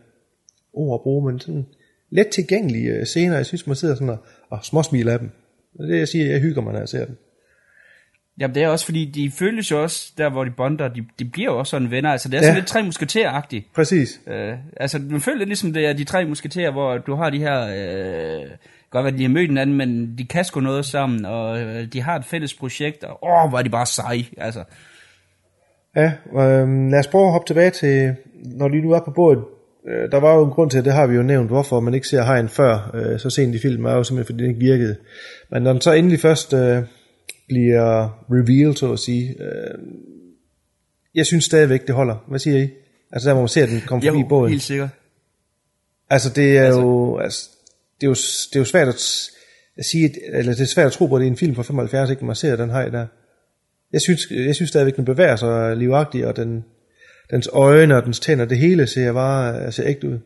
ord at bruge, men sådan let tilgængelige øh, scener, jeg synes, man sidder sådan og, og småsmiler af dem. Det er det, jeg siger, jeg hygger mig, når jeg ser dem. Jamen det er også fordi, de føles jo også, der hvor de bonder, de, de bliver jo også sådan venner, altså det er sådan Ja. lidt tre musketerer-agtigt. Præcis. Øh, altså man føler lidt ligesom det er de tre musketerer, hvor du har de her, øh, godt være de har mødt hinanden, men de kan sgu noget sammen, og øh, de har et fælles projekt, og åh, hvor er de bare seje, altså. Ja, øh, lad os prøve at hoppe tilbage til, når de nu er på båden. Øh, der var jo en grund til, at det har vi jo nævnt, hvorfor man ikke ser hegn før, øh, så sent i filmen, er jo simpelthen, fordi den ikke virkede. Men når den så endelig først øh, bliver revealed, så at sige, øh, jeg synes stadigvæk, det holder. Hvad siger I? Altså der, hvor man ser den komme forbi båden. helt sikkert. Altså det er altså, jo, altså, det er jo, det er jo svært at, at sige, eller det er svært at tro på, at det er en film fra 75, ikke, når man ser den hej der. Jeg synes, jeg synes stadigvæk, den bevæger sig livagtigt, og den, dens øjne og dens tænder, det hele ser bare ser ægte ud.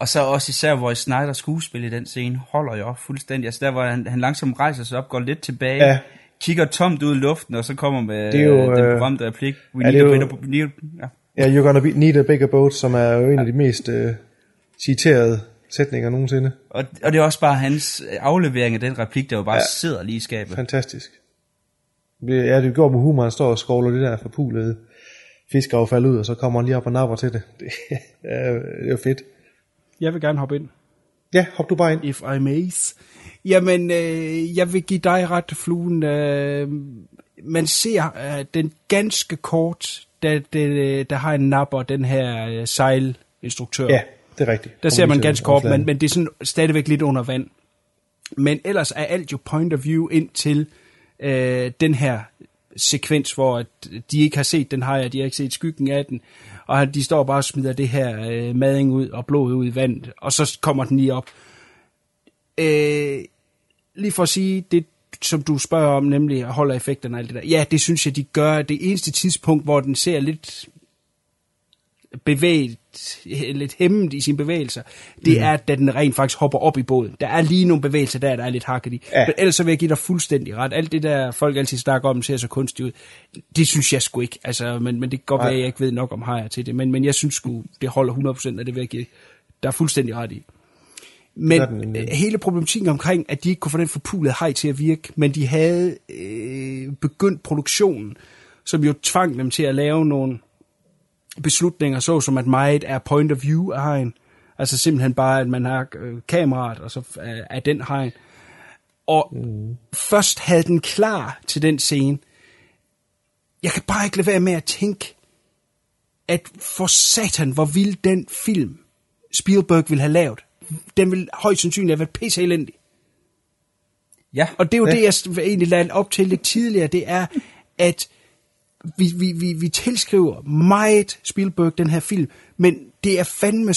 Og så også især, hvor Snyder skuespil i den scene holder jo fuldstændig. Altså der, hvor han, han langsomt rejser sig op, går lidt tilbage, Ja. kigger tomt ud i luften, og så kommer med Det er jo, øh, den øh, berømte replik. We er need det a jo- better... Need, ja. Ja, You're gonna be, need a bigger boat, som er jo en af de mest øh, citerede sætninger nogensinde. Og, og det er også bare hans aflevering af den replik, der jo bare Ja. sidder lige i skabet. Fantastisk. Ja, det går med humor, han står og skovler det der forpulede fiskeaffald ud, og så kommer han lige op og napper til det. Det er, det er jo fedt. Jeg vil gerne hoppe ind. Ja, hop du bare ind. If I may. Jamen, øh, jeg vil give dig ret, fluen. Øh, man ser øh, den ganske kort, da, da, der har en napper, den her øh, sejlinstruktør. Ja, det er rigtigt. Der ser man ganske kort, men, men det er sådan stadigvæk lidt under vand. Men ellers er alt jo point of view ind til øh, den her sekvens, hvor at de ikke har set den her, de har ikke set skyggen af den, og de står bare og smider det her øh, mading ud og blod ud i vandet, og så kommer den lige op. Øh, lige for at sige det, som du spørger om, nemlig holder effekterne og alt det der. Ja, det synes jeg, de gør. Det eneste tidspunkt, hvor den ser lidt bevæget, lidt hæmmet i sine bevægelser, det Mm. er, da den rent faktisk hopper op i båden. Der er lige nogle bevægelser der, der er lidt hakket i. Ja. Men ellers så vil jeg give dig fuldstændig ret. Alt det der, folk altid snakker om, ser så kunstigt ud, det synes jeg sgu ikke. Altså, men, men det kan godt være, at jeg ikke ved nok om hajer til det. Men, men jeg synes sgu, det holder 100%, og det vil jeg give der er fuldstændig ret i. Men nemlig. øh, hele problematikken omkring, at de ikke kunne få den forpulede hej til at virke, men de havde øh, begyndt produktionen, som jo tvang dem til at lave nogle beslutninger, så som at meget er point of view af hegn. Altså simpelthen bare, at man har øh, kameraet, og så øh, er den hegn. Og mm. først havde den klar til den scene. Jeg kan bare ikke lade være med at tænke, at for satan, hvor ville den film, Spielberg ville have lavet, den ville højst sandsynligt have været pisse elendig. Ja. Og det er jo ja. det, jeg egentlig lagde op til lidt tidligere, det er, at vi, vi, vi, vi tilskriver meget Spielberg den her film, men det er fandme,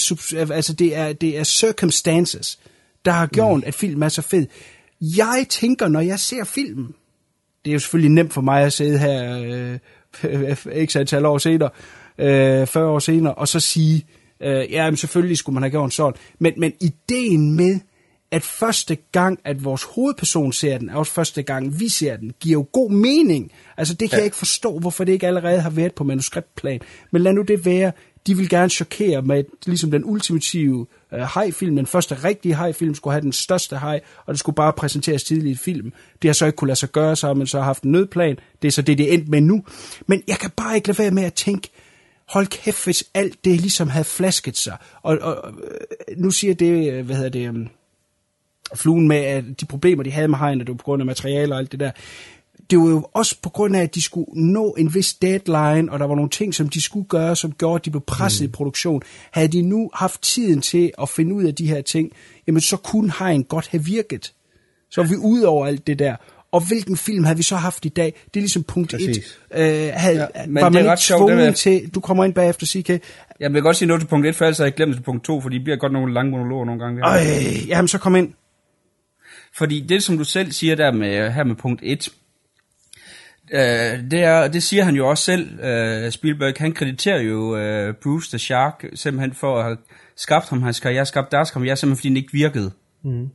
altså det er, det er circumstances, der har gjort, mm. at filmen er så fed. Jeg tænker, når jeg ser filmen, det er jo selvfølgelig nemt for mig at sidde her øh, x antal år senere, øh, 40 år senere, og så sige, øh, ja, men selvfølgelig skulle man have gjort sådan. Men, men ideen med, at første gang, at vores hovedperson ser den, er også første gang, vi ser den, giver jo god mening. Altså, det kan ja. jeg ikke forstå, hvorfor det ikke allerede har været på manuskriptplan. Men lad nu det være. De vil gerne chokere med, ligesom den ultimative øh, hej-film, den første rigtige hej-film, skulle have den største hej, og det skulle bare præsenteres tidligt i film. Det har så ikke kunne lade sig gøre, så har man så haft en nødplan. Det er så det, det er endt med nu. Men jeg kan bare ikke lade være med at tænke, hold kæft, hvis alt det ligesom havde flasket sig. Og, og øh, nu siger det, øh, hvad hedder det, um, fluen med at de problemer, de havde med hegnet, det var på grund af materialer og alt det der. Det var jo også på grund af, at de skulle nå en vis deadline, og der var nogle ting, som de skulle gøre, som gjorde, at de blev presset mm. i produktion. Havde de nu haft tiden til at finde ud af de her ting, jamen så kunne hegn godt have virket. Så var vi ude over alt det der. Og hvilken film havde vi så haft i dag? Det er ligesom punkt 1. Øh, havde, ja, men var det er man ikke sjovt, tvunget der- til, du kommer ind bagefter, CK, Jeg vil godt sige noget til punkt 1, for ellers har jeg glemt til punkt 2, for de bliver godt nogle lange monologer nogle gange. øh, jamen så kom ind. Fordi det, som du selv siger der med, her med punkt 1, øh, det, er, det siger han jo også selv, øh, Spielberg. Han krediterer jo øh, Bruce the Shark simpelthen for at have skabt ham hans karriere, skabt deres jeg simpelthen fordi den ikke virkede. Mm.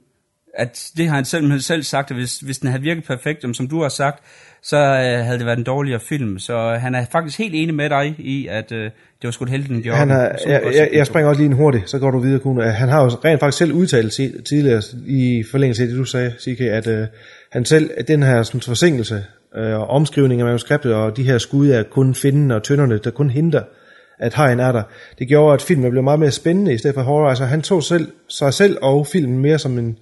At det har han selv, selv sagt, at hvis, hvis den havde virket perfekt, som du har sagt, så øh, havde det været en dårligere film. Så han er faktisk helt enig med dig i, at øh, det var sgu et heldigt, den gjorde. Han har, jeg, jeg, jeg det. springer også lige en hurtigt, så går du videre, Kuno. Han har jo rent faktisk selv udtalt tidligere i forlængelse af det, du sagde, CK, at øh, han selv, at den her sådan, forsinkelse øh, og omskrivning af manuskriptet og de her skud af kun finden og tønderne, der kun hindrer, at hajen er der, det gjorde, at filmen blev meget mere spændende i stedet for horror. Altså han tog selv, sig selv og filmen mere som en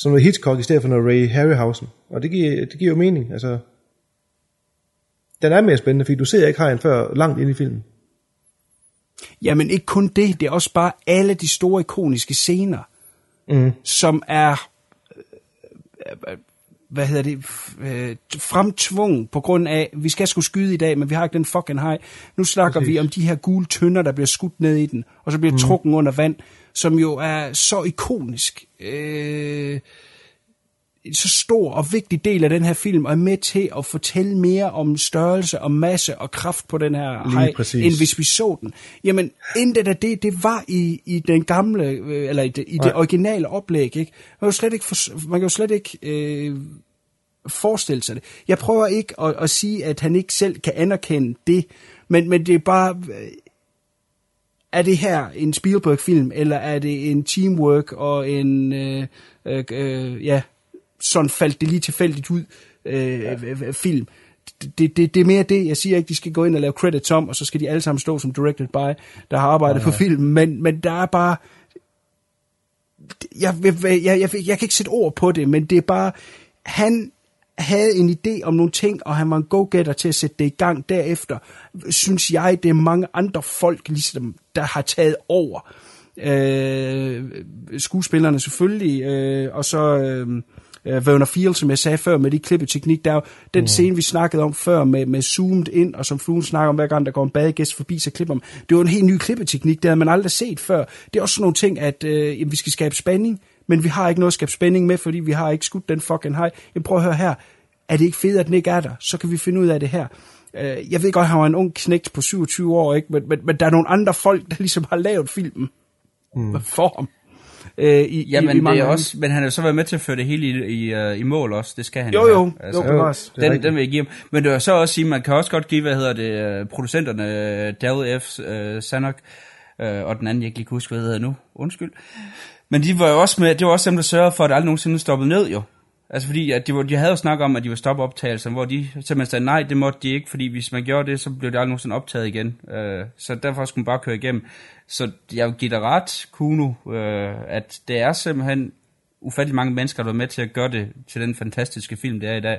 som noget Hitchcock i stedet for noget Ray Harryhausen. Og det giver, det giver jo mening. Altså, den er mere spændende, fordi du ser ikke hajen før langt ind i filmen. Jamen ikke kun det, det er også bare alle de store ikoniske scener, Mm. som er, øh, hvad hedder det, øh, fremtvungen på grund af, vi skal sgu skyde i dag, men vi har ikke den fucking hej. Nu snakker Præcis. vi om de her gule tønder, der bliver skudt ned i den, og så bliver Mhm. trukken under vand, som jo er så ikonisk. Øh, en så stor og vigtig del af den her film, og er med til at fortælle mere om størrelse og masse og kraft på den her hej, end hvis vi så den. Jamen, intet af det, det var i, i den gamle, øh, eller i det, i det Nej. originale oplæg, ikke? Man kan jo slet ikke, for, man kan jo slet ikke øh, forestille sig det. Jeg prøver ikke at, at sige, at han ikke selv kan anerkende det, men, men det er bare... øh, Er det her en Spielberg-film, eller er det en teamwork og en... Øh, øh, øh, ja, sådan faldt det lige tilfældigt ud øh, ja. film. Det, det, det er mere det. Jeg siger ikke, de skal gå ind og lave credits om, og så skal de alle sammen stå som directed by, der har arbejdet Nej, på nej. filmen, men, men der er bare... Jeg, jeg, jeg, jeg, jeg kan ikke sætte ord på det, men det er bare... Han havde en idé om nogle ting, og han var en go-getter til at sætte det i gang derefter. Synes jeg, det er mange andre folk, ligesom, der har taget over. Øh, skuespillerne selvfølgelig, øh, og så øh, øh, Werner Field, som jeg sagde før, med de klippeteknik, der er jo den mm. scene, vi snakkede om før, med, med zoomet ind, og som fluen snakker om, hver gang der går en badegæst forbi, så klipper man. Det var en helt ny klippeteknik, det havde man aldrig set før. Det er også sådan nogle ting, at øh, jamen, vi skal skabe spænding, men vi har ikke noget at skabe spænding med, fordi vi har ikke skudt den fucking hej. Jeg prøver at høre her, er det ikke fedt, at den ikke er der? Så kan vi finde ud af det her. Øh, Jeg ved godt, at han var en ung knægt på 27 år, ikke? Men, men, men der er nogle andre folk, der ligesom har lavet filmen mm. for ham. Øh, i, Jamen, i, i det er også, men han har jo så været med til at føre det hele i, i, uh, i mål også. Det skal han Jo, jo. have. Jo. Det er den, rigtigt. den vil jeg give ham. Men det vil så også sige, man kan også godt give, hvad hedder det, øh, producenterne, øh, Daryl F. Uh, Sanok, uh, og den anden, jeg kan ikke lige huske, hvad hedder nu. Undskyld. Men de var jo også med, det var også dem, der sørgede for, at det aldrig nogensinde stoppede ned, jo. Altså fordi, at de, var, de havde jo snakket om, at de ville stoppe optagelsen, hvor de simpelthen sagde, nej, det måtte de ikke, fordi hvis man gjorde det, så blev det aldrig nogensinde optaget igen. Uh, så derfor skulle man bare køre igennem. Så jeg vil give dig ret, Kuno, uh, at det er simpelthen ufattelig mange mennesker, der er med til at gøre det til den fantastiske film, det er i dag.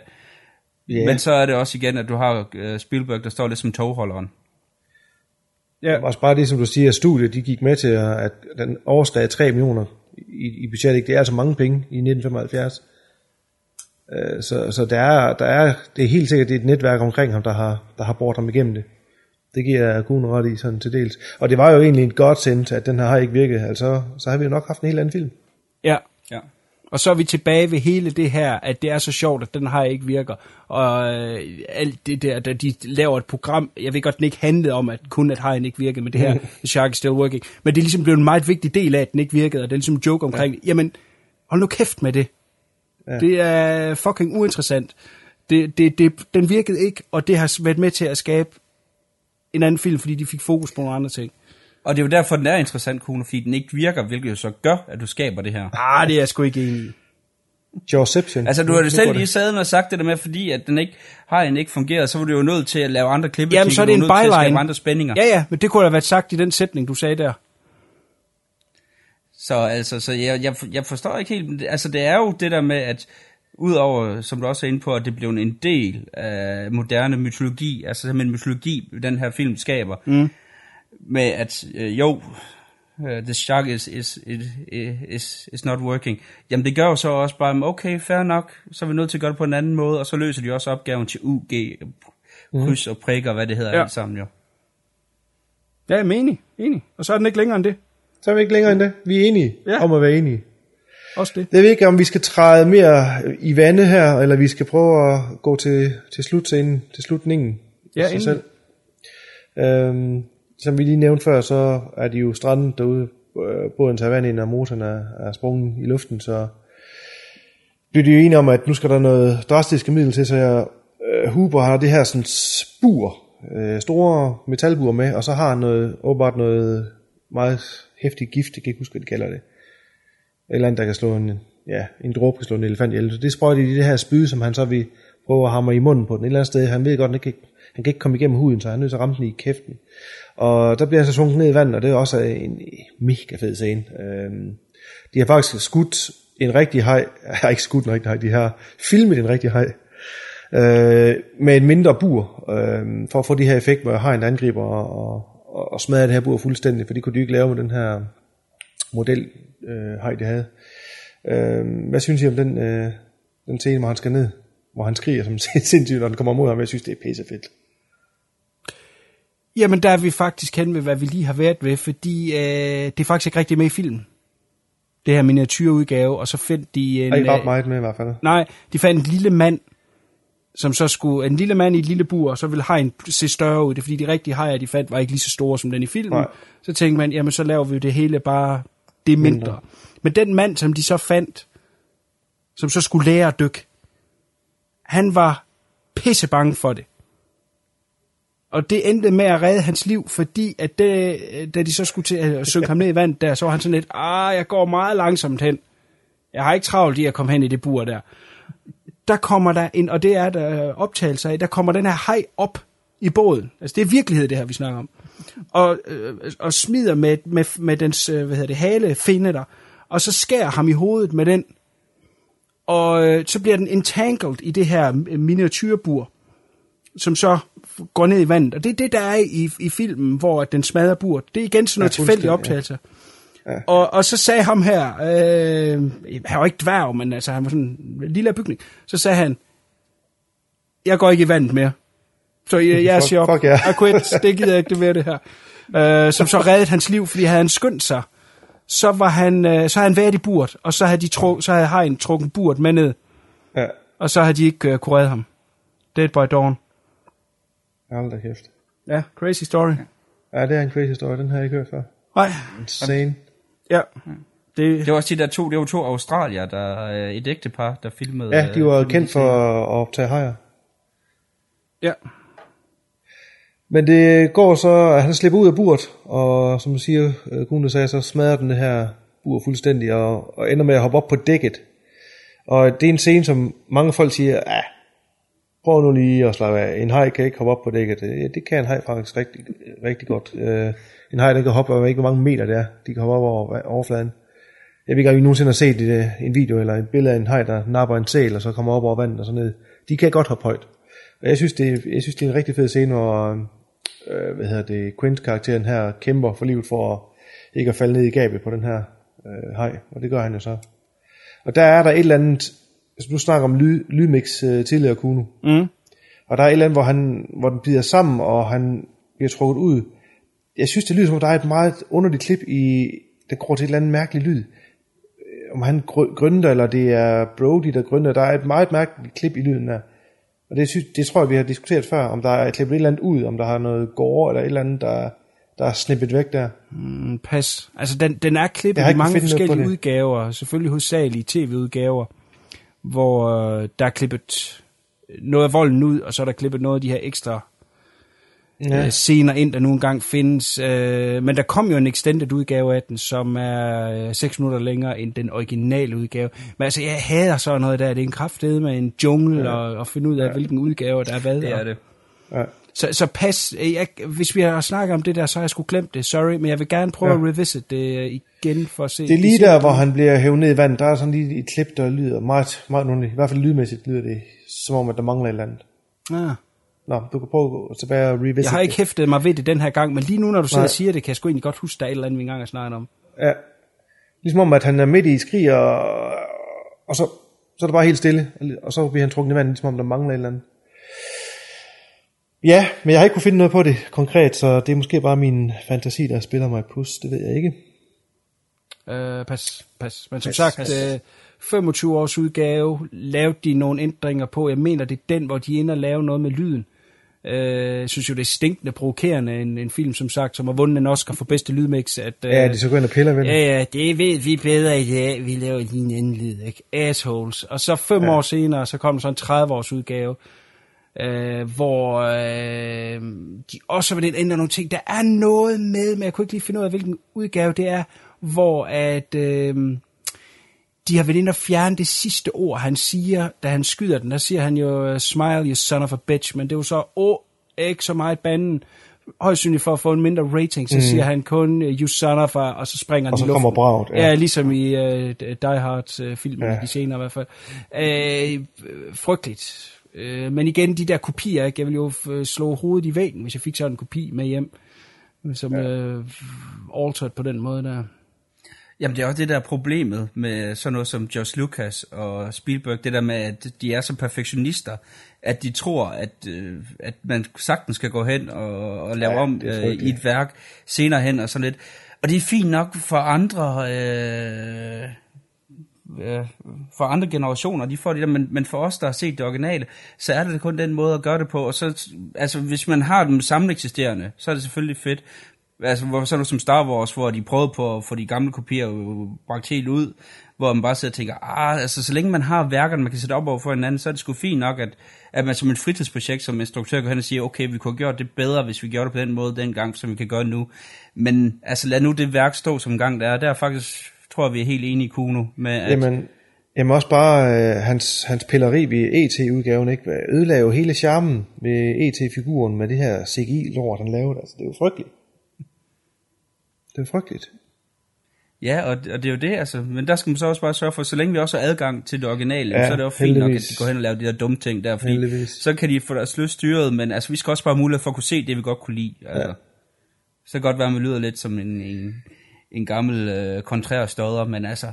Ja. Men så er det også igen, at du har uh, Spielberg, der står lidt som togholderen. Ja. Også bare det, som du siger, at studiet de gik med til, at at den overskred 3 millioner i, i budget. Ikke? Det er altså mange penge i 1975. Øh, Så, så der er, der er, det er helt sikkert det er et netværk omkring ham, der har, der har brugt ham igennem det. Det giver jeg kun ret i sådan til dels. Og det var jo egentlig et godt sendt, at den her har ikke virket. Altså, så har vi jo nok haft en helt anden film. Ja. Og så er vi tilbage ved hele det her, at det er så sjovt, at den her ikke virker. Og øh, alt det der, da de laver et program, jeg ved godt, den ikke handlede om, at kun at hajen ikke virkede, men det her, The Shark is Still Working. Men det er ligesom blevet en meget vigtig del af, at den ikke virkede, og det er ligesom en joke omkring, ja. jamen, hold nu kæft med det. Ja. Det er fucking uinteressant. Det, det, det, den virkede ikke, og det har været med til at skabe en anden film, fordi de fik fokus på nogle andre ting. Og det er jo derfor, den er interessant, Kuno, fordi den ikke virker, hvilket jo så gør, at du skaber det her. Ah, det er jeg sgu ikke enig i. Jawception. Altså, du har jo selv lige sad og sagt det der med, fordi at den ikke har en ikke fungeret, så var du jo nødt til at lave andre klippeteknikker. Jamen, så er det en byline. andre spændinger. Ja, ja, men det kunne have været sagt i den sætning, du sagde der. Så altså, så jeg, jeg, jeg forstår ikke helt, altså det er jo det der med, at udover, som du også er inde på, at det blev en del af moderne mytologi, altså simpelthen mytologi, den her film skaber, Mm. Med at øh, jo, uh, the shark is, is, is, is, is not working. Jamen det gør jo så også bare, okay, fair nok, så er vi nødt til at gøre det på en anden måde, og så løser de også opgaven til UG, kryds og prikker, hvad det hedder Ja. alt sammen jo. Ja, jeg er enig, enig. Og så er den ikke længere end det. Så er vi ikke længere end det. Vi er enige Ja. om at være enige. Også det. Jeg ved ikke, om vi skal træde mere i vandet her, eller vi skal prøve at gå til, til slutscenen, til slutningen. Ja, inden. selv. Øhm, som vi lige nævnte før, så er de jo strandet derude. Både Båden tager vand ind, og motoren er, er sprunget i luften, så bliver de jo enige om, at nu skal der noget drastiske middel til, så jeg, øh, Huber har det her sådan spur, øh, store metalbur med, og så har han noget, åbenbart noget meget hæftig gift, jeg kan ikke huske, hvad de kalder det. Et eller andet, der kan slå en, ja, en dråbe kan slå en elefant ihjel. Så det sprøjter de i det her spyd, som han så vil prøve at hamre i munden på den. Et eller andet sted, han ved godt, han kan ikke, han kan ikke komme igennem huden, så han er nødt til at ramme den i kæften. Og der bliver han så sunket ned i vandet, og det er også en mega fed scene. Øhm, de har faktisk skudt en rigtig hej, jeg har ikke skudt en rigtig hej, de har filmet en rigtig hej, øh, med en mindre bur, øh, for at få de her effekt, hvor hajen angriber og, og, og smadrer det her bur fuldstændig, for det kunne de ikke lave med den her model øh, hej, de havde. Øh, hvad synes I om den, øh, den scene, hvor han skal ned? Hvor han skriger som sindssygt, når den kommer mod ham. Jeg synes, det er pissefedt. Jamen, der er vi faktisk hen ved, hvad vi lige har været ved, fordi øh, det er faktisk ikke rigtig med i filmen. Det her miniatyrudgave, og så fandt de en... Er ikke ret øh, meget med i hvert fald. Nej, de fandt en lille mand, som så skulle... En lille mand i et lille bur, og så ville hajen se større ud. Det er fordi, de rigtige hajer, de fandt, var ikke lige så store som den i filmen. Nej. Så tænkte man, jamen så laver vi det hele bare det mindre. Mindre. Men den mand, som de så fandt, som så skulle lære at dykke, han var pisse bange for det. Og det endte med at redde hans liv, fordi at det, da de så skulle til at synke ham ned i vand der, så var han sådan lidt, ah, jeg går meget langsomt hen. Jeg har ikke travlt i at komme hen i det bur der. Der kommer der en, og det er der øh, optagelser af, der kommer den her hej op i båden. Altså det er virkelighed, det her, vi snakker om. Og, øh, og smider med, med, med dens, øh, hvad hedder det, hale finde der, og så skærer ham i hovedet med den. Og øh, så bliver den entangled i det her øh, miniatyrbur, som så går ned i vandet. Og det er det, der er i, i filmen, hvor den smadrer bur. Det er igen sådan noget Ja, ja, tilfældig fuldstændig, optagelse. Ja. Og, og så sagde ham her, øh, han var ikke dværg, men altså, han var sådan en lille bygning. Så sagde han, jeg går ikke i vandet mere. Så jeg, jeg siger op, fuck ja. I quit, det gider jeg ikke, det mere det her. Øh, som så reddede hans liv, fordi havde han skyndt sig, så var han, øh, så havde han været i burt, og så havde, de tru, så havde hajen trukket burt med ned, Ja, og så havde de ikke øh, kunne redde ham. Dead by Dawn. Hold da kæft. Ja, crazy story. Ja, det er en crazy historie, den har jeg ikke hørt før. Nej. Insane. Ja. Det, Det var også de der to, det var to australier, der øh, et ægtepar, der filmede. Ja, de var øh, kendt for at optage hajer. Ja. Men det går så, at han slipper ud af burt, og som du siger, øh, Gune sagde, så smadrer den det her bur fuldstændig, og, og ender med at hoppe op på dækket. Og det er en scene, som mange folk siger, ah, prøv nu lige at slappe af. En haj kan ikke hoppe op på dækket. Ja, det kan en haj faktisk rigtig, rigtig godt. Øh, en haj, der kan hoppe, jeg ved ikke, hvor mange meter det er, de kan hoppe op over øh, overfladen. Jeg ved ikke, om I nogensinde har set et, øh, en video eller et billede af en haj, der napper en sæl, og så kommer op over vandet og så ned. De kan godt hoppe højt. Og jeg synes, det, jeg synes, det er en rigtig fed scene, hvor øh, øh hvad hedder det, Quint-karakteren her kæmper for livet for at, ikke at falde ned i gabet på den her øh, hej, og det gør han jo så. Og der er der et eller andet, altså du snakker om lyd, lydmix øh, tidligere, Kuno, Mm. og der er et eller andet, hvor, han, hvor den bider sammen, og han bliver trukket ud. Jeg synes, det lyder som om, der er et meget underligt klip i, der går til et eller andet mærkeligt lyd. Øh, Om han gr- grønter, eller det er Brody, der grønter. Der er et meget mærkeligt klip i lyden der. Og det, synes, det tror jeg, vi har diskuteret før, om der er klippet et eller andet ud, om der har noget gore, eller et eller andet, der, der er snippet væk der. Mm, pas. Altså, den, den er klippet i mange forskellige udgaver. Selvfølgelig hovedsagelige tv-udgaver, hvor øh, der er klippet noget af volden ud, og så er der klippet noget af de her ekstra Ja. øh, scener ind, der nu engang findes. Øh, men der kom jo en extended udgave af den, som er øh, 6 minutter længere end den originale udgave. Men altså, jeg hader sådan noget der. Det er en kraftedeme med en jungle, ja. og, og finde ud af, ja. hvilken udgave der er hvad. Det er og- det. Ja. Så, så pas, jeg, hvis vi har snakket om det der, så har jeg sgu glemt det, sorry, men jeg vil gerne prøve Ja. at revisit det igen for at se. Det er lige de der, hvor han bliver hævet ned i vandet. Der er sådan lige et klip, der lyder meget, meget underligt. I hvert fald lydmæssigt lyder det, som om, at der mangler et eller andet. Ah. Nå, du kan prøve at gå tilbage og revisit Jeg har ikke hæftet mig ved det den her gang, men lige nu, når du sidder og siger det, kan jeg sgu egentlig godt huske, der er et eller andet, vi engang har snakket om. Ja. Ligesom om, at han er midt i skrig, og, og så, så er det bare helt stille. Og så bliver han trukket i vandet, ligesom om der mangler et eller andet. Ja, men jeg har ikke kunne finde noget på det konkret, så det er måske bare min fantasi, der spiller mig et pus. Det ved jeg ikke. Øh, pas, pas. Men som Pas, sagt, pas. Øh, 25 års udgave, lavede de nogle ændringer på. Jeg mener, det er den, hvor de er inde og lave noget med lyden. Øh, jeg synes jo, det er stinkende provokerende, en, en film, som sagt, som har vundet en Oscar for bedste lydmix. At, øh, Ja, de så går ind og piller ved det. Ja, ja, det ved vi bedre i dag. Vi laver lige en anden lyd, ikke? Assholes. Og så fem ja. år senere, så kom der så en 30 års udgave, øh, hvor øh, de også vil ændre nogle ting. Der er noget med, men jeg kunne ikke lige finde ud af, hvilken udgave det er, hvor at... Øh, de har været inde og fjerne det sidste ord, han siger, da han skyder den. Der siger han jo, smile, you son of a bitch, men det er jo så, åh, ikke så meget banden. Højst sandsynligt for at få en mindre rating, så Mm. siger han kun, uh, you son of a, og så springer Og den så i luften. kommer braget, ja. Ja, ligesom i uh, Die Hard uh, ja. de senere i hvert fald. Uh, frygteligt. Uh, men igen, de der kopier, ikke? jeg ville jo f- slå hovedet i væggen, hvis jeg fik sådan en kopi med hjem, som ja. uh, altered på den måde der. Jamen det er også det der er problemet med sådan noget som George Lucas og Spielberg, det der med, at de er så perfektionister, at de tror, at, øh, at man sagtens skal gå hen og, og lave Ja, om øh, i et værk senere hen og sådan lidt. Og det er fint nok for andre... Øh, øh, for andre generationer, de får det der, men, men for os, der har set det originale, så er det kun den måde at gøre det på, og så, altså hvis man har dem samlet eksisterende, så er det selvfølgelig fedt, altså hvor, sådan noget som Star Wars, hvor de prøvede på at få de gamle kopier bragt helt ud, hvor man bare sidder og tænker, ah, altså så længe man har værkerne, man kan sætte op over for hinanden, så er det sgu fint nok, at, at man som et fritidsprojekt, som instruktør går hen og siger, okay, vi kunne have gjort det bedre, hvis vi gjorde det på den måde dengang, som vi kan gøre nu. Men altså lad nu det værk stå som gang der er. Der er faktisk, tror jeg, vi er helt enige i Kuno med, at Jamen, jamen også bare øh, hans, hans pilleri ved ET-udgaven, ikke? ødelagde jo hele charmen ved ET-figuren med det her CGI-lort, han lavede. Altså, det er jo frygteligt. Det er jo frygteligt. Ja, og, og det er jo det, altså. Men der skal man så også bare sørge for, så længe vi også har adgang til det originale, Ja, så er det jo fint nok, at de går hen og laver de der dumme ting der, fordi Heldigvis. så kan de få deres lyst styret, men altså, vi skal også bare have mulighed for at kunne se det, vi godt kunne lide. Altså. Ja. Så kan godt være, at man lyder lidt som en, en, en gammel øh, kontrær stodder, men altså,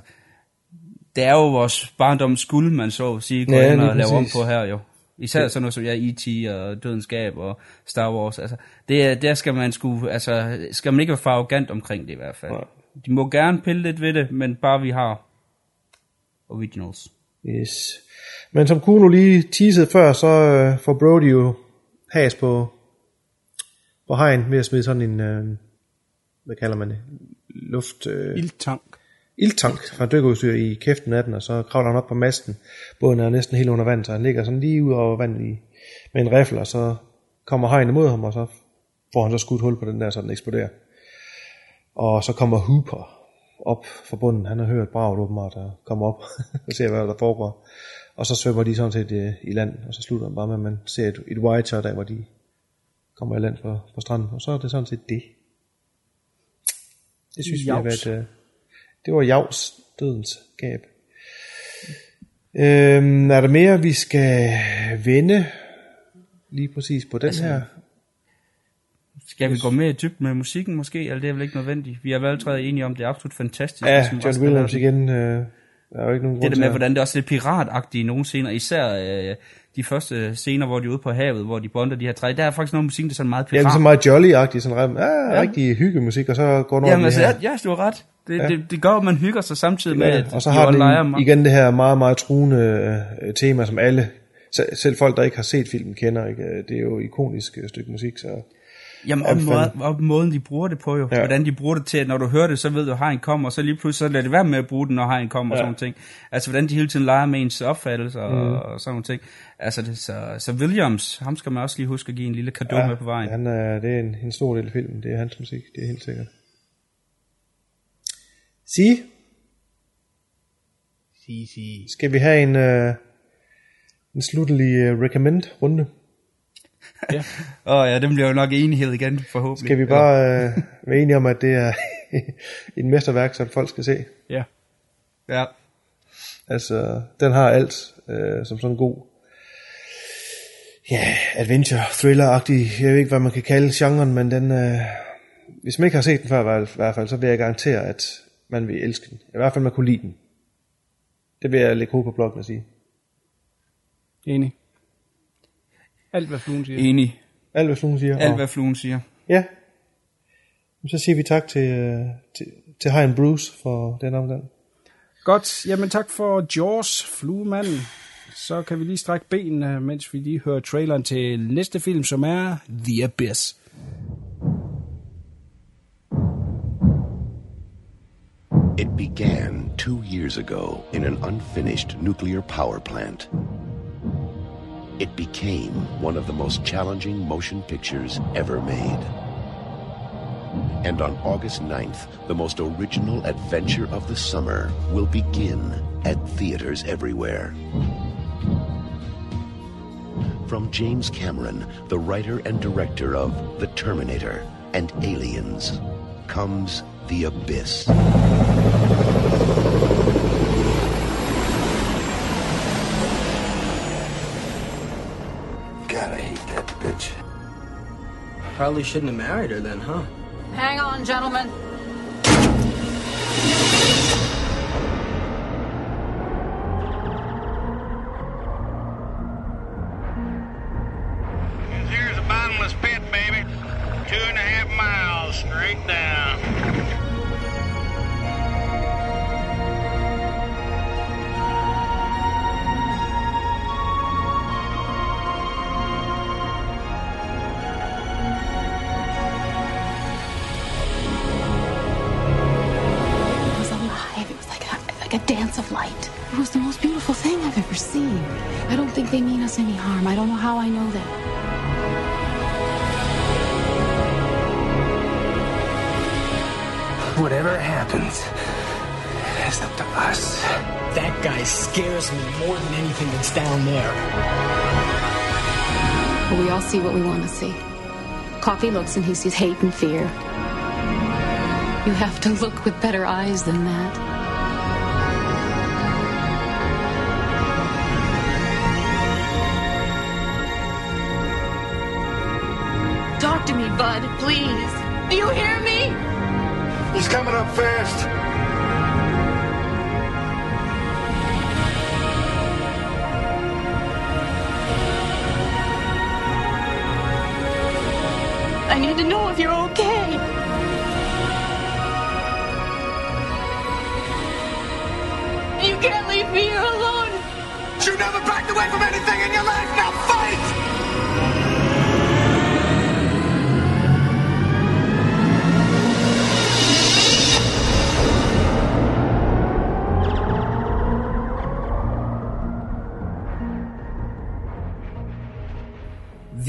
det er jo vores barndoms skuld, man så sige, går Ja, ja, lige og laver om på her jo. Især Ja. sådan noget som jeg E.T. og Dødens Gab og Star Wars. Altså, det, er- der skal man sgu, altså, skal man ikke være for arrogant omkring det i hvert fald. Nej. De må gerne pille lidt ved det, men bare vi har originals. Yes. Men som Kuno lige teasede før, så øh, får Brody jo has på, på hegn ved at smide sådan en, øh, hvad kalder man det, luft... Øh, Ildtank. ildtank fra dykkerudstyr i kæften af den, og så kravler han op på masten. Båden er næsten helt under vand, så han ligger sådan lige ud over vandet i, med en rifle, og så kommer hegnet mod ham, og så får han så skudt hul på den der, så den eksploderer. Og så kommer Hooper op fra bunden. Han har hørt braget åbenbart, og kommer op og ser, hvad der foregår. Og så svømmer de sådan set øh, i land, og så slutter han bare med, at man ser et, et wide shot af, hvor de kommer i land på, på stranden. Og så er det sådan set det. Det synes vi har Javs. været... Øh, det var Javs dødens gab. Øhm, er der mere, vi skal vende lige præcis på den Altså, her? Skal vi gå mere i dybden med musikken måske, eller det er vel ikke nødvendigt? Vi er vel allerede enige om, det er absolut fantastisk. Ja, bare John Williams igen. Øh, der er jo ikke nogen Det der med, til hvordan det også er lidt piratagtigt i nogle scener, især øh, de første scener, hvor de er ude på havet, hvor de bonder de her træ. Der er faktisk noget musik, der er sådan meget Ja, pirat. det er så meget jolly-agtigt, sådan ja. Ja. rigtig hyggemusik, og så går over Jamen altså, her. ja, du har ret. Det, Ja. det, det gør, at man hygger sig samtidig med, Ja, at og så har den igen det her meget, meget truende øh, tema, som alle, selv, folk, der ikke har set filmen, kender. Ikke? Det er jo et ikonisk øh, stykke musik, så... Jamen, Ja, og, måde, og måden, de bruger det på jo. Ja. Hvordan de bruger det til, at når du hører det, så ved du, at hegn kommer, og så lige pludselig så lader det være med at bruge den, når hegn kommer Ja. og sådan ting. Altså, hvordan de hele tiden leger med ens opfattelse og, mm. og sådan nogle ting. Altså, det, så, så Williams, ham skal man også lige huske at give en lille kado ja. med på vejen. Han er, det er en, en stor del af filmen, det er hans musik, det er helt sikkert. Sige, Sige, sige. skal vi have en, øh, en sluttelig øh, recommend-runde? Ja. Åh oh, ja, dem bliver jo nok enighed igen, forhåbentlig. Skal vi bare øh, være enige om, at det er en mesterværk, som folk skal se? Ja. Ja. Altså, den har alt øh, som sådan en god ja, adventure, thriller-agtig, jeg ved ikke, hvad man kan kalde genren, men den, øh, hvis man ikke har set den før i hvert fald, så vil jeg garantere, at man vil elske den. I hvert fald, man kunne lide den. Det vil jeg lægge hovedet på bloggen og sige. Enig. Alt, hvad fluen siger. Enig. Alt, hvad fluen siger. Alt, hvad fluen siger. Ja. Så siger vi tak til, øh, til, til Hein Bruce for den omgang. Godt, jamen tak for Jaws, fluemanden. Så kan vi lige strække benene, mens vi lige hører traileren til næste film, som er The Abyss. It began two years ago in an unfinished nuclear power plant. It became one of the most challenging motion pictures ever made. And on August 9th, the most original adventure of the summer will begin at theaters everywhere. From James Cameron, the writer and director of The Terminator and Aliens, comes The Abyss. God, I hate that bitch. Probably shouldn't have married her then, huh? Hang on, gentlemen. Scares me more than anything that's down there. But we all see what we want to see. Coffee looks and he sees hate and fear. You have to look with better eyes than that. Talk to me, Bud, please. Do you hear me? He's coming up fast.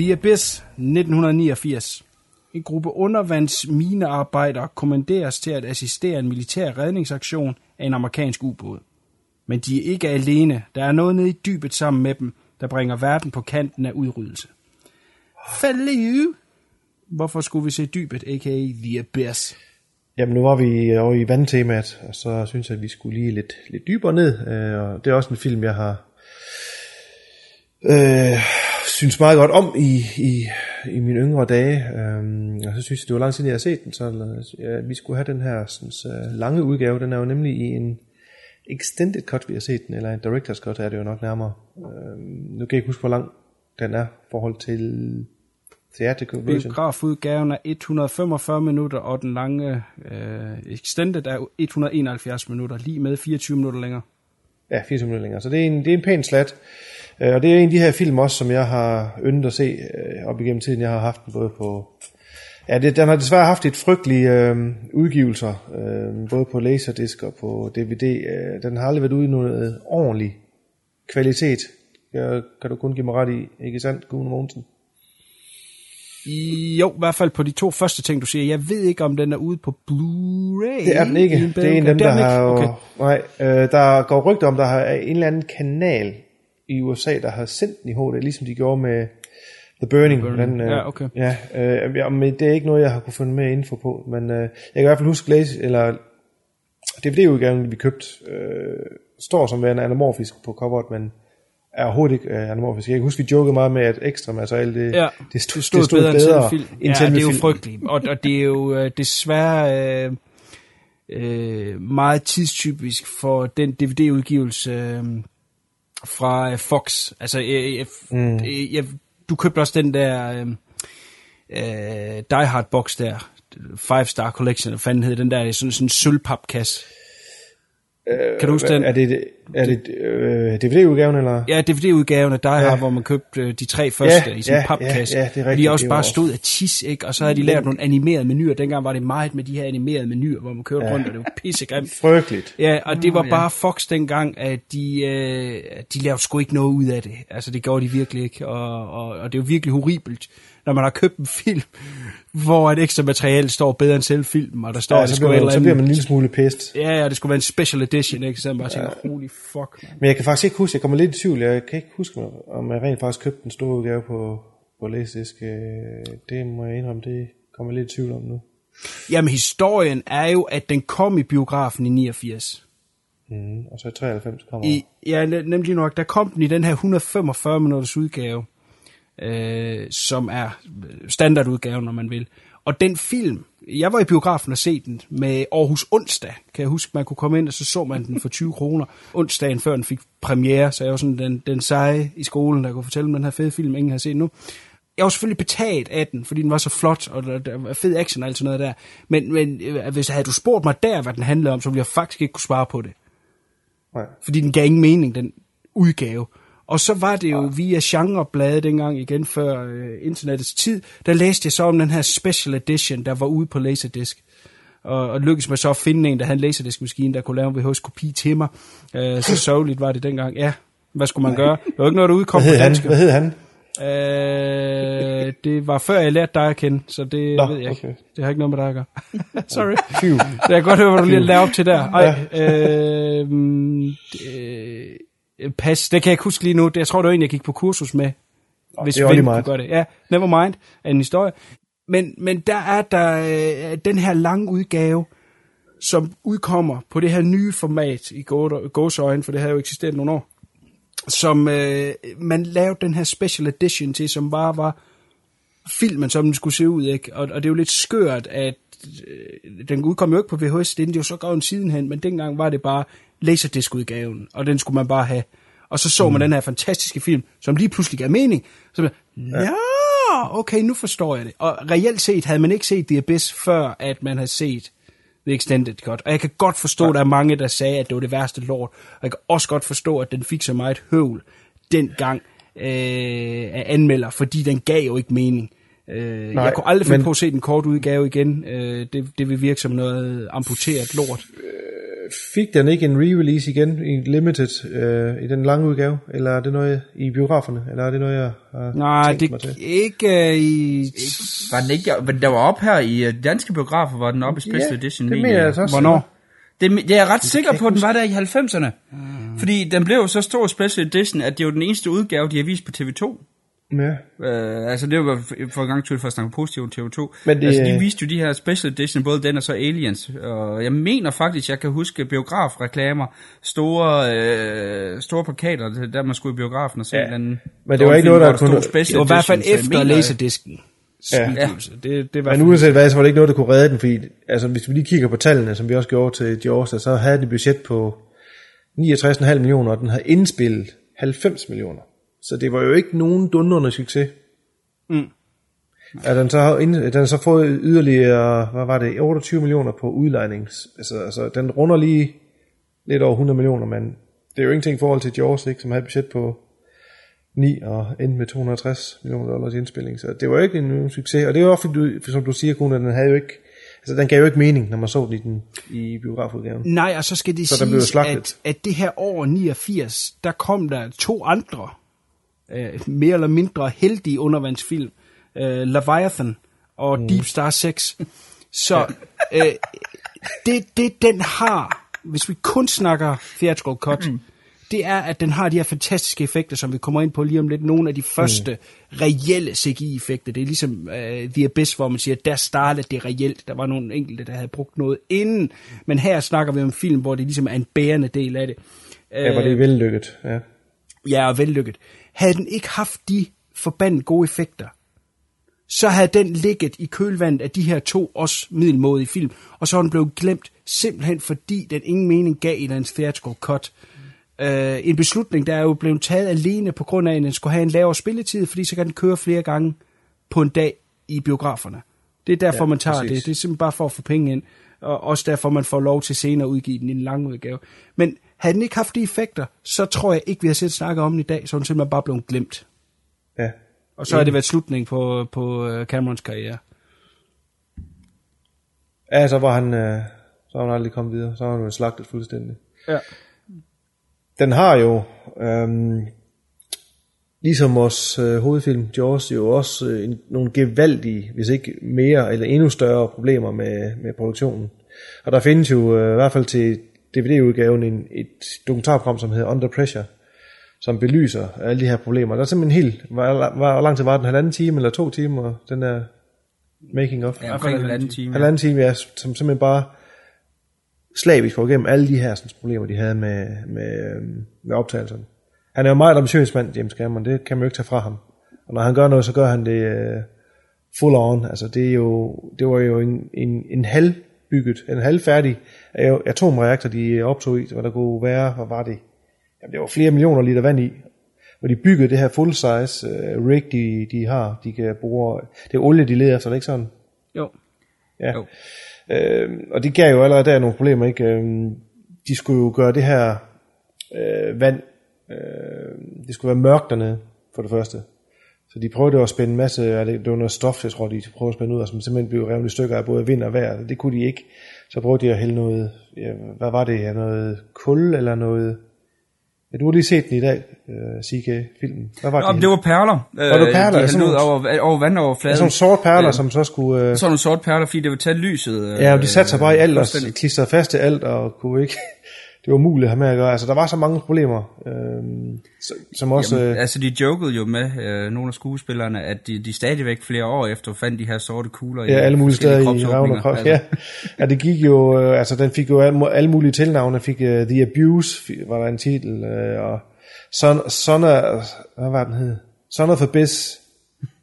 The Abyss 1989. En gruppe undervandsminearbejdere kommanderes til at assistere en militær redningsaktion af en amerikansk ubåd. Men de er ikke alene. Der er noget nede i dybet sammen med dem, der bringer verden på kanten af udryddelse. Fallu! Hvorfor skulle vi se dybet, a.k.a. The Abyss? Jamen nu var vi over i vandtemaet, og så synes jeg, at vi skulle lige lidt, lidt dybere ned. Øh, og det er også en film, jeg har øh, synes meget godt om i, i, i mine yngre dage. Øh, og så synes jeg, det var lang tid, siden, jeg har set den, så ja, vi skulle have den her sådan, uh, lange udgave. Den er jo nemlig i en extended cut, vi har set den, eller en director's cut er det jo nok nærmere. Øh, nu kan jeg ikke huske, hvor lang den er i forhold til theatrical version. Biografudgaven er 145 minutter, og den lange øh, extended er 171 minutter, lige med 24 minutter længere. Ja, 24 minutter længere. Så det er en, det er en pæn slat. Øh, Og det er en af de her film også, som jeg har yndet at se øh, op igennem tiden. Jeg har haft den både på... Ja, det, den har desværre haft et frygtelige øh, udgivelser, øh, både på Laserdisc og på DVD. Øh, den har aldrig været ude i noget ordentlig kvalitet. Jeg, kan du kun give mig ret i, ikke sandt, Gune Mogensen? Jo, i hvert fald på de to første ting, du siger. Jeg ved ikke, om den er ude på Blu-ray. Det er den ikke. Det er en af dem, der har... Okay. Nej, øh, der går rygter om, der har en eller anden kanal i USA, der har sendt den i HD, ligesom de gjorde med The Burning. The Burning. Den, øh, Ja, okay. Ja, øh, ja, men det er ikke noget, jeg har kunne finde mere info på, men øh, jeg kan i hvert fald huske læse, eller DVD-udgaven, vi købte, øh, står som værende anamorfisk på coveret, men er overhovedet ikke øh, anamorfisk. Jeg kan huske, vi jokede meget med, at ekstra materiale, det, Ja, det, stod, det stod, det stod bedre, bedre, end film. end Ja, det er jo frygteligt. Og, og det er jo øh, desværre øh, øh, meget tidstypisk for den DVD-udgivelse øh, fra øh, Fox. Altså, øh, øh, Mm. øh, jeg, du købte også den der øh, øh, Die Hard box der, Five Star Collection, hvad fanden hed den der, sådan, sådan en sølvpapkasse. Kan du huske Øh, den? Er det, er det øh, DVD-udgaven, eller? Ja, DVD-udgaven af Die Hard, Ja. hvor man købte øh, de tre første Ja, i en ja, papkasse. ja, ja, det er Og rigtigt, de også bare var- stod af tis, ikke? Og så havde de lavet nogle animerede menuer. Dengang var det meget med de her animerede menuer, hvor man kørte Ja. rundt, og det var pissegrimt. Frygteligt. Ja, og det var ja. bare Fox dengang, at de, øh, de lavede sgu ikke noget ud af det. Altså, det gjorde de virkelig ikke. Og, og, og det jo virkelig horribelt, når man har købt en film, hvor et ekstra materiale står bedre end selv filmen, og der står, Ja, at det skulle være man, så bliver man en lille smule pest. Ja, ja, det skulle være en special edition, ikke? Så man bare tænker, holy fuck, man. Men jeg kan faktisk ikke huske, jeg kommer lidt i tvivl, jeg kan ikke huske, om jeg rent faktisk købte den store udgave på, på læsdisk. Øh, Det må jeg indrømme, det kommer jeg lidt i tvivl om nu. Jamen, historien er jo, at den kom i biografen i 89. Mm, og så i 93 kommer I, ja, ne- nemlig nok. Der kom den i den her 145 minutters udgave, øh, som er standardudgaven, når man vil. Og den film, jeg var i biografen og se den med Aarhus onsdag, kan jeg huske, man kunne komme ind, og så så man den for 20 kroner. Onsdagen før den fik premiere, så jeg var sådan den, den seje i skolen, der kunne fortælle om den her fede film, ingen har set nu. Jeg var selvfølgelig betalt af den, fordi den var så flot, og der, der var fed action og alt sådan noget der. Men, men øh, hvis havde du spurgt mig der, hvad den handlede om, så ville jeg faktisk ikke kunne svare på det Nej. fordi den gav ingen mening, den udgave. Og så var det jo via genrebladet dengang igen før øh, internettets tid, der læste jeg så om den her special edition, der var ude på Laserdisc. Og, og lykkedes mig så at finde en, der havde en Laserdisc-maskine, der kunne lave en VHS-kopi til mig. Øh, så sørgeligt var det dengang. Ja, hvad skulle man gøre? Det var ikke noget, der udkom Hvad på dansk. Hvad hed han? Øh, det var før jeg lærte dig at kende, så det Nå, ved jeg ikke. okay. Det har ikke noget med dig at gøre. Sorry. Phew. Det jeg godt høre, hvad du lige lavede op til der. Ej, Ja. øh, øh, pas, det kan jeg ikke huske lige nu. Jeg tror, det var en, jeg gik på kursus med. Hvis det er kunne gøre det. Ja, never mind. Er en historie. Men, men der er der øh, den her lange udgave, som udkommer på det her nye format i gå- gåseøjne, for det har jo eksisteret nogle år, som øh, man lavede den her special edition til, som bare var filmen, som den skulle se ud, ikke? Og, og det er jo lidt skørt, at øh, den udkom jo ikke på VHS, det er jo så gået sidenhen, men dengang var det bare laserdisc-udgaven, og den skulle man bare have. Og så så man den her fantastiske film, som lige pludselig gav mening. Så man, ja, okay, nu forstår jeg det. Og reelt set havde man ikke set The Abyss, før at man havde set The Extended Cut. Og jeg kan godt forstå, at der er mange, der sagde, at det var det værste lort. Og jeg kan også godt forstå, at den fik så meget høvl dengang øh, af anmelder, fordi den gav jo ikke mening. Øh, Nej, jeg kunne aldrig finde men- på at se den korte udgave igen. Øh, det, det vil virke som noget amputeret lort. Fik den ikke en re-release igen i Limited øh, i den lange udgave? Eller er det noget i biograferne? Eller er det noget, jeg har Nej, tænkt det mig til? ikke øh, i... Var den ikke, men der var op her i øh, danske biografer, var den oppe i Special Ja, Edition. det mener jeg øh, altså også. Hvornår? Det, det er jeg ret sikker på, at den var der i 90'erne. Fordi den blev så stor Special Edition, at det var den eneste udgave, de har vist på TV2. Ja. Øh, altså det var for en gang til for at snakke positivt om TV2. Men det- Altså de viste jo de her special edition, både den og så Aliens. Og jeg mener faktisk, jeg kan huske biografreklamer, store, øh, store plakater, der man skulle i biografen og se Ja. ja. en eller anden Men det var ikke film, noget, der kunne- special Det var i hvert fald efter laserdisken. Ja. udgivelse. Det, det var Men uanset hvad, så var det ikke noget, der kunne redde den, fordi altså, hvis vi lige kigger på tallene, som vi også gjorde til Jaws, så havde den et budget på 69,5 millioner, og den havde indspillet 90 millioner. Så det var jo ikke nogen dundrende succes. Mm. At den så har den har så fået yderligere, hvad var det, 28 millioner på udlejnings. Altså, altså den runder lige lidt over 100 millioner, men det er jo ingenting i forhold til Jaws, ikke, som havde et budget på 9 og endte med 260 millioner dollars i indspilling. Så det var jo ikke en succes, og det er jo du, som du siger, Kuna, den havde jo ikke, altså den gav jo ikke mening, når man så den i, den, i biografudgaven. Nej, og så skal det Så siges, at, at det her år 89, der kom der to andre, øh, mere eller mindre heldige undervandsfilm. Øh, Leviathan og mm. Deep Star 6. Så øh, det, det den har, hvis vi kun snakker theatrical cut, mm. det er, at den har de her fantastiske effekter, som vi kommer ind på lige om lidt. Nogle af de første mm. reelle CGI-effekter. Det er ligesom uh, The Abyss, hvor man siger, der startede det reelt. Der var nogle enkelte, der havde brugt noget inden. Men her snakker vi om en film, hvor det ligesom er en bærende del af det. Ja, hvor det er Øh, vellykket. Ja. Ja, og vellykket. Havde den ikke haft de forbandet gode effekter, så havde den ligget i kølvandet af de her to også middelmådige film, og så var den blevet glemt simpelthen fordi den ingen mening gav i den theatrical cut. Uh, en beslutning, der er jo blevet taget alene på grund af, at den skulle have en lavere spilletid, fordi så kan den køre flere gange på en dag i biograferne. Det er derfor, ja, man tager præcis. det. Det er simpelthen bare for at få penge ind, og også derfor, man får lov til senere at udgive den i en lang udgave. Men havde den ikke haft de effekter, så tror jeg ikke, vi har set snakket om den i dag, så den simpelthen bare blevet glemt. Ja. Og så har det været slutning på, på øh, Camerons karriere. Ja, så var han, øh, så var han aldrig kommet videre. Så var han jo slagtet fuldstændig. Ja. Den har jo, øhm, ligesom vores øh, hovedfilm Jaws, jo også øh, en, nogle gevaldige, hvis ikke mere eller endnu større problemer med, med produktionen. Og der findes jo øh, i hvert fald til DVD-udgaven en, et dokumentarprogram, som hedder Under Pressure, som belyser alle de her problemer. Der er simpelthen helt, hvor, hvor, lang tid var den? Halvanden time eller to timer, den der making of? Ja, omkring halvanden time, ja. Halvanden time, ja, som simpelthen bare slavisk går igennem alle de her sådan, problemer, de havde med, med, med optagelserne. Han er jo meget ambitiøs mand, James Cameron, det kan man jo ikke tage fra ham. Og når han gør noget, så gør han det uh, full on. Altså det, er jo, det var jo en, en, en halvbygget, en halvfærdig atomreaktor, de optog i, hvor der kunne være, hvad var det? Jamen, det var flere millioner liter vand i. Hvor de byggede det her full size uh, rig, de, de har, de kan bruge. Det er olie, de leder efter, er ikke sådan? Jo. Ja. Jo. Øh, og det gav jo allerede der nogle problemer, ikke? Øh, de skulle jo gøre det her øh, vand, øh, det skulle være mørkt dernede, for det første. Så de prøvede at spænde en masse, det var noget stof, jeg tror, de prøvede at spænde ud, og som simpelthen blev revet i stykker af både vind og vejr. Det kunne de ikke. Så prøvede de at hælde noget, ja, hvad var det, ja, noget kul eller noget... Ja, du har lige set den i dag, uh, CK-filmen. Hvad var Nå, men det var perler. Var det Øh, perler? De hældte ud over, over vandoverfladen. Ja, sådan nogle sorte perler, Øh, som så skulle... Øh, Sådan nogle sorte perler, fordi det ville tage lyset. øh, Ja, og de satte sig bare i alt og klistrede fast til alt, og kunne ikke... det var umuligt at have med at gøre. Altså, der var så mange problemer, øh, som også... Jamen, øh, altså, de jokede jo med, øh, nogle af skuespillerne, at de, de stadigvæk flere år efter fandt de her sorte kugler Ja, alle mulige steder i røven og krop. kropsåbninger. Ja. ja, det gik jo, øh, altså den fik jo alle, alle mulige tilnavne, fik uh, The Abuse, var der en titel, uh, og Son, Son of, hvad var den hed? Son of Abyss.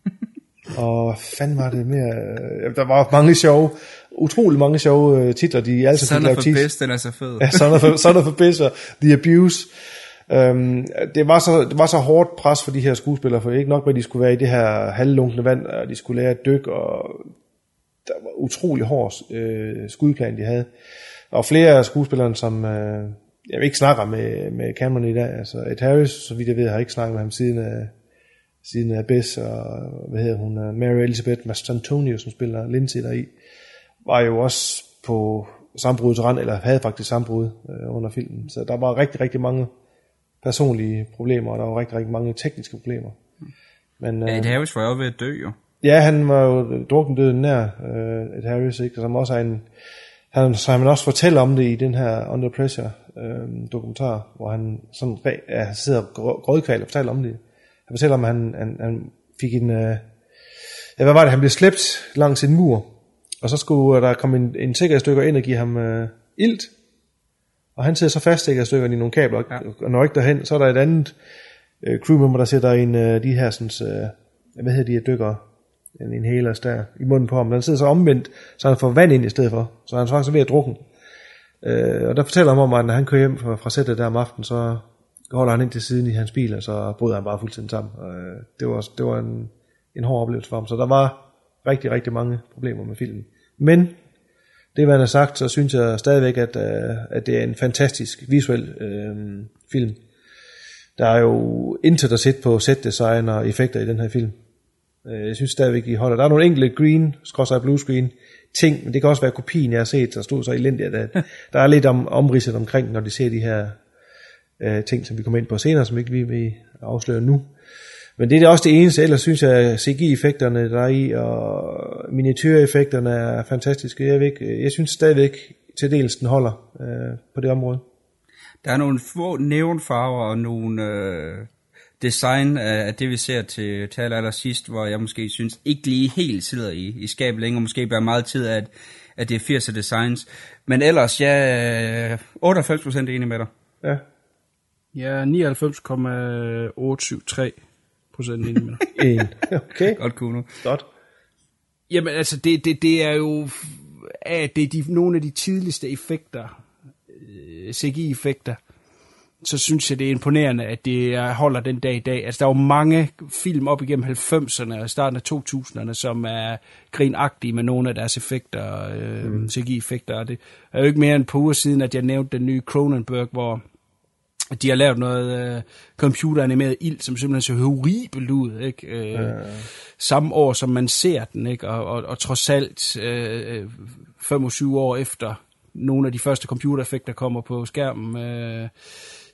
og fanden var det mere? Øh, Der var mange sjove, utrolig mange sjove øh, titler, de altid Son lavet of tis. Abyss, den er så fed. Ja, Son of, Son of og The Abuse. Um, det, var så, det var så hårdt pres for de her skuespillere, for ikke nok med, at de skulle være i det her halvlunkne vand, og de skulle lære at dykke, og der var utrolig hård øh, skudplan, de havde. Og flere af skuespillerne, som øh, jeg ikke snakker med, med Cameron i dag, altså Ed Harris, så vidt jeg ved, har ikke snakket med ham siden af, siden Abyss, og hvad hedder hun, øh, Mary Elizabeth Mastantonio, som spiller Lindsay der i, var jo også på sambrudets rand, eller havde faktisk sambrud øh, under filmen. Så der var rigtig, rigtig mange personlige problemer, og der var rigtig, rigtig mange tekniske problemer. Men, Ja, Ed Harris var jo ved at dø, jo. Ja, han var jo druknedøden nær, øh, Ed Harris, ikke? som også er en, han, så han også fortæller om det i den her Under Pressure øh, dokumentar, hvor han sådan ja, sidder grødkval og fortæller om det. Han fortæller om, at han, han, han fik en, øh, ja, hvad var det, han blev slæbt langs en mur, og så skulle der komme en, en sikkerhedsstykker ind og give ham øh, ilt, og han sidder så fast sikkerhedsstykkerne i nogle kabler, ja. og når ikke derhen, så er der et andet øh, crewmember, der sætter en øh, de her sådan, øh, hvad hedder de her dykkere, en inhalers der i munden på ham. Den sidder så omvendt, så han får vand ind i stedet for. Så han er faktisk ved at drukke. Øh, og der fortæller han om, at når han kører hjem fra, fra sættet der om aftenen, så holder han ind til siden i hans bil, og så bryder han bare fuldstændig sammen. Øh, det var, det var en, en hård oplevelse for ham. Så der var rigtig, rigtig mange problemer med filmen. Men det, han har sagt, så synes jeg stadigvæk, at, øh, at det er en fantastisk visuel øh, film. Der er jo intet at sætte på setdesign og effekter i den her film. Øh, Jeg synes stadigvæk, I holder. Der er nogle enkelte green, skråstrej blue screen ting, men det kan også være kopien, jeg har set, der stod så elendigt, at der er lidt om, omridset omkring, når de ser de her øh, ting, som vi kommer ind på senere, som ikke vi vil afsløre nu. Men det er også det eneste, ellers synes jeg, CGI-effekterne der er i, og miniatyreffekterne er fantastiske. Jeg, ikke, jeg synes stadigvæk til dels, den holder øh, på det område. Der er nogle få neonfarver og nogle øh, design af, af det, vi ser til, til aller, aller sidst, hvor jeg måske synes ikke lige helt sidder i, i skabet længere. Måske bliver meget tid af, at, at det er 80'er designs. Men ellers, jeg er 98% enig med dig. Ja. Ja, 99,873 procent enig med dig. En. Okay. Godt Kuno. Godt. Jamen altså, det, det, det er jo at det er de, nogle af de tidligste effekter, øh, CGI-effekter, så synes jeg, det er imponerende, at det er- holder den dag i dag. Altså, der er jo mange film op igennem 90'erne og starten af 2000'erne, som er grinagtige med nogle af deres effekter, øh, Mm. CGI-effekter. Og det er jo ikke mere end par uger siden, at jeg nævnte den nye Cronenberg, hvor de har lavet noget øh, computeranimeret ild, som simpelthen ser horribelt ud, ikke? Øh, Ja. Samme år, som man ser den, ikke? Og, og, og trods alt øh, 25 år efter nogle af de første computereffekter kommer på skærmen, øh,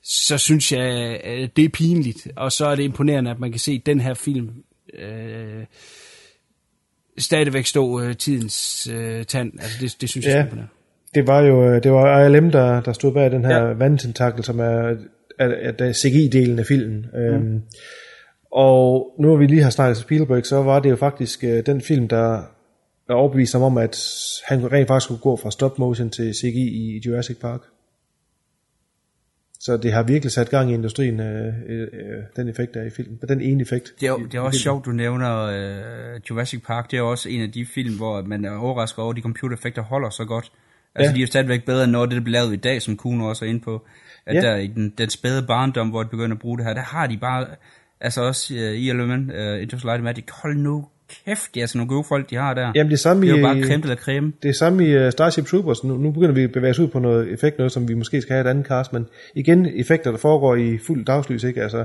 så synes jeg, øh, det er pinligt. Og så er det imponerende, at man kan se den her film øh, stadigvæk stå øh, tidens øh, tand. Altså, det, det synes jeg er Ja, imponerende. Det var jo øh, det var ILM, der, der stod bag den her ja. vandtentakel, som er, er, er, CGI-delen af filmen. Mm. Øhm, og nu hvor vi lige har snakket Spielberg, så var det jo faktisk øh, den film, der er overbevist ham om, at han rent faktisk skulle gå fra stop motion til CGI i Jurassic Park. Så det har virkelig sat gang i industrien, øh, øh, øh, den effekt der er i filmen. Den ene effekt. Det er, i- det er også filmen. sjovt, du nævner øh, Jurassic Park. Det er også en af de film, hvor man er overrasket over, at de computereffekter holder så godt. Altså, Ja. de er jo stadigvæk bedre end noget af det, bliver lavet i dag, som Kuno også er inde på. At Ja. der i den, den spæde barndom, hvor de begynder at bruge det her, der har de bare, altså også uh, i Element, uh, the Light Magic, hold nu kæft, det er altså nogle gode folk, de har der. Jamen det er samme det er i, jo bare creme eller creme. Det er samme i uh, Starship Troopers. Nu, nu begynder vi at bevæge os ud på noget effekt, noget som vi måske skal have et andet cast, men igen effekter, der foregår i fuld dagslys, ikke? Altså,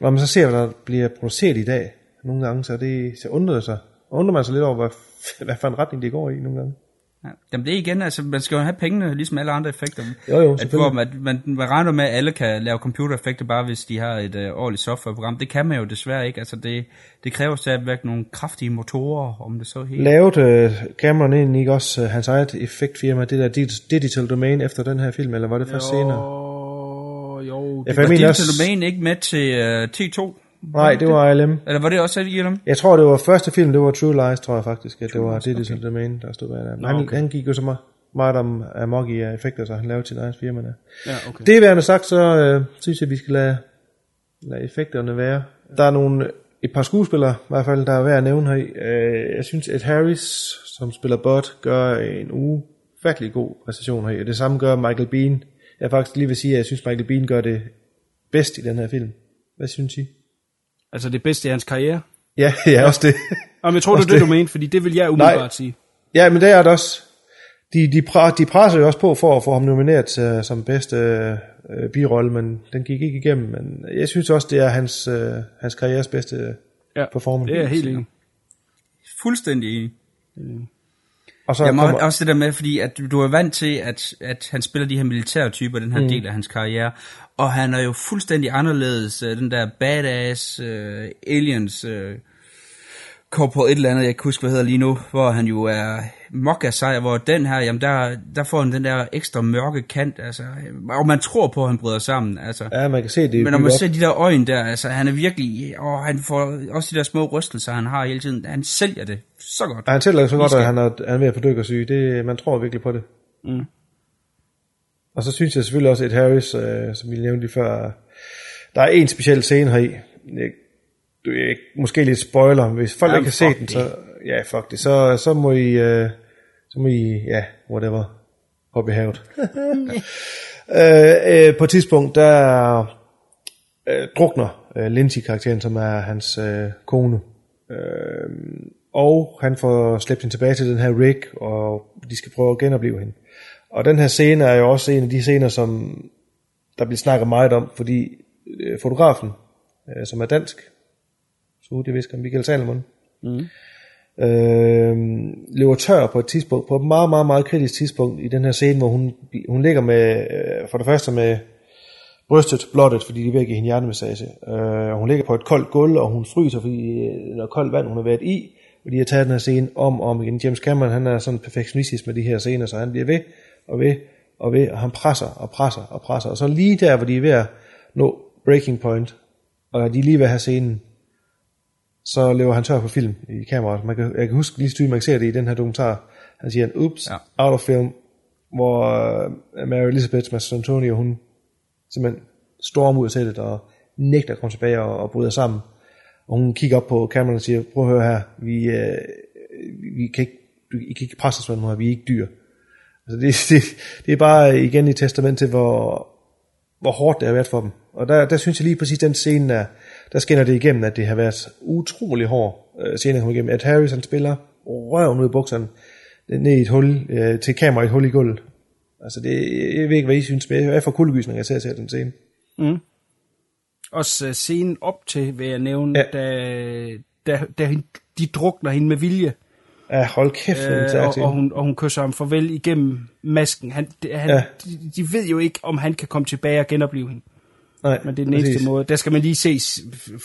når man så ser, hvad der bliver produceret i dag, nogle gange, så, det, så undrer det sig. Undrer man sig lidt over, hvad, hvad for en retning det går i nogle gange. Ja. Jamen det er igen, altså man skal jo have pengene, ligesom alle andre effekter. Jo, jo, at, hvor man, man, man regner med, at alle kan lave computereffekter, bare hvis de har et uh, ordentligt softwareprogram. Det kan man jo desværre ikke. Altså det, det kræver stadigvæk nogle kraftige motorer, om det så helt... Lavet uh, Cameron egentlig ikke også uh, hans eget effektfirma, det der Dig- Digital Domain efter den her film, eller var det først senere? Jo, Ja, det for jeg var Digital også- Domain ikke med til uh, T2? Nej, det var ILM. Eller var det også ILM? Jeg tror, det var første film, det var True Lies, tror jeg faktisk, at det var Digital Domain, der stod bag der. Men han, okay. han gik jo så meget, meget om amok i uh, effekter, så han lavede sin egen firma der. Ja, okay. Det værende sagt, så øh, synes jeg, vi skal lade, lade effekterne være. Der er nogle, et par skuespillere, i hvert fald, der er værd at nævne her. Øh, jeg synes, at Harris, som spiller Bud, gør en ufattelig god præstation her. Det samme gør Michael Bean. Jeg faktisk lige vil sige, at jeg synes, Michael Bean gør det bedst i den her film. Hvad synes I? Altså det bedste i hans karriere. Ja, ja, også det. Jamen, jeg tror, det Også er det, du mente, fordi det vil jeg umiddelbart Nej. sige. Ja, men det er det også. De, de, pra, de presser jo også på for at få ham nomineret uh, som bedste uh, birolle, men den gik ikke igennem. Men jeg synes også, det er hans, uh, hans karrieres bedste ja, performance. Det er helt enig. Fuldstændig enig. Og så Jamen, kommer, også det der med, fordi at du er vant til, at, at han spiller de her militære typer, den her Mm. del af hans karriere, og han er jo fuldstændig anderledes, øh, den der badass uh, aliens uh, corporal et eller andet, jeg kan huske, hvad hedder lige nu, hvor han jo er mokka sej, hvor den her, jamen der, der får han den der ekstra mørke kant, altså, og man tror på, at han bryder sammen, altså. ja, man kan se det. Men når man op. ser de der øjne der, altså han er virkelig, og han får også de der små rystelser, han har hele tiden, han sælger det så godt. Ja, han tæller så godt, at han er, han er ved at få dykkersyge. Det, man tror virkelig på det. Mm. Og så synes jeg selvfølgelig også, at Harris, øh, som vi nævnte lige før, der er en speciel scene heri. Jeg, du er ikke- måske lidt spoiler, hvis folk Jamen, ikke har set den, så, ja, fuck det, så, så må I, øh, så må I, ja, whatever, hoppe i havet. øh, øh, på et tidspunkt, der øh, drukner øh, Lindsay-karakteren, som er hans øh, kone. Øh, og han får slæbt hende tilbage til den her rig, og de skal prøve at genopleve hende. Og den her scene er jo også en af de scener, som der bliver snakket meget om, fordi øh, fotografen, øh, som er dansk, så det visker Michael Salomon, Mm øh, løber tør på et tidspunkt, på et meget, meget, meget kritisk tidspunkt i den her scene, hvor hun, hun ligger med, øh, for det første med brystet blottet, fordi de er ved at give hende hjertemassage. Øh, hun ligger på et koldt gulv, og hun fryser, fordi øh, er koldt vand, hun har været i, og de har taget den her scene om og om igen. James Cameron, han er sådan perfektionistisk med de her scener, så han bliver ved og ved og, ved, og han presser og presser og presser, og så lige der, hvor de er ved at nå breaking point, og de er lige ved at have scenen, så løber han tør på film i kameraet. Man kan, jeg kan huske lige tydeligt, man kan se det i den her dokumentar. Han siger, ups, ja. out of film, hvor uh, Mary Elizabeth Master Antonio, hun simpelthen stormer ud af sættet og nægter at komme tilbage og, og bryder sammen. Og hun kigger op på kameraet og siger, prøv at høre her, vi, uh, vi kan ikke, du, I kan ikke presse os på den måde, vi er ikke dyr. Altså det, det, det er bare igen et testament til, hvor, hvor hårdt det har været for dem. Og der, der synes jeg lige præcis den scene, der, der skinner det igennem, at det har været utrolig hård øh, scene at igennem. At Harris han spiller røven ud i bukserne, ned i et hul, øh, til kamera i et hul i gulvet. Altså det, jeg ved ikke, hvad I synes, men jeg er for kuldegysning, jeg ser til den scene. Mm. Også uh, scenen op til, vil jeg nævne, ja. da, da, da de drukner hende med vilje. Ja, hold kæft, øh, og, og, hun, og hun kysser ham farvel igennem masken. Han, det, han, ja. de, de ved jo ikke, om han kan komme tilbage og genopleve hende. Nej, men det er den eneste måde. Der skal man lige se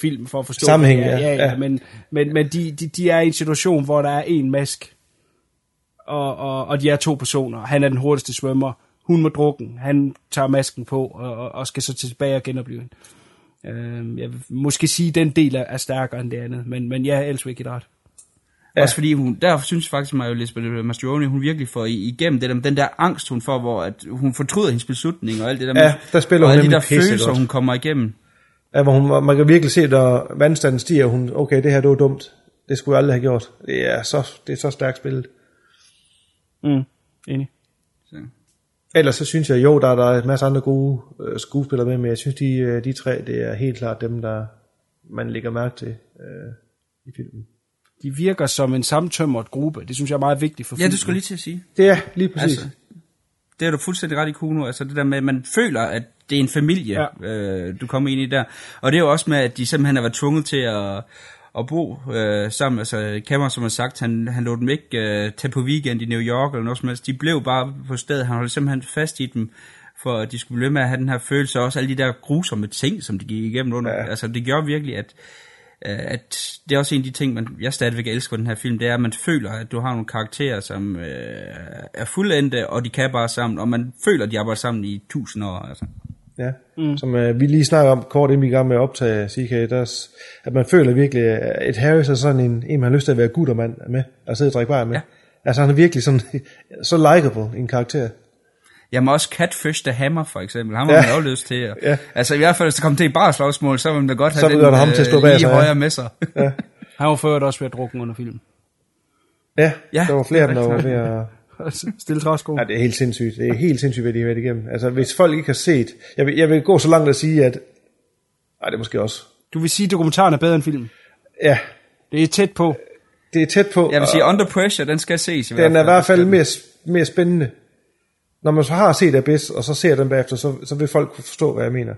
film for at forstå Sammenhæng. Ja, ja, ja, ja. Men, men, men de, de, de er i en situation, hvor der er en mask, og, og, og de er to personer. Han er den hurtigste svømmer. Hun må drukken. Han tager masken på, og, og skal så tilbage og genopleve hende. Øh, jeg vil måske sige, at den del er, er stærkere end det andet. Men, men ja, Elswick er ret. Ja. Også fordi hun, der synes faktisk mig jo Lisbeth Mastroianni, hun virkelig får igennem det der, den der angst, hun får, hvor at hun fortryder hendes beslutning og alt det der. Ja, der spiller og hun alle de der følelser, godt. hun kommer igennem. Ja, hvor hun, man kan virkelig se, når vandstanden stiger, hun, okay, det her det var dumt. Det skulle jeg aldrig have gjort. Det er så, det er så stærkt spillet. Mm, enig. Så. Ellers så synes jeg, jo, der er der en masse andre gode øh, skuespillere med, men jeg synes, de, de tre, det er helt klart dem, der man lægger mærke til øh, i filmen de virker som en samtømret gruppe. Det synes jeg er meget vigtigt for filmen. Ja, du skulle lige til at sige. Det er lige præcis. Altså, det er du fuldstændig ret i, Kuno. Altså det der med, at man føler, at det er en familie, ja. øh, du kommer ind i der. Og det er jo også med, at de simpelthen har været tvunget til at, at bo øh, sammen. Altså Cameron, som har sagt, han, han lå dem ikke øh, tage på weekend i New York eller noget som helst. De blev bare på stedet. Han holdt simpelthen fast i dem for at de skulle blive med at have den her følelse, og også alle de der grusomme ting, som de gik igennem under. Ja. Altså det gjorde virkelig, at at det er også en af de ting, man, jeg stadigvæk elsker den her film, det er, at man føler, at du har nogle karakterer, som øh, er fuldendte, og de kan bare sammen, og man føler, at de arbejder sammen i tusind år. Altså. Ja, mm. som øh, vi lige snakker om kort inden vi er gang med at optage CK, der, at man føler virkelig, at et Harris er sådan en, en man har lyst til at være guttermand med, og sidde og drikke bare med. Ja. Altså han er virkelig sådan, så likable en karakter. Jamen også Catfish the Hammer for eksempel. Han var ja. man jo lyst til. Ja. Altså i hvert fald, hvis der kom til et bare slagsmål, så ville man da godt have så den ham til at stå øh, bag lige højere ja. med sig. ja. Han var før også ved at drukke under filmen. Ja, ja, der var flere, der var ved at... Stille træsko. Ja, det er helt sindssygt. Det er helt sindssygt, hvad de har været igennem. Altså, hvis folk ikke har set... Jeg vil, jeg vil gå så langt at sige, at... Nej, det er måske også... Du vil sige, at dokumentaren er bedre end filmen? Ja. Det er tæt på. Det er tæt på. Jeg vil sige, Under Pressure, den skal ses i Den er i hvert fald mere, mere spændende når man så har set Abyss, og så ser den bagefter, så, så vil folk forstå, hvad jeg mener.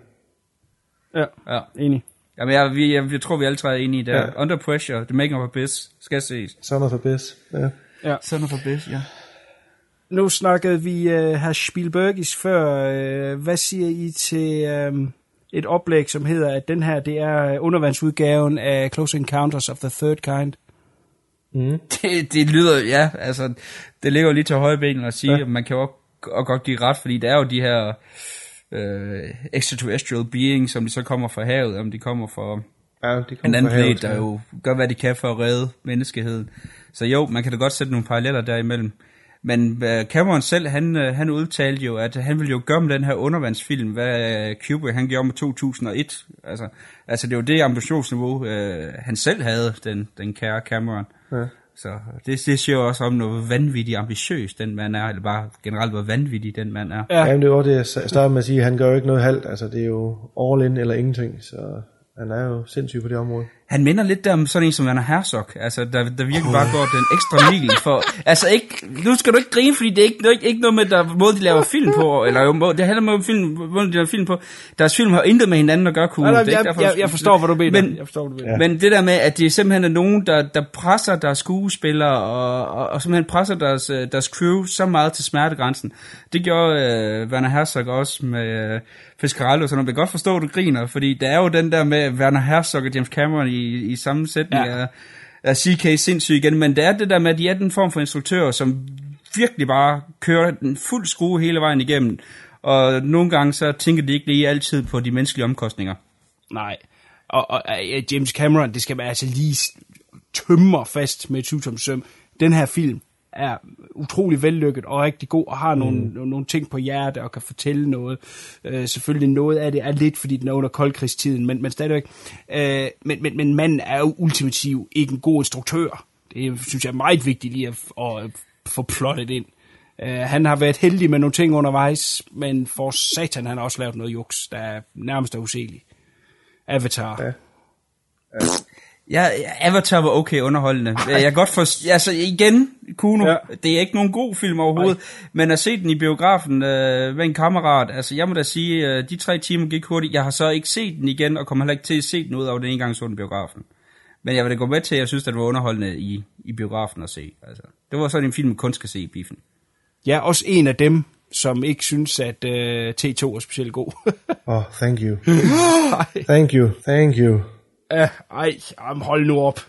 Ja, ja. enig. Jamen, jeg, vi, jeg, jeg tror, vi alle tre er enige i det. Ja. Under Pressure, The Making of Abyss, skal ses. Son of Abyss, ja. ja. Son of Abyss, ja. Nu snakkede vi uh, her Spielbergis før. Uh, hvad siger I til um, et oplæg, som hedder, at den her, det er undervandsudgaven af Close Encounters of the Third Kind? Mm. Det, det lyder, ja, altså, det ligger jo lige til højre benen at sige, ja. at man kan jo og godt give ret, fordi der er jo de her øh, extraterrestrial beings, som de så kommer fra havet, om de kommer fra ja, de kommer en anden planet, der jo gør, hvad de kan for at redde menneskeheden. Så jo, man kan da godt sætte nogle paralleller derimellem. Men uh, Cameron selv, han, uh, han udtalte jo, at han ville jo gøre med den her undervandsfilm, hvad Kubrick han gjorde med 2001. Altså, altså det var det ambitionsniveau, uh, han selv havde, den, den kære Cameron. Ja. Så det, det siger også om hvor vanvittigt ambitiøs den mand er, eller bare generelt hvor vanvittig den mand er. Ja, Jamen, det var det, jeg startede med at sige, han gør jo ikke noget halvt, altså det er jo all in eller ingenting, så han er jo sindssyg på det område. Han minder lidt der om sådan en som Werner Herzog, altså der, der virkelig bare går den ekstra mil for, altså ikke, nu skal du ikke grine, fordi det er ikke, ikke, ikke noget med der måde de laver film på, eller jo, det handler med film, måde de laver film på, deres film har intet med hinanden at gøre, kunne. Nej, jeg, derfor, jeg, jeg, forstår, hvad du mener. Men, jeg forstår, hvad du mener. men det der med, at det simpelthen er nogen, der, der presser deres skuespillere, og, og, og simpelthen presser deres, øh, deres crew så meget til smertegrænsen, det gjorde uh, Werner Herzog også med uh, Fiscarello, så man kan godt forstå, at du griner, fordi der er jo den der med Werner Herzog og James Cameron i i, sammensætning ja. af, af CK sindssyg igen, men det er det der med, at de er den form for instruktører, som virkelig bare kører den fuld skrue hele vejen igennem. Og nogle gange så tænker de ikke lige altid på de menneskelige omkostninger. Nej. Og, og uh, James Cameron, det skal man altså lige tømmer fast med et søm. Den her film er utrolig vellykket og rigtig god, og har nogle, mm. nogle ting på hjerte og kan fortælle noget. Øh, selvfølgelig noget af det er lidt, fordi den er under koldkrigstiden, men, men stadigvæk. Øh, men, men, men manden er jo ultimativ ikke en god instruktør. Det synes jeg er meget vigtigt lige at, at, få plottet ind. Uh, han har været heldig med nogle ting undervejs, men for satan, han har også lavet noget juks, der er nærmest er useligt. Avatar. Ja. Ja. Ja, Avatar var okay underholdende. Jeg kan godt for, altså igen, Kuno, ja. det er ikke nogen god film overhovedet, Ej. men at se den i biografen øh, med en kammerat, altså jeg må da sige, øh, de tre timer gik hurtigt. Jeg har så ikke set den igen, og kommer heller ikke til at se den ud af den en gang så den biografen. Men jeg vil da gå med til, at jeg synes, at det var underholdende i, i biografen at se. Altså, det var sådan en film, man kun skal se i biffen. Jeg er også en af dem, som ikke synes, at uh, T2 er specielt god. oh, thank you. thank you, thank you. Ja, ej, hold nu op.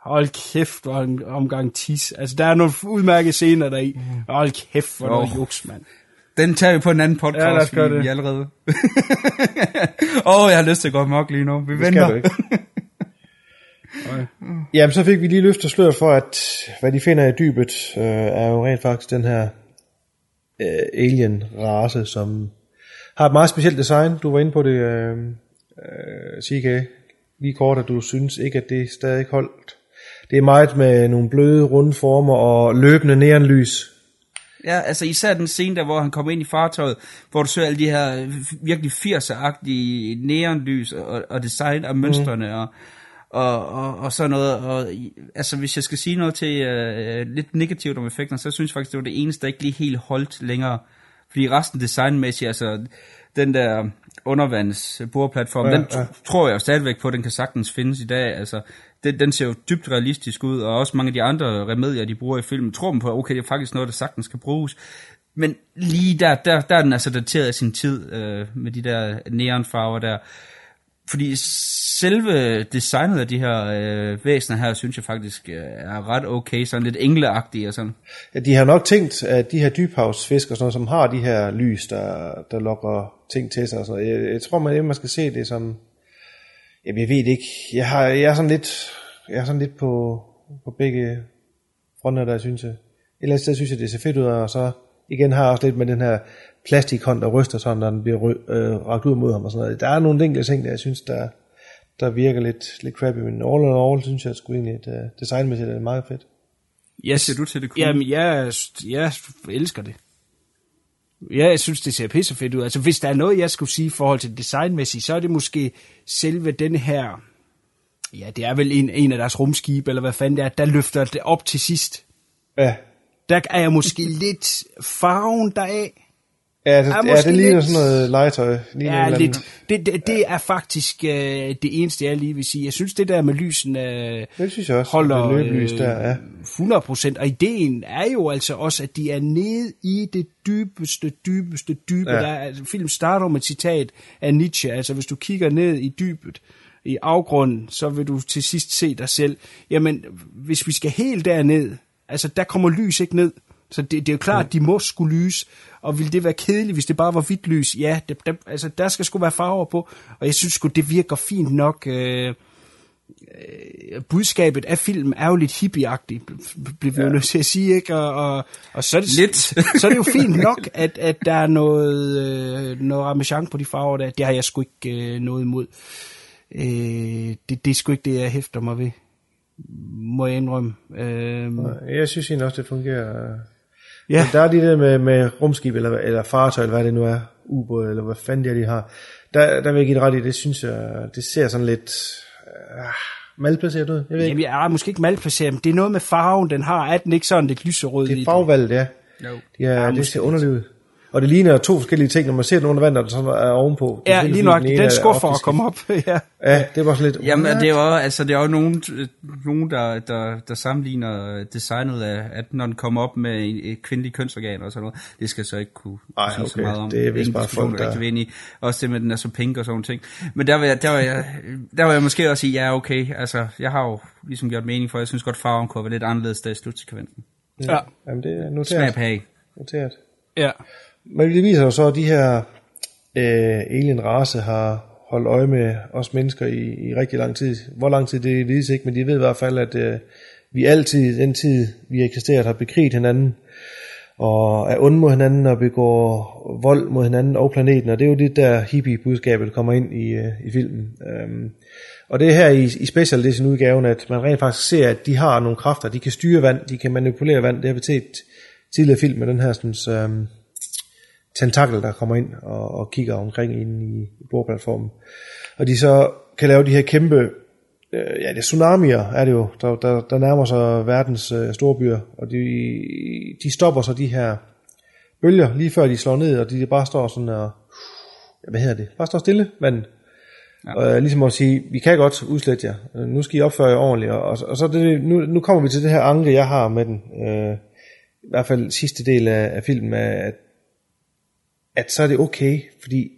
Hold kæft, hvor en omgang tis. Altså, der er nogle udmærkede scener deri. Mm. Hold kæft, hvor oh. noget juks, mand. Den tager vi på en anden podcast, ja, lad os gøre det. vi allerede. Åh, oh, jeg har lyst til at gå mok lige nu. Vi det venter. Skal du ikke. Jamen, så fik vi lige løftet sløret for, at hvad de finder i dybet, øh, er jo rent faktisk den her øh, alien-race, som har et meget specielt design. Du var inde på det, øh, øh, CK, lige kort, at du synes ikke, at det stadig holdt. Det er meget med nogle bløde, runde former og løbende neonlys. Ja, altså især den scene der, hvor han kommer ind i fartøjet, hvor du ser alle de her virkelig 80'er-agtige neonlys og, og design af mønstrene mm. og, og, og, og sådan noget. Og, altså hvis jeg skal sige noget til uh, lidt negativt om effekten, så synes jeg faktisk, det var det eneste, der ikke lige helt holdt længere. Fordi resten designmæssigt, altså den der undervands bordplatform, ja, den ja. tror jeg stadigvæk på, den kan sagtens findes i dag. Altså, den, den ser jo dybt realistisk ud, og også mange af de andre remedier, de bruger i filmen, tror man på, okay, det er faktisk noget, der sagtens kan bruges. Men lige der, der, der er den altså dateret af sin tid, øh, med de der neonfarver der. Fordi selve designet af de her øh, væsener her, synes jeg faktisk øh, er ret okay, sådan lidt engleagtige og sådan. Ja, de har nok tænkt, at de her dybhavsfisk og sådan noget, som har de her lys, der, der lokker ting til sig og sådan noget. Jeg, jeg tror, man, man skal se det som, jamen jeg ved ikke, jeg, har, jeg er sådan lidt, jeg er sådan lidt på, på begge fronter, der synes jeg. Ellers eller synes jeg, det ser fedt ud, og så igen har jeg også lidt med den her plastikhånd, der ryster sådan, når den bliver øh, ragt ud mod ham og sådan noget. Der er nogle enkelte ting, der jeg synes, der, der virker lidt, lidt crappy, men all in all, synes jeg sgu egentlig, at uh, designmæssigt er det meget fedt. Ja, ser du til det cool? Jamen, jeg, jeg elsker det. Ja, jeg synes, det ser pisse fedt ud. Altså, hvis der er noget, jeg skulle sige i forhold til designmæssigt, så er det måske selve den her... Ja, det er vel en, en af deres rumskibe, eller hvad fanden det er, der løfter det op til sidst. Ja. Der er jeg måske lidt farven deraf. Ja, det, ja, det ligner lidt... sådan noget legetøj. Ja, lidt. Det, det, det er faktisk øh, det eneste, jeg lige vil sige. Jeg synes, det der med lysen øh, det synes jeg også, holder det løblys der, ja. 100%. Og ideen er jo altså også, at de er nede i det dybeste, dybeste dybe. Ja. Der, altså, film starter med et citat af Nietzsche. Altså, hvis du kigger ned i dybet, i afgrunden, så vil du til sidst se dig selv. Jamen, hvis vi skal helt derned, altså der kommer lys ikke ned. Så det, det er jo klart, at de må skulle lyse, og ville det være kedeligt, hvis det bare var hvidt lys? Ja, det, det, altså der skal sgu være farver på, og jeg synes sgu, det virker fint nok. Øh, øh, budskabet af filmen er jo lidt hippieagtigt, bliver vi ja. jo nødt til at sige, ikke? Og, og, og så, er det, lidt. så er det jo fint nok, at, at der er noget, øh, noget ramachan på de farver der. Det har jeg sgu ikke øh, noget imod. Øh, det, det er sgu ikke det, jeg hæfter mig ved, må jeg indrømme. Øh, jeg synes egentlig også, det fungerer Ja. Men der er de der med, med rumskib, eller, eller fartøj, eller hvad det nu er, ubåd, eller hvad fanden det er, de har. Der, der vil jeg give det ret i, det synes jeg, det ser sådan lidt uh, malplaceret ud. Jeg ved Jamen, jeg er måske ikke malplaceret, men det er noget med farven, den har. Er den ikke sådan lidt lyserød? Det er farvevalget, ja. No. Er, ja, det ser underligt ud. Og det ligner to forskellige ting, når man ser den under vandet, der er ovenpå. Ja, lige nok. Den, den skuffer at komme op. ja. ja, det var sådan lidt... Jamen, det er jo, altså, det er jo nogen, nogen der, der, der sammenligner designet af, at når den kommer op med et kvindeligt kønsorgan og sådan noget, det skal så ikke kunne Ej, okay. så meget om. det er vist bare folk, der... Ind i. Også det med, den er så pink og sådan ting. Men der var jeg, der var jeg, der var jeg måske også sige, ja, okay. Altså, jeg har jo ligesom gjort mening for, jeg synes godt, farven kunne være lidt anderledes, der i slutsekvensen. Ja. Jamen, det er noteret. Smag på hag. Noteret. Ja. Men det viser jo så, at de her øh, alien-race har holdt øje med os mennesker i, i rigtig lang tid. Hvor lang tid, det vides ikke, men de ved i hvert fald, at øh, vi altid, den tid vi har eksisteret, har bekriget hinanden, og er onde mod hinanden, og begår vold mod hinanden og planeten, og det er jo det der hippie-budskabet, kommer ind i, øh, i filmen. Øhm, og det er her i, i Special Edition udgaven, at man rent faktisk ser, at de har nogle kræfter, de kan styre vand, de kan manipulere vand, det har vi set tidligere film med den her sådan, øhm, tentakel, der kommer ind og, og kigger omkring inde i, i bordplatformen. Og de så kan lave de her kæmpe, øh, ja det er tsunamier er det jo, der, der, der nærmer sig verdens øh, store byer, og de, de stopper så de her bølger lige før de slår ned, og de bare står sådan og, hvad hedder det, bare står stille, men Ja. Og ligesom at sige, vi kan godt udslette jer. Nu skal I opføre jer ordentligt. Og, og, så det, nu, nu kommer vi til det her anke, jeg har med den. Øh, I hvert fald sidste del af, af filmen, er, at, at så er det okay, fordi,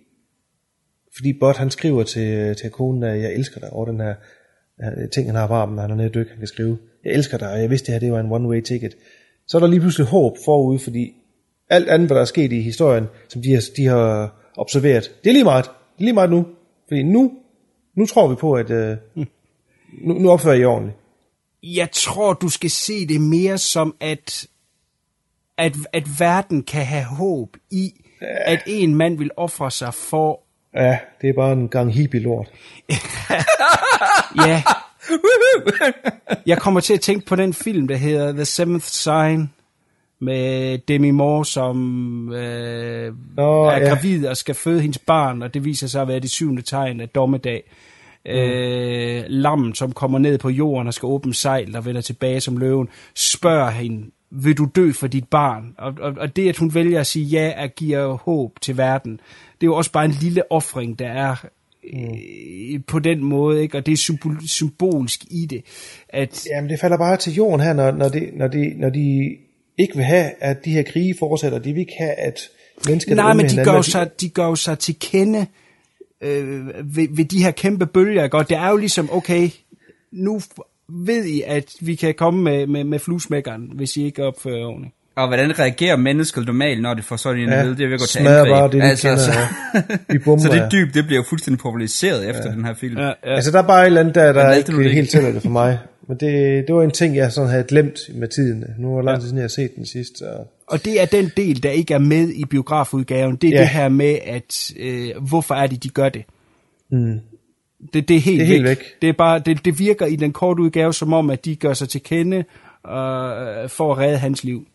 fordi Bot han skriver til, til konen, at jeg elsker dig over den her ting, han har på armen, når han er nede at dykke, han kan skrive. Jeg elsker dig, og jeg vidste, det her det var en one-way ticket. Så er der lige pludselig håb forude, fordi alt andet, hvad der er sket i historien, som de har, de har observeret, det er lige meget. Det er lige meget nu. Fordi nu, nu tror vi på, at øh, nu, nu opfører I ordentligt. Jeg tror, du skal se det mere som, at, at, at verden kan have håb i, ja. at en mand vil ofre sig for... Ja, det er bare en gang hippie-lort. ja. Jeg kommer til at tænke på den film, der hedder The Seventh Sign, med Demi Moore, som øh, Nå, er ja. gravid og skal føde hendes barn, og det viser sig at være det syvende tegn af dommedag. Mm. Øh, lammen, som kommer ned på jorden og skal åbne sejl og vender tilbage som løven, spørger hende, vil du dø for dit barn? Og, og, og det, at hun vælger at sige ja, at giver håb til verden, det er jo også bare en lille offring, der er øh, på den måde, ikke? og det er symbol, symbolsk i det. At, Jamen, det falder bare til jorden her, når, når, det, når, de, når de ikke vil have, at de her krige fortsætter. De vil ikke have, at mennesker... Nej, men de gør, jo sig, de gør sig til kende øh, ved, ved de her kæmpe bølger. Godt, det er jo ligesom, okay, nu ved I, at vi kan komme med, med, med fluesmækkeren, hvis I ikke opfører ordentligt. Og hvordan reagerer mennesker normalt, når det får sådan en Ja, ved, det er ved at gå til angreb. bare det, de kender, så, ja. Bomber, så det ja. dyb, det bliver jo fuldstændig populariseret efter den her film. Ja, ja. Altså, der er bare et eller andet der, der ikke, det ikke? helt tæller det for mig. Men det, det var en ting, jeg sådan havde glemt med tiden. Nu var det lang tid siden, jeg har set den sidst. Så. Og det er den del, der ikke er med i biografudgaven. Det er Ja. ja. det her med, at øh, hvorfor er det, de gør det. Mm. Det, det er helt, Det er helt væk. væk. Det, er bare, det, det virker i den korte udgave, som om, at de gør sig til kende øh, for at redde hans liv.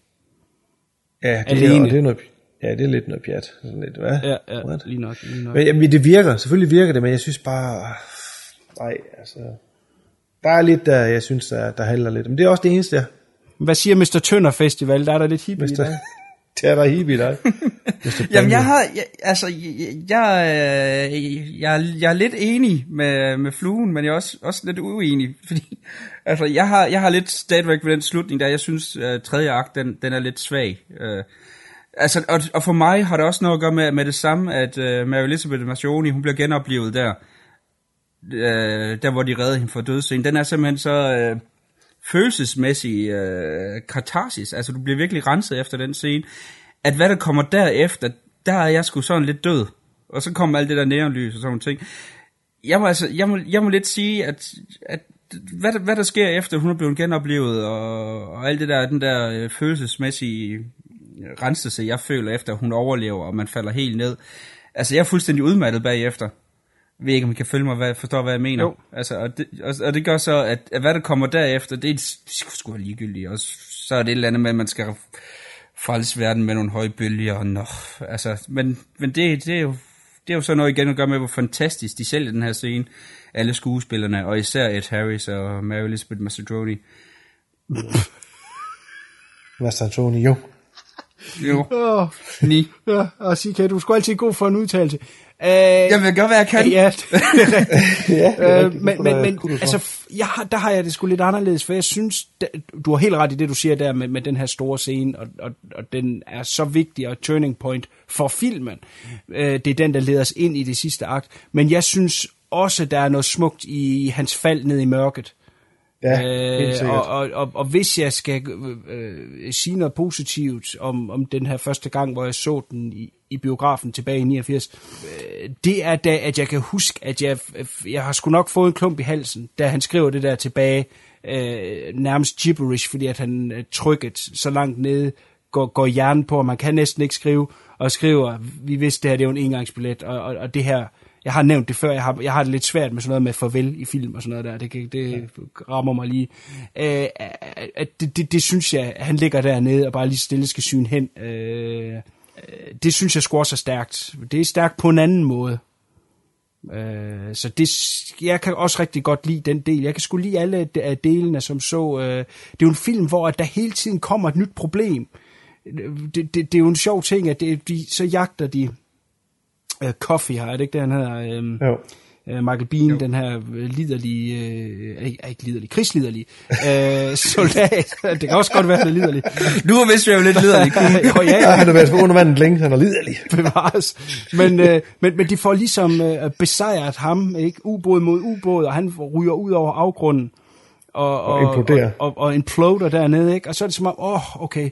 Ja, det, Alene. er, det er noget, ja, det er lidt noget pjat. Sådan lidt, hvad? Ja, ja What? lige nok. Lige nok. Men jamen, det virker, selvfølgelig virker det, men jeg synes bare, nej, altså, der er lidt der, jeg synes, der, der handler lidt. Men det er også det eneste, jeg, Hvad siger Mr. Tønder Festival? Der er der lidt hippie i Mr. dag. Det er der hippie i dig. Jamen, jeg har, jeg, altså, jeg, jeg, jeg, jeg er lidt enig med, med fluen, men jeg er også, også lidt uenig, fordi, altså, jeg har, jeg har lidt stadigvæk ved den slutning der, jeg synes, uh, tredje akt, den, den er lidt svag. Uh, altså, og, og for mig har det også noget at gøre med, med det samme, at uh, Mary Elizabeth Marcioni, hun bliver genoplevet der, uh, der hvor de redder hende fra dødscenen. Den er simpelthen så... Uh, følelsesmæssig øh, katarsis, altså du bliver virkelig renset efter den scene, at hvad der kommer derefter, der er jeg sgu sådan lidt død, og så kommer alt det der neonlys og sådan nogle ting. Jeg må, altså, jeg må, jeg må lidt sige, at, at hvad, der, hvad der sker efter, hun er blevet genoplevet, og, og alt det der, den der øh, følelsesmæssige øh, renselse, jeg føler efter, hun overlever, og man falder helt ned. Altså, jeg er fuldstændig udmattet bagefter. Jeg ved ikke, om I kan følge mig, hvad, forstår, hvad jeg mener. Jo. Altså, og, det, og, og det gør så, at, at hvad der kommer derefter, det er det skulle sgu ligegyldigt. Og så er det et eller andet med, at man skal frelse verden med nogle høje bølger. Og nå, altså, men, men det, det, er jo, det er jo så noget igen at gøre med, hvor fantastisk de sælger den her scene. Alle skuespillerne, og især Ed Harris og Mary Elizabeth Mastrodoni. Master Antoni, jo. Jo, Åh, ni. ja, og CK, du er sgu altid god for en udtalelse. Uh, Jeg vil gøre, hvad jeg kan. Ja. Ja, Øh, men, men, men altså, jeg har, der har jeg det sgu lidt anderledes, for jeg synes, da, du har helt ret i det, du siger der med, med den her store scene, og, og, og den er så vigtig og turning point for filmen. Øh, det er den, der leder os ind i det sidste akt. Men jeg synes også, der er noget smukt i hans fald ned i mørket. Ja, øh, og, og, og, og hvis jeg skal øh, sige noget positivt om, om den her første gang, hvor jeg så den i, i biografen tilbage i 89, øh, det er da, at jeg kan huske, at jeg, jeg har sgu nok fået en klump i halsen, da han skriver det der tilbage, øh, nærmest gibberish, fordi at han er trykket så langt nede, går, går hjernen på, og man kan næsten ikke skrive, og skriver, vi vidste det her, det er jo en engangsbillet, og, og, og det her, jeg har nævnt det før, jeg har, jeg har det lidt svært med sådan noget med farvel i film og sådan noget der, det, kan- det rammer mig lige. Øh, at det, det, det synes jeg, at han ligger dernede og bare lige stille skal syne hen. Øh, øh, det synes jeg sgu også er stærkt. Det er stærkt på en anden måde. Øh, så det, jeg kan også rigtig godt lide den del. Jeg kan sgu lide alle af delene, som så. Øh, det er jo en film, hvor der hele tiden kommer et nyt problem. Det, det, det er jo en sjov ting, at det, de, så jagter de uh, Coffee her, er det ikke det, han hedder? Um, Jo. Uh, Michael Bean, jo. den her øh, liderlige, uh, ikke, ikke liderlige, krigsliderlige uh, soldat. det kan også godt være, han er liderlig. Du har vist været lidt liderlig. jo, ja, Ja, han har været under vandet længe, han er liderlig. bevares. Men, øh, men, men de får ligesom øh, besejret ham, ikke? Ubåd mod ubåd, og han ryger ud over afgrunden. Og, Og imploderer. Og, og, og imploder dernede, ikke? Og så er det som om, åh, oh, okay,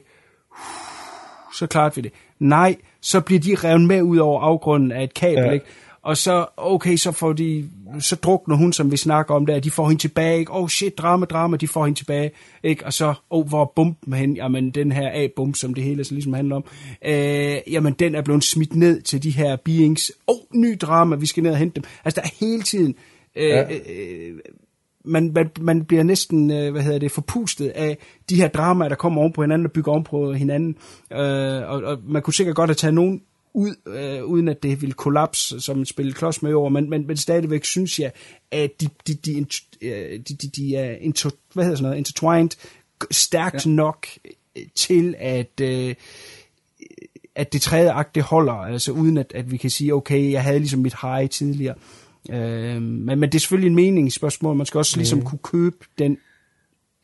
så klart vi det. Nej, så bliver de revet med ud over afgrunden af et kabel, Ja. ikke? Og så, okay, så får de, så drukner hun, som vi snakker om der, de får hende tilbage, ikke? Oh shit, drama, drama, de får hende tilbage, ikke? Og så, oh, hvor er bomben hen? Jamen, den her A-bump, som det hele så ligesom handler om, øh, jamen, den er blevet smidt ned til de her beings. Oh, ny drama, vi skal ned og hente dem. Altså, der er hele tiden, øh, Ja. øh, man, man, man bliver næsten, øh, hvad hedder det, forpustet af de her dramaer, der kommer oven på hinanden og bygger oven på hinanden. Øh, og, og man kunne sikkert godt have taget nogen ud, øh, uden at det ville kollapse som et spil klods med over, men, men, men stadigvæk synes jeg, at de, de, de, øh, de, de, de er inter, hvad hedder sådan noget, intertwined stærkt ja. nok til, at, øh, at det tredje akt, det holder, altså uden at, at vi kan sige, okay, jeg havde ligesom mit high tidligere. Øh, men, men det er selvfølgelig en meningsspørgsmål, man skal også ligesom kunne købe den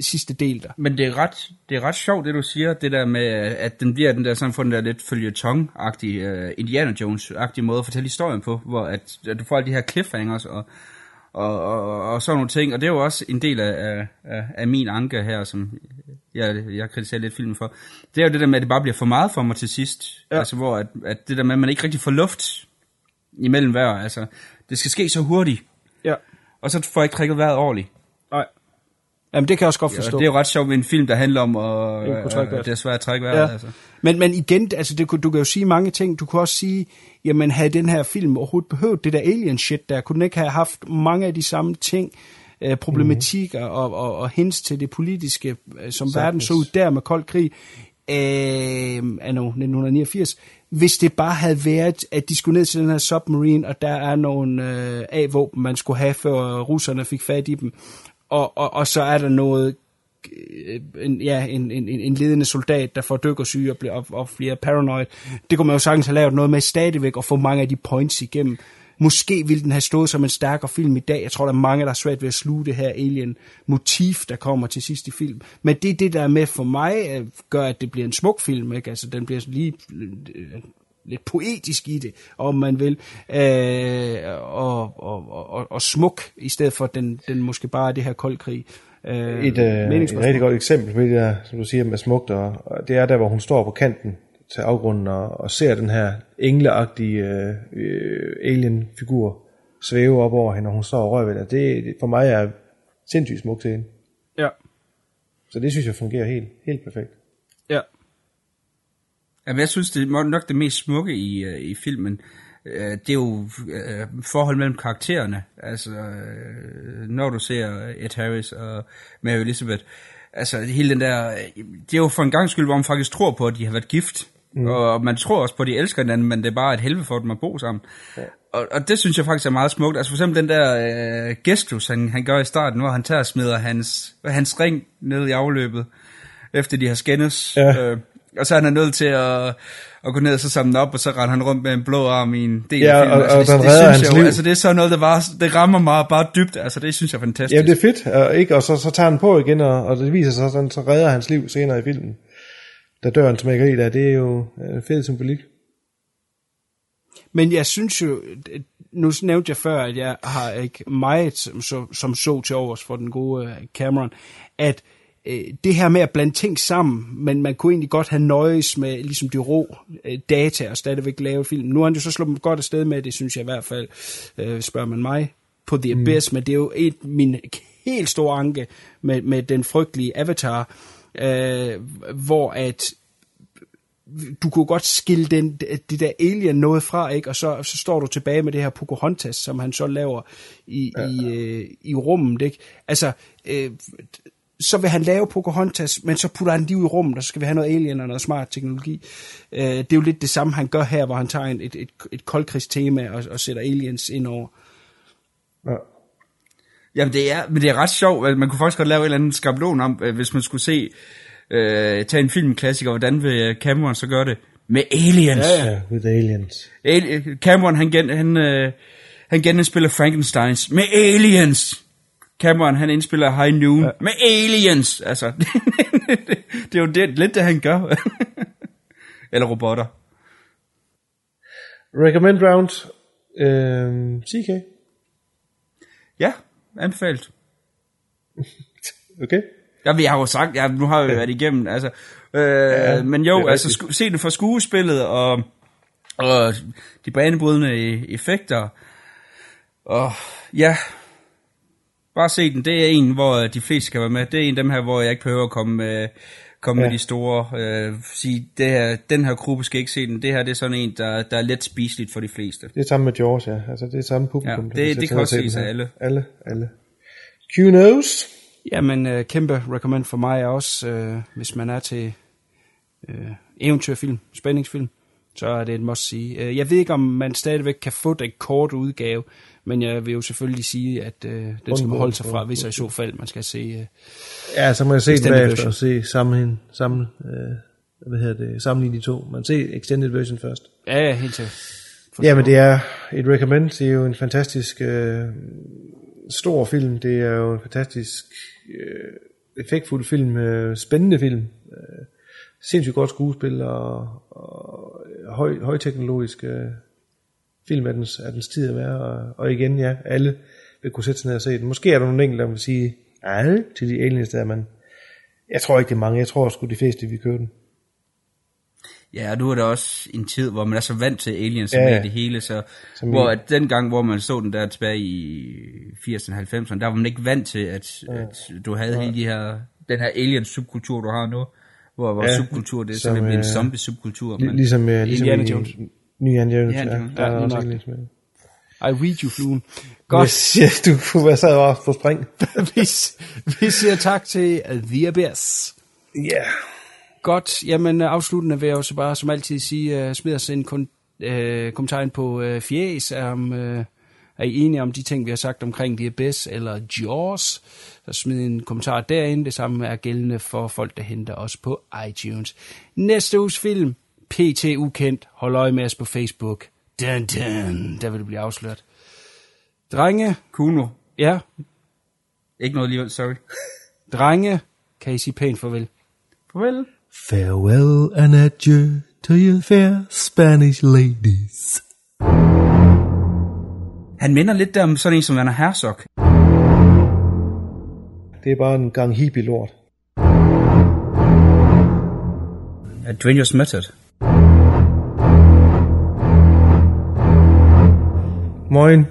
sidste del der. Men det er, ret, det er ret sjovt, det du siger, det der med, at den bliver den der, sådan, for den der lidt følgetong-agtige, uh, Indiana Jones-agtige måde at fortælle historien på, hvor at, at du får alle de her cliffhangers og, og, og, og sådan nogle ting, og det er jo også en del af, af, af, af min anke her, som jeg, jeg kritiserer lidt filmen for. Det er jo det der med, at det bare bliver for meget for mig til sidst, ja. altså hvor at, at det der med, at man ikke rigtig får luft imellem hver, altså det skal ske så hurtigt, Ja. og så får jeg ikke trækket vejret ordentligt. Nej. Jamen, det kan jeg også godt Ja, forstå. det er jo ret sjovt med en film, der handler om, at Ikke kunne trække øh, det er svært at trække vejret. Ja. Altså. Men, men igen, altså det, kunne- du kan jo sige mange ting. Du kunne også sige, jamen havde den her film overhovedet behøvet det der alien shit der, kunne den ikke have haft mange af de samme ting, øh, problematikker mm. og, og, og hints til det politiske, øh, som Sagtens. verden så ud der med kold krig øh, anno 1989, hvis det bare havde været, at de skulle ned til den her submarine, og der er nogle øh, A-våben, man skulle have, før russerne fik fat i dem, og, og, og så er der noget øh, en, ja, en, en, en ledende soldat, der får dykkersyge og, bliver, og, og bliver paranoid. Det kunne man jo sagtens have lavet noget med stadigvæk og få mange af de points igennem. Måske ville den have stået som en stærkere film i dag. Jeg tror, der er mange, der er svært ved at sluge det her alien-motiv, der kommer til sidst i film. Men det er det, der er med for mig, øh, gør, at det bliver en smuk film. Ikke? Altså, den bliver lige øh, lidt poetisk i det, om man vil, øh, og, og, og, og smuk, i stedet for den, den måske bare det her koldkrig. Øh, Et, øh, et rigtig godt eksempel på det der, som du siger, med smukt, og, og det er der, hvor hun står på kanten til afgrunden og, og ser den her engleagtige øh, øh, alien-figur svæve op over hende, og hun står og rører ved det. Det, for mig er sindssygt smukt til hende. Ja. Så det synes jeg fungerer helt, helt perfekt. Ja. Jamen, jeg synes, det er nok det mest smukke i, uh, i filmen. Uh, det er jo uh, forhold mellem karaktererne. Altså, uh, når du ser Ed Harris og Mary Elizabeth. Altså, hele den der... Det er jo for en gang skyld, hvor man faktisk tror på, at de har været gift. Mm. Og man tror også på, at de elsker hinanden, men det er bare et helvede for dem at bo sammen. Ja. Og, og det synes jeg faktisk er meget smukt. Altså for eksempel den der øh, gestus, han, han gør i starten, hvor han tager og smider hans, hans ring ned i afløbet, efter de har skændes. Ja. Øh, og så er han nødt til at, at gå ned og så samle op, og så render han rundt med en blå arm i en del Ja, af filmen. og- og altså, den det, det synes jeg liv. altså det er sådan noget, der bare, det rammer mig bare dybt. Altså det synes jeg er fantastisk. Ja, det er fedt, og, ikke? og så, så tager han på igen, og, og det viser sig sådan, så redder hans liv senere i filmen. Da døren smækker i der, det er jo en fed symbolik. Men jeg synes jo, nu nævnte jeg før, at jeg har ikke meget som så, som så til overs for den gode øh, Cameron, at øh, det her med at blande ting sammen, men man kunne egentlig godt have nøjes med ligesom de rå øh, data og stadigvæk lave film. Nu har han jo så slået godt afsted med, det synes jeg i hvert fald, øh, spørger man mig, på The Abyss, mm. men det er jo et, min helt store anke med, med den frygtelige Avatar, øh, hvor at du kunne godt skille den, det der alien noget fra, ikke? og så, så står du tilbage med det her Pocahontas, som han så laver i, ja. i, øh, i rummet. Ikke? Altså, øh, så vil han lave Pocahontas, men så putter han lige ud i rummet, og så skal vi have noget alien og noget smart teknologi. Øh, det er jo lidt det samme, han gør her, hvor han tager et, et, et koldkrigstema og, og sætter aliens ind over. Ja. Jamen det er, men det er ret sjovt, man kunne faktisk godt lave en eller anden skabelon om, øh, hvis man skulle se øh, tage en filmklassiker, hvordan vil Cameron så gøre det? Med aliens. Ja, ja. With aliens. Ali- Cameron, han, gen, han, øh, han genindspiller Frankensteins med aliens. Cameron, han indspiller High Noon ja. med aliens. Altså, det er jo det, lidt det, han gør. Eller robotter. Recommend round. Øh, CK. Ja, anbefalt. okay. Ja, vi har jo sagt, ja, nu har vi været igennem, altså. Øh, ja, men jo, altså, sku, se det for skuespillet, og, og de banebrydende effekter, og ja, bare se den. Det er en, hvor de fleste kan være med. Det er en af dem her, hvor jeg ikke behøver at komme med, komme ja. med de store, øh, sige, det her, den her gruppe skal ikke se den. Det her, det er sådan en, der, der er let spiseligt for de fleste. Det er samme med Jaws, ja. Altså, det er samme publikum. Ja, det, det kan også ses af alle. Alle, alle. Q knows. Jamen, øh, kæmpe recommend for mig også, øh, hvis man er til øh, eventyrfilm, spændingsfilm, så er det et must sige. Øh, jeg ved ikke, om man stadigvæk kan få den kort udgave, men jeg vil jo selvfølgelig sige, at øh, den skal man holde sig fra, hvis i så fald man skal se... Øh, ja, så må jeg se den bagefter og se sammen, sammen øh, hvad hedder det, sammenligne de to. Man ser extended version først. Ja, ja, helt til. Ja, men det er et recommend. Det er jo en fantastisk øh, stor film. Det er jo en fantastisk øh, effektfuld film, øh, spændende film, øh, sindssygt godt skuespil og, og høj, højteknologisk øh, film af dens, af dens tid at være, og, og igen, ja, alle vil kunne sætte sig ned og se den. Måske er der nogle enkelte, der vil sige, alle til de aliens der, men jeg tror ikke det er mange, jeg tror sgu de fleste vi kører den. Ja, og nu er der også en tid, hvor man er så vant til aliens ja, med det hele, så som hvor at den gang, hvor man så den der tilbage i 80'erne 90'erne, der var man ikke vant til, at, ja. at du havde ja. hele de her, den her alien subkultur, du har nu, hvor vores ja, subkultur, det er sådan en zombie subkultur. Men ligesom, uh, ligesom Indiana Jones. Ny Indiana Jones, Indiana Jones. ja. Ja, Der er lige også nok. aliens med. I read you, fluen. Godt. Yes, yes, du kunne være sad også på spring. vi, vi siger tak til The Abyss. Ja. Yeah. Godt, jamen afsluttende vil jeg jo så bare som altid sige, uh, smid os en kun, uh, kommentar ind på uh, fjæs, om, uh, er I enige om de ting, vi har sagt omkring The Abyss eller Jaws? Så smid en kommentar derinde, det samme er gældende for folk, der henter os på iTunes. Næste uges film, PT Ukendt, hold øje med os på Facebook. Dun, dun, der vil det blive afsløret. Drenge. Kuno. Ja. Ikke noget alligevel, sorry. Drenge, kan I sige pænt farvel? Farvel. Farewell and adieu to you fair Spanish ladies. Han minder lidt der om sådan en som Werner Herzog. Det er bare en gang hippie-lort. Adventures Method. Moin.